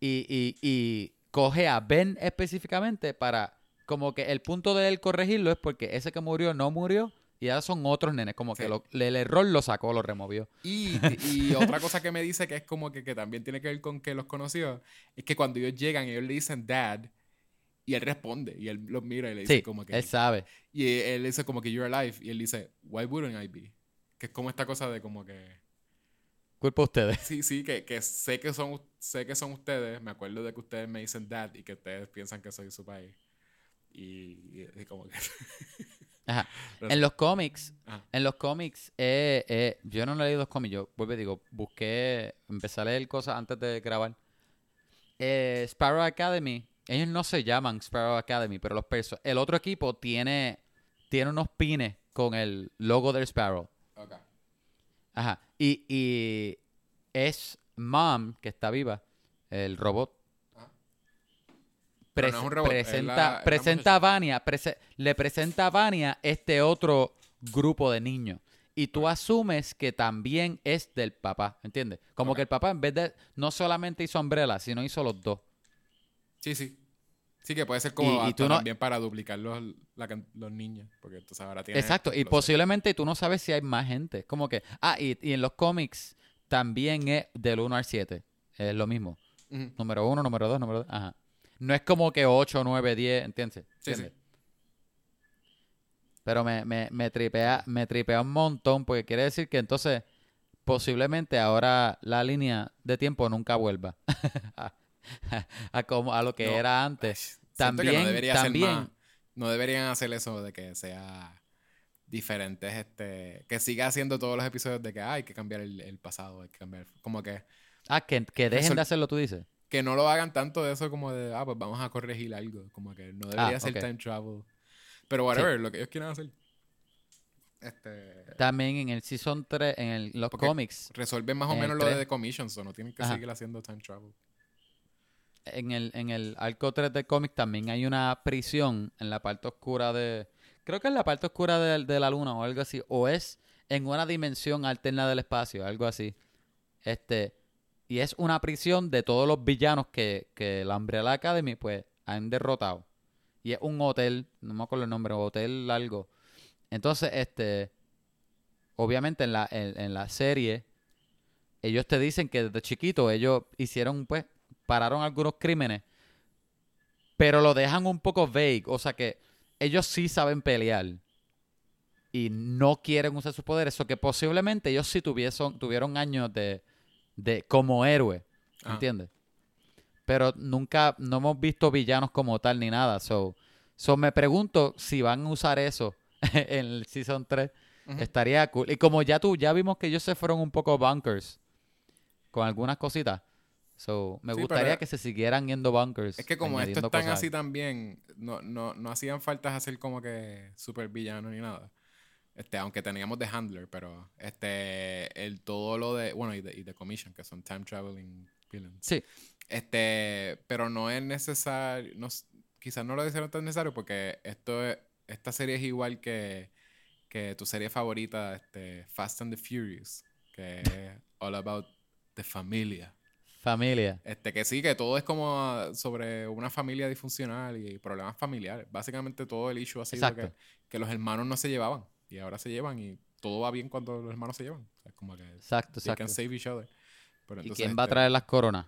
y, y, y coge a Ben específicamente para, como que el punto de él corregirlo es porque ese que murió no murió y ahora son otros nenes, como que lo- el error lo sacó, lo removió. Y, y otra cosa que me dice que es como que, que también tiene que ver con que los conoció, es que cuando ellos llegan, ellos le dicen dad, y él responde, y él los mira y le dice Sí, como que... él sabe. Y él dice como que you're alive, y él dice, why wouldn't I be? Que es como esta cosa de como que... Culpa de ustedes. Sí, sí, que, que sé que son sé que son ustedes, me acuerdo de que ustedes me dicen dad y que ustedes piensan que soy su país. Y, y- y como que... Ajá. Pero- En los cómics, Ajá. en los cómics, eh, eh, yo no he leído los cómics, yo vuelvo y digo, busqué, empecé a leer cosas antes de grabar. Eh, Sparrow Academy, ellos no se llaman Sparrow Academy, pero los perso el otro equipo tiene, tiene unos pines con el logo del Sparrow. Ok. Ajá. Y, y es Mom, que está viva, el robot. Pres- no es un robot, es presenta, es la presenta a Vania, prese- le presenta a Vania este otro grupo de niños. Y tú asumes que también es del papá, ¿entiendes? Como que el papá en vez de, no solamente hizo Umbrella, sino hizo los dos. Sí, sí. Sí, que puede ser como Y- tú no- también para duplicar los, la los niños. Porque entonces ahora tiene. Exacto, y posiblemente tú no sabes si hay más gente. Como que, ah, y, y en los cómics también es del 1 al 7. Es lo mismo. Número 1, número 2, número 2. Ajá. No es como que 8, 9, 10, ¿entiendes? Sí, ¿Entiendes? sí. Pero me, me, me, tripea, me tripea un montón porque quiere decir que entonces posiblemente ahora la línea de tiempo nunca vuelva a, como, a lo que No, era antes. También, no debería también. más- no deberían hacer eso de que sea diferentes, este, que siga haciendo todos los episodios de que "Ah, hay que cambiar el, el pasado, hay que cambiar, como que, Ah, que, que dejen Eso- de hacerlo, tú dices. que no lo hagan tanto de eso como de, ah, pues vamos a corregir algo, como que no debería Ah, ser time travel. Pero whatever, lo que ellos quieran hacer. Este, También en el Season 3, en el- los cómics, resuelven más o menos lo de. The Commissions, o no tienen que Ajá. seguir haciendo time travel. En el, en el arco 3 del cómic también hay una prisión en la parte oscura de... Creo que es la parte oscura de, la luna o algo así. O es en una dimensión alterna del espacio, algo así. Este... Y es una prisión de todos los villanos que, que la Umbrella Academy pues han derrotado. Y es un hotel, no me acuerdo el nombre, hotel algo. Entonces, este... Obviamente en la, en, en la serie ellos te dicen que desde chiquito ellos hicieron pues pararon algunos crímenes, pero lo dejan un poco vague. O sea que ellos sí saben pelear y no quieren usar sus poderes. O que posiblemente ellos sí tuviesen, tuvieron años de, de como héroe, Ajá. ¿entiendes? Pero nunca, no hemos visto villanos como tal ni nada. So, so me pregunto si van a usar eso en el Season 3. Ujú. Estaría cool. Y como ya tú, ya vimos que ellos se fueron un poco bunkers con algunas cositas. So, me Sí, gustaría que se siguieran yendo bunkers. Es que como esto añadiendo es tan cosas. así también, no, no, no hacían falta hacer como que super villano ni nada. Este, aunque teníamos The Handler, pero este, el todo lo de, bueno, y The, y The Commission, que son time traveling villains. Sí, Este, pero no es necesario, no, quizás no lo hicieron tan necesario porque esto es- esta serie es igual que, que tu serie favorita, este, Fast and the Furious, que es all about the familia. Familia. Este, que sí, que todo es como ah, sobre una familia disfuncional y problemas familiares. Básicamente todo el issue ha sido que, Exacto. que los hermanos no se llevaban y ahora se llevan y todo va bien cuando los hermanos se llevan. O sea, es como que Exacto, they can exacto. save each other. Pero ¿Y quién va a este, traer las coronas?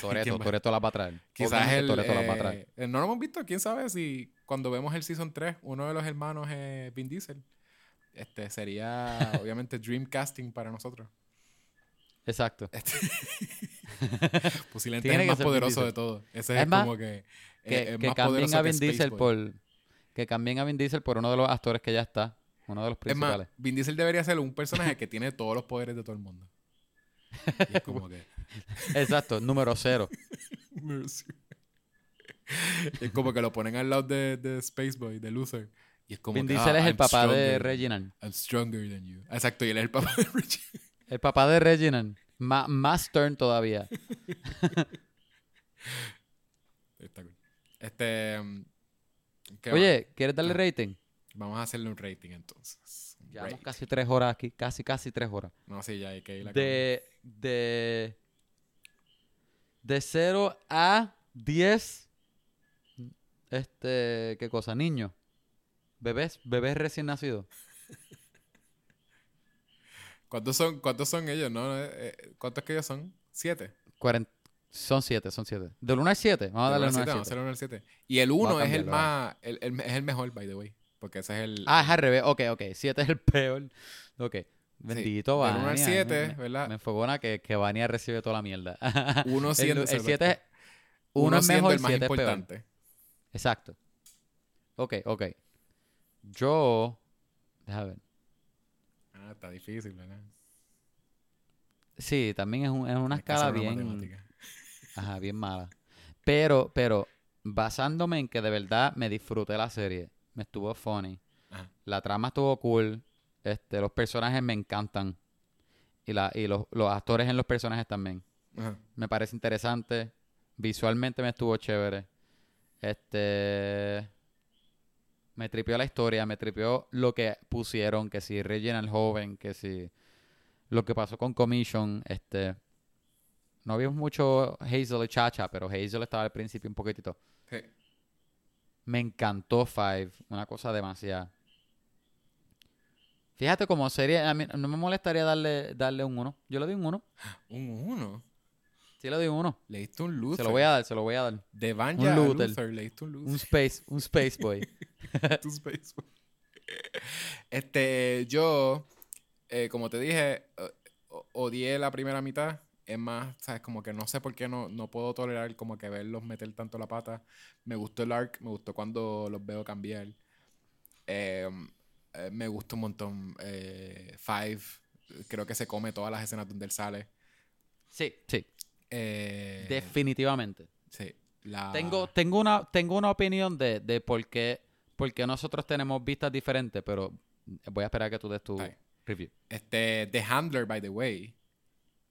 Toreto, ¿quién va- Toreto las va a traer. Quizás el, Toretto las va a traer. eh, no lo hemos visto, quién sabe si cuando vemos el Season 3, uno de los hermanos es Vin Diesel. Este sería obviamente Dreamcasting para nosotros. Exacto. Posiblemente es el más poderoso de todos. Ese Es es, más, como que. Que, es- es que más cambien a Vin Diesel por... Que cambien a Vin Diesel por uno de los actores que ya está. Uno de los Es más, principales. Vin Diesel debería ser un personaje que tiene todos los poderes de todo el mundo. Y es como que. Exacto, número cero. Y es como que lo ponen al lado de, de Spaceboy, de Luther. Y es como Vin que, Diesel ah, es el I'm papá de. Reginald. I'm stronger than you. Exacto, y él es el papá de Reggie. El papá de Reginald. Ma- más stern todavía. Está cool. Este. ¿qué Oye, ¿quieres darle Ah. rating? Vamos a hacerle un rating entonces. Llevamos rate. casi tres horas aquí. Casi, casi tres horas. No, sí, ya hay que ir a De... De... De 0 a 10. Este... ¿Qué cosa? Niños. Bebés. Bebés recién nacidos. ¿Cuántos son, ¿Cuántos son ellos? No, Eh, eh, ¿Cuántos que ellos son? ¿Siete? Cuarenta- Son siete, son siete. Del 1 al 7. Vamos a Del darle uno al 1 siete, al Vamos a 7. hacerle uno al 7. Y el Voy a 1 es el más. El, el- es el mejor, by the way. Porque ese es el. Ah, es al revés. Ok, ok. 7 es el peor. Ok. Bendito, del al Vania. siete, Me- me- ¿verdad? Me enfogona que, que Vania recibe toda la mierda. Uno siendo el, ser 7 es... uno es mejor, el más 7 es peor. importante. Exacto. Ok, ok. Yo... Déjame ver. Está difícil, ¿verdad? Sí, también es, un- es una Hay escala bien... matemática. Ajá, bien mala. Pero, pero, basándome en que de verdad me disfruté la serie. Me estuvo funny. Ajá. La trama estuvo cool. Este, los personajes me encantan. Y, la, y los, los actores en los personajes también. Ajá. Me parece interesante. Visualmente me estuvo chévere. Este. Me tripió la historia, me tripió lo que pusieron, que si Reginald joven, que si lo que pasó con Commission, este no vimos mucho Hazel y Chacha, pero Hazel estaba al principio un poquitito. Sí. Me encantó Five, una cosa demasiada. Fíjate como serie, a mí no me molestaría darle darle un 1. Yo le doy un 1. Un 1. Sí le doy un 1. Le diste un Luther. Se lo voy a dar, se lo voy a dar. De Vanya a Luther. Luther. Le diste un Luther. Un space, un space boy. tu Space Boy. Este, yo, eh, como te dije, odié la primera mitad. Es más, ¿sabes? Como que no sé por qué no, no puedo tolerar como que verlos meter tanto la pata. Me gustó el arc, me gustó cuando los veo cambiar. Eh, eh, me gustó un montón eh, Five. Creo que se come todas las escenas donde él sale. Sí, sí, Eh, definitivamente. sí, la- Tengo, tengo, una, tengo una opinión de, de por, qué, por qué nosotros tenemos vistas diferentes, pero voy a esperar a que tú des tu review. Este, The Handler, by the way,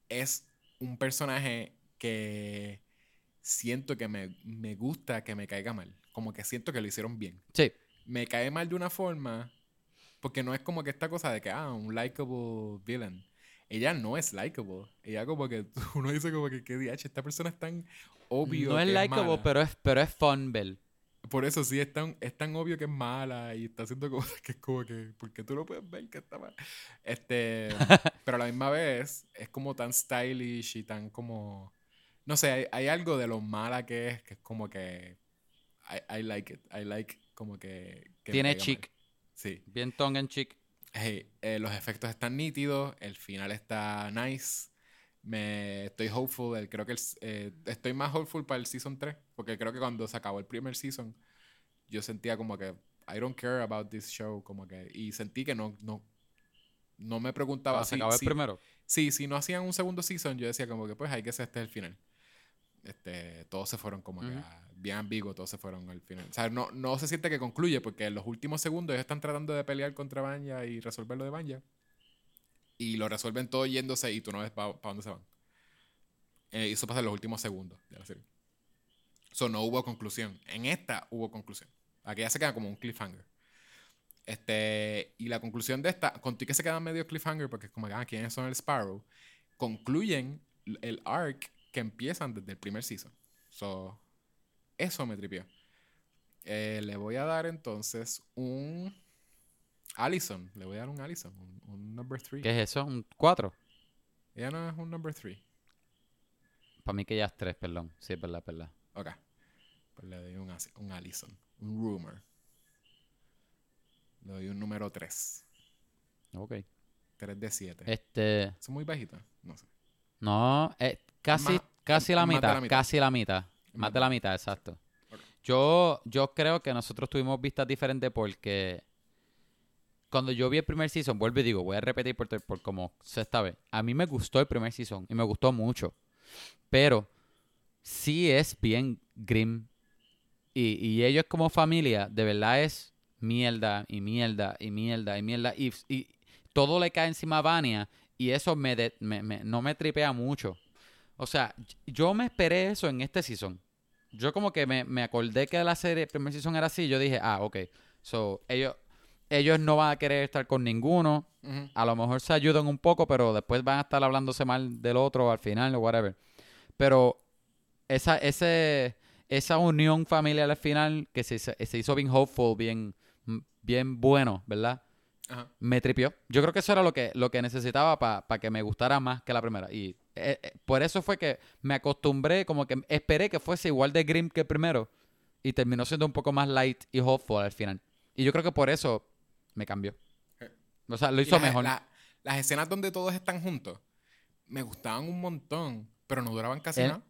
es un personaje que siento que me, me gusta que me caiga mal. Como que siento que lo hicieron bien. Sí, Me cae mal de una forma, porque no es como que esta cosa de que, ah, un likable villain. Ella no es likable. Ella como que, uno dice como que, qué DH, esta persona es tan obvio no es que likeable, mala. pero es, pero es fun, Bell. Por eso sí, es tan, es tan obvio que es mala y está haciendo cosas que es como que, porque tú no puedes ver que está mal. Este, pero a la misma vez es como tan stylish y tan como, no sé, hay, hay algo de lo mala que es, que es como que, I, I like it, I like como que... que Tiene chic. mal. Sí. Bien tongue en chic. Hey, eh, los efectos están nítidos, el final está nice. Me estoy hopeful, el- creo que el eh, estoy más hopeful para el season 3, porque creo que cuando se acabó el primer season, yo sentía como que I don't care about this show, como que y sentí que no no no me preguntaba Ah, se si, acabó el si- primero. sí, si no hacían un segundo season, yo decía como que pues hay que ser este es el final. Este, todos se fueron como que a- bien ambiguos, todos se fueron al final. O sea, no, no se siente que concluye porque en los últimos segundos ellos están tratando de pelear contra Banya y resolver lo de Banya. Y lo resuelven todo yéndose y tú no ves para dónde se van. Eh, eso pasa en los últimos segundos de la serie. No hubo conclusión. En esta hubo conclusión. Aquí ya se queda como un cliffhanger. Este, y la conclusión de esta, contigo que se queda medio cliffhanger porque es como, ah, ¿quiénes son el Sparrow? Concluyen el arc que empiezan desde el primer season. So, eso me tripió. Eh, le voy a dar entonces un Allison. Le voy a dar un Allison, un, un number 3. ¿Qué es eso? ¿Un 4? Ella no es un number 3. Para mí que ya es 3, perdón. Sí, es verdad, es verdad. Ok. Pues le doy un, un Allison. Un rumor. Le doy un número 3. Ok. 3 de 7. Este... ¿Son muy bajitas? No sé. No, eh, casi, Más- casi mitad, la mitad. casi la mitad. Más de la mitad, exacto. Yo, yo creo que nosotros tuvimos vistas diferentes porque cuando yo vi el primer season, vuelvo y digo, voy a repetir por, por como sexta vez. A mí me gustó el primer season y me gustó mucho. Pero sí es bien grim. Y, y ellos como familia, de verdad es mierda y mierda y mierda y mierda. Y, y todo le cae encima a Vania y eso me, de- me- me- no me tripea mucho. O sea, yo me esperé eso en este season. Yo como que me, me acordé que la serie, el primer season era así. Yo dije, ah, ok. So, ellos, ellos no van a querer estar con ninguno. A lo mejor se ayudan un poco, pero después van a estar hablándose mal del otro al final o whatever. Pero esa, ese, esa unión familiar al final que se, se- hizo bien hopeful, bien, bien bueno, ¿verdad? Me tripió. Yo creo que eso era lo que, lo que necesitaba para que me gustara más que la primera. Y eh, eh, por eso fue que me acostumbré, como que esperé que fuese igual de grim que el primero. Y terminó siendo un poco más light y hopeful al final. Y yo creo que por eso me cambió. Eh. O sea, lo hizo las- mejor. la- las escenas donde todos están juntos me gustaban un montón, pero no duraban casi El- nada.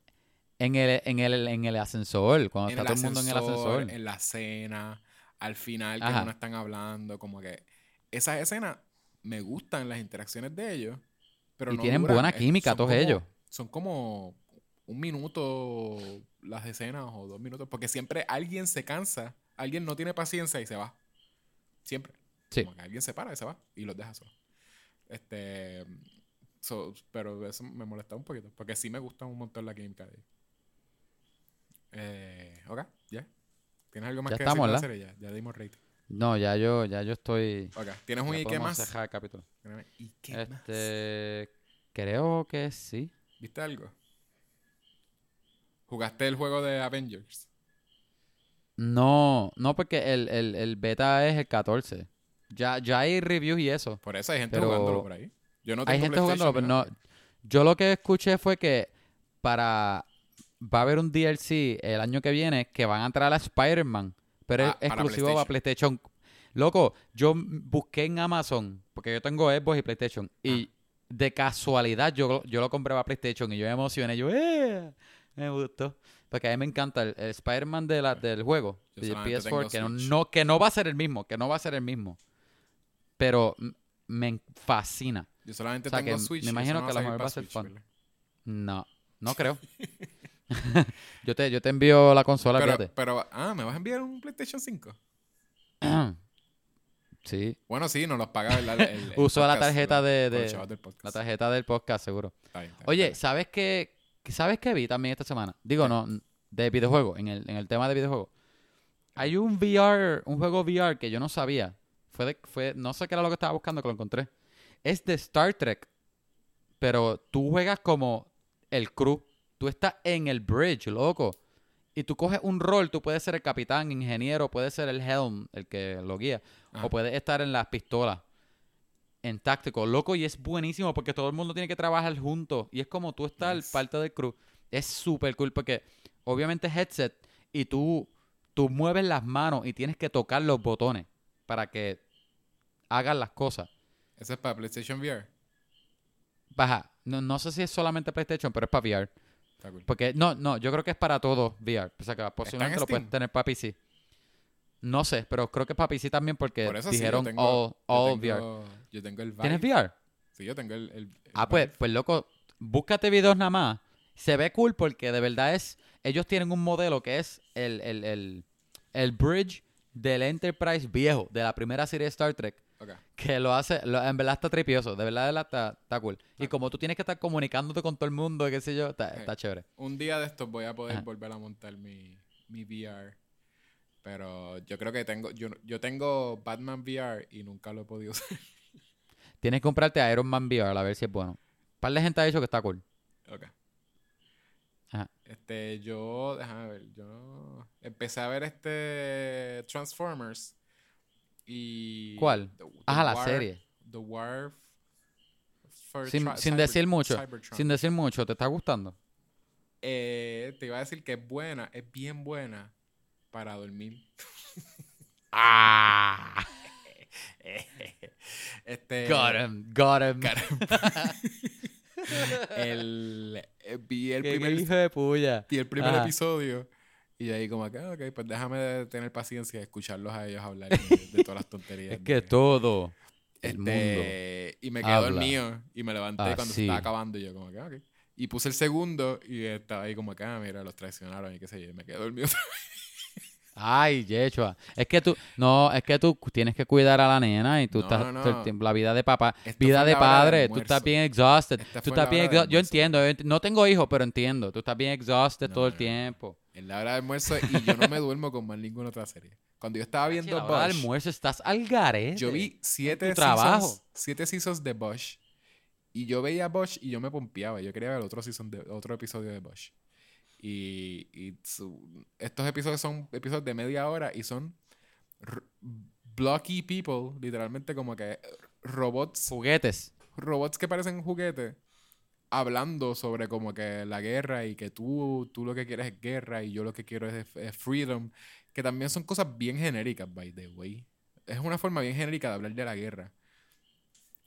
En el, en el, en el ascensor, cuando En está todo el mundo en el ascensor, en la cena, al final que Ajá. no están hablando, como que esas escenas me gustan las interacciones de ellos, pero Y no tienen buena química todos como- ellos. Son como un minuto las escenas o dos minutos, porque siempre alguien se cansa, alguien no tiene paciencia y se va. Siempre. Sí. Como que alguien se para y se va y los deja solos. Este, so- pero eso me molesta un poquito, porque sí me gusta un montón la química de ellos. Eh, ok, ya. ¿Tienes algo más Ya que estamos, decir. Ya, ya dimos rating. No, ya yo, ya yo estoy. Ok, ¿tienes un ya y qué más? el capítulo. Espérame, ¿Y qué más? Creo que sí. ¿Viste algo? ¿Jugaste el juego de Avengers? No, no, porque el, el, el beta es el 14. Ya, ya hay reviews y eso. Por eso hay gente Pero- jugándolo por ahí. Yo no hay tengo gente jugándolo, pero no. Yo lo que escuché fue que para. Va a haber un DLC el año que viene que van a entrar a Spider-Man. Pero Ah, es para exclusivo para PlayStation. Loco, yo busqué en Amazon, porque yo tengo Xbox y PlayStation. Y Ah. de casualidad yo, yo lo compré para PlayStation y yo me emocioné. Yo, ¡eh! Me gustó. Porque a mí me encanta el, el Spider-Man de la, del juego, del solamente PS4, tengo que no, Switch. no- que no va a ser el mismo, que no va a ser el mismo. Pero me fascina. Yo solamente O sea, tengo que Switch. me imagino no que a lo salir mejor para va a ser fun. No, no creo. yo, te, yo te envío la consola, Pero, fíjate. pero, ah, ¿me vas a enviar un PlayStation 5? sí. Bueno, sí, nos los paga el, el, el Uso la tarjeta de- del podcast. La tarjeta del podcast, seguro. Está bien, está bien, Oye, está ¿sabes qué? ¿Sabes qué vi también esta semana? Digo, no, de videojuego, en el, en el tema de videojuego. Hay un VR, un juego VR que yo no sabía. Fue de, fue, no sé qué era lo que estaba buscando que lo encontré. Es de Star Trek. Pero tú juegas como el crew. Tú estás en el bridge, loco. Y tú coges un rol, tú puedes ser el capitán, ingeniero, puedes ser el helm, el que lo guía. Ajá. O puedes estar en las pistolas. En táctico, loco, y es buenísimo porque todo el mundo tiene que trabajar juntos. Y es como tú estás Nice. parte del crew. Es súper cool porque obviamente es headset y tú, tú mueves las manos y tienes que tocar los botones para que hagan las cosas. Ese es para PlayStation VR. Baja, no, no sé si es solamente PlayStation, pero es para VR. Está cool. Porque no, no, yo creo que es para todo VR. O sea que posiblemente lo puedes tener para PC. No sé, pero creo que es para PC también porque Por eso sí, yo dijeron tengo, all, yo all tengo- VR. Yo tengo el Vive. ¿Tienes VR? Sí, yo tengo el, el- el Ah, pues, pues loco, búscate videos nada más. Se ve cool porque de verdad es. Ellos tienen un modelo que es el, el, el, el bridge del Enterprise viejo, de la primera serie de Star Trek. Que lo hace, lo- en verdad está tripioso, de verdad, de verdad está, está cool. Y como tú tienes que estar comunicándote con todo el mundo, qué sé yo, está, chévere. Un día de estos voy a poder Ajá. volver a montar mi, mi VR. Pero yo creo que tengo, yo, yo tengo Batman VR y nunca lo he podido usar. Tienes que comprarte Iron Man VR a ver si es bueno. Un par de gente ha dicho que está cool. Ok. Ajá. Este, yo, déjame ver, yo empecé a ver este Transformers y... ¿Cuál? The- The Ajá, la War- serie. The War for Sin, Tri- sin Cyber- decir mucho. Cybertron. Sin decir mucho, ¿te está gustando? Eh, te iba a decir que es buena, es bien buena para dormir. ¡Ah! Este, Got him, got him. Got el, eh, vi el ¿Qué, qué primer, hijo de puya. vi el primer Ajá. episodio y ahí como que, "Ah, ok, pues déjame tener paciencia de escucharlos a ellos hablar de, de todas las tonterías. Es que de- todo el Este, mundo. Y me quedé habla dormido y me levanté cuando se estaba acabando y yo como que, ok. Y puse el segundo y estaba ahí como que, ah, mira, los traicionaron y qué sé yo. Y me quedé dormido. Ay, Yechua. Es que tú, no, es que tú tienes que cuidar a la nena y tú No, estás no, no. la vida de papá, vida de padre, tú estás bien exhausted. Esta Tú estás bien exhausted. Yo entiendo, yo ent- no tengo hijos, pero entiendo. Tú estás bien exhausted todo el tiempo. En la hora de almuerzo y yo no me duermo con más ninguna otra serie. Cuando yo estaba Che, viendo la hora Bosch, almuerzo estás al garete. yo vi siete seasons, siete seasons de Bosch y yo veía Bosch y yo me pompeaba. Yo quería ver otro season de, otro episodio de Bosch. Y, y su- estos episodios son episodios de media hora y son blocky people, literalmente como que robots, Juguetes. robots que parecen juguetes, hablando sobre como que la guerra y que tú, tú lo que quieres es guerra y yo lo que quiero es, es freedom, que también son cosas bien genéricas, by the way. Es una forma bien genérica de hablar de la guerra.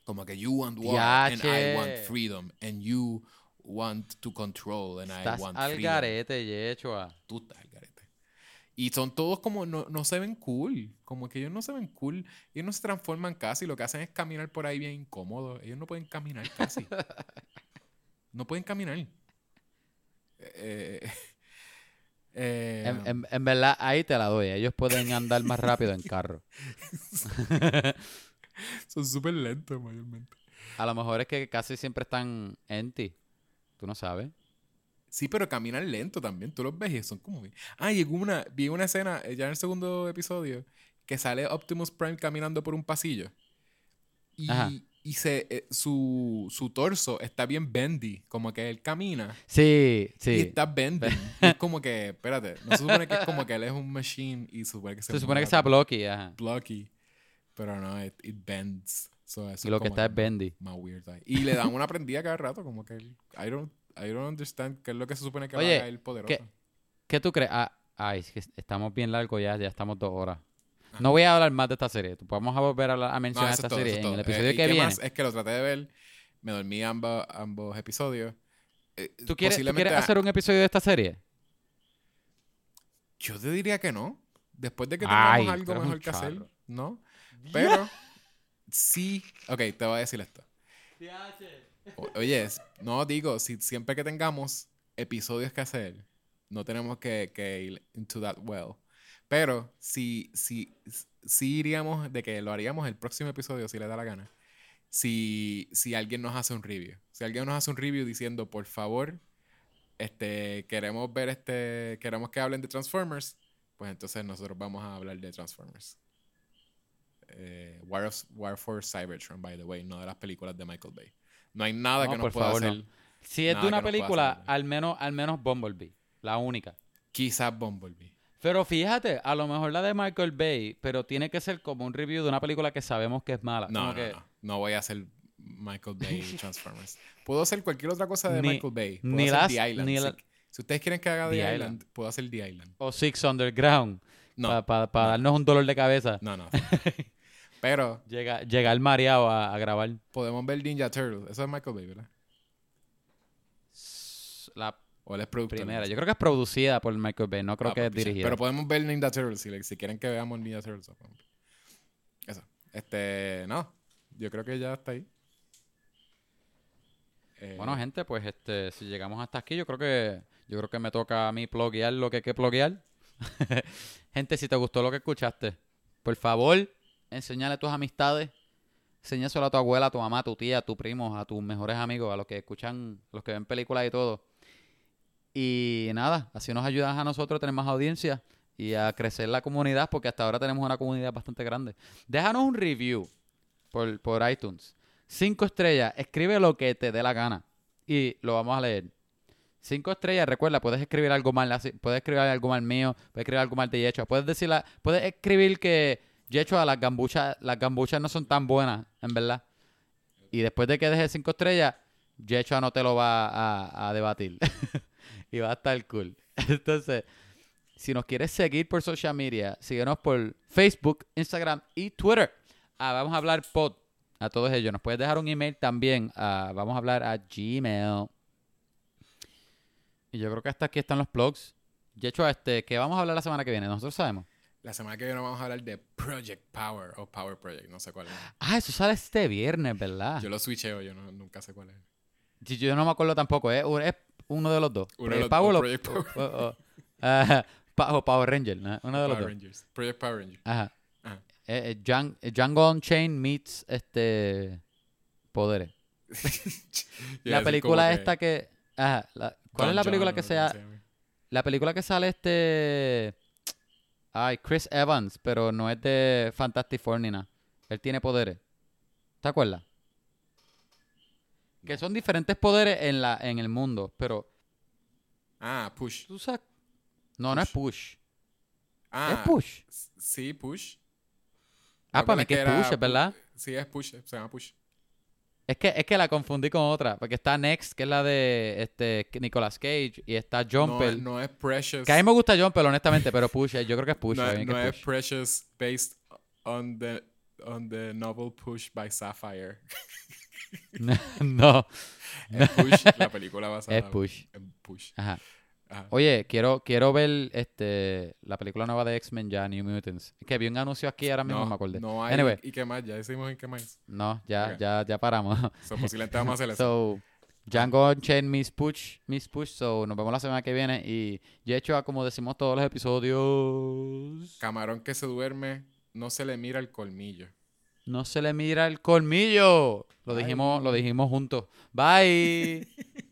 Como que you want war and I want freedom and you want to control and I Estás want al freedom. garete, Yechua. Tú estás al garete. Y son todos como, no, no se ven cool. Como que ellos no se ven cool. Ellos no se transforman casi. Lo que hacen es caminar por ahí bien incómodo. Ellos no pueden caminar casi. no pueden caminar. Eh, eh, En, en- en verdad, ahí te la doy. Ellos pueden andar más rápido en carro. son súper lentos mayormente. A lo mejor es que casi siempre están en ti. Tú no sabes. Sí, pero caminan lento también. Tú los ves y son como... bien- Ah, llegó una... Vi una escena eh, ya en el segundo episodio que sale Optimus Prime caminando por un pasillo. Y, Ajá. Y se, eh, su, su torso está bien bendy. Como que él camina Sí, y sí. está bendy. Y es como que... Espérate. No se supone que es como que él es un machine y supone que se, Se supone que como blocky, ajá. blocky. Pero no, it, it bends. So, eso Y lo es que está es bendy. Más weird. ahí. Y le dan una prendida cada rato. Como que... él- I don't, I don't understand qué es lo que se supone que Oye, el poderoso. ¿qué- ¿Qué tú crees? Ah, ay, es que estamos bien largos ya, ya estamos dos horas. No voy a hablar más de esta serie. Vamos a volver a, hablar- a mencionar esta es todo, serie es en el episodio Eh, ¿y que viene. más? Es que lo traté de ver. Me dormí ambos, ambos episodios. Eh, ¿Tú quieres, tú hacer un episodio de esta serie? Yo te diría que no. Después de que tengamos algo mejor que hacer. No. Pero sí. Ok, te voy a decir esto. O- Oye, no digo, si siempre que tengamos episodios que hacer, no tenemos que, que ir into that well. Pero si, si, si iríamos de que lo haríamos el próximo episodio, si le da la gana. Si, si alguien nos hace un review. Si alguien nos hace un review diciendo, por favor, este, queremos ver este, queremos que hablen de Transformers, pues entonces nosotros vamos a hablar de Transformers. Eh, War, of, War for Cybertron, by the way, no de las películas de Michael Bay. No hay nada No, que nos por pueda favor, no. hacer. Si es de una película, al menos, al menos Bumblebee. La única. Quizás Bumblebee. Pero fíjate, a lo mejor la de Michael Bay, pero tiene que ser como un review de una película que sabemos que es mala. No, no, que no. No voy a hacer Michael Bay Transformers. Puedo hacer cualquier otra cosa de Ni- Michael Bay. Puedo ni hacer las- The Island. ni si, la- si ustedes quieren que haga The, The Island, Island. puedo hacer The Island. O Six Underground. No, Para no. darnos un dolor de cabeza. no, no. Pero Llega, llegar mareado a, a grabar. podemos ver Ninja Turtles. Eso es Michael Bay, ¿verdad? La O él es productor. primera. Yo creo que es producida por Michael Bay. No creo Ah, que es pues, dirigida. Pero podemos ver Ninja Turtles si, quieren que veamos Ninja Turtles. Eso. Este, no. Yo creo que ya está ahí. Eh, Bueno, gente, pues este, si llegamos hasta aquí, yo creo que yo creo que me toca a mí pluguear lo que hay que pluguear. gente, si te gustó lo que escuchaste, por favor, enséñale a tus amistades, enséñaselo a tu abuela, a tu mamá, a tu tía, a tu primo, a tus mejores amigos, a los que escuchan, a los que ven películas y todo. Y nada, así nos ayudas a nosotros a tener más audiencia y a crecer la comunidad, porque hasta ahora tenemos una comunidad bastante grande. Déjanos un review por, por iTunes. Cinco estrellas, escribe lo que te dé la gana y lo vamos a leer. Cinco estrellas, recuerda, puedes escribir algo mal, puedes escribir algo mal mío, puedes escribir algo mal de Yechua, puedes decir puedes escribir que Yechua las gambuchas, las gambuchas no son tan buenas, en verdad. Y después de que dejes cinco estrellas, Yechua no te lo va a debatir. y va a estar cool. Entonces, si nos quieres seguir por social media, síguenos por Facebook, Instagram y Twitter. Ah, vamos a hablar pod. a todos ellos. Nos puedes dejar un email también. a- vamos a hablar a Gmail. Y yo creo que hasta aquí están los plugs. De hecho, este, ¿qué vamos a hablar la semana que viene? Nosotros sabemos. La semana que viene vamos a hablar de Project Power o Power Project, no sé cuál es. Ah, eso sale este viernes, ¿verdad? Yo lo switcheo, yo no- nunca sé cuál es. Yo no me acuerdo tampoco. ¿eh? Es uno de los dos. Uno Power o- Project Power. o- o- ah, Pa- o Power Ranger. ¿no? Uno de los Power dos. Rangers. Project Power Rangers. Ajá. Ajá. Eh, eh, eh, Django Unchained meets este poderes. La película que esta que. Ajá, la- ¿Cuál Don es la película John que sea? La película que sale este. Ay, Chris Evans, pero no es de Fantastic Four ni nada. Él tiene poderes. ¿Te acuerdas? Que No. son diferentes poderes en, la, en el mundo, pero. Ah, Push. ¿Tú sabes? No, no es Push. Ah, es Push. Sí, Push. Ah, ¿Te para mí que es Push, es Pu- verdad. Sí, es Push, se llama Push. Es que, es que la confundí con otra. Porque está Next, que es la de este Nicolas Cage, y está No, Jumper. no es Precious. Que a mí me gusta Jumper, honestamente, pero Push, eh, yo creo que es Push. no, que no es es Push. Precious based on the, on the novel Push by Sapphire. no, Es Push, la película basada es Push. en Push. Ajá. Ajá. Oye, quiero, quiero ver este la película nueva de X-Men ya, New Mutants. Que vi un anuncio aquí ahora mismo, me acordé. No hay. Anyway. ¿Y qué más? Ya decimos en qué más. No, ya, Ok. ya, ya paramos. So, posiblemente vamos a hacer eso. so, Django Unchained Miss Push, Miss Push. So, nos vemos la semana que viene. Y he hecho, como decimos todos los episodios, Camarón que se duerme, no se le mira el colmillo. No se le mira el colmillo. Lo Bye. dijimos, lo dijimos juntos. Bye.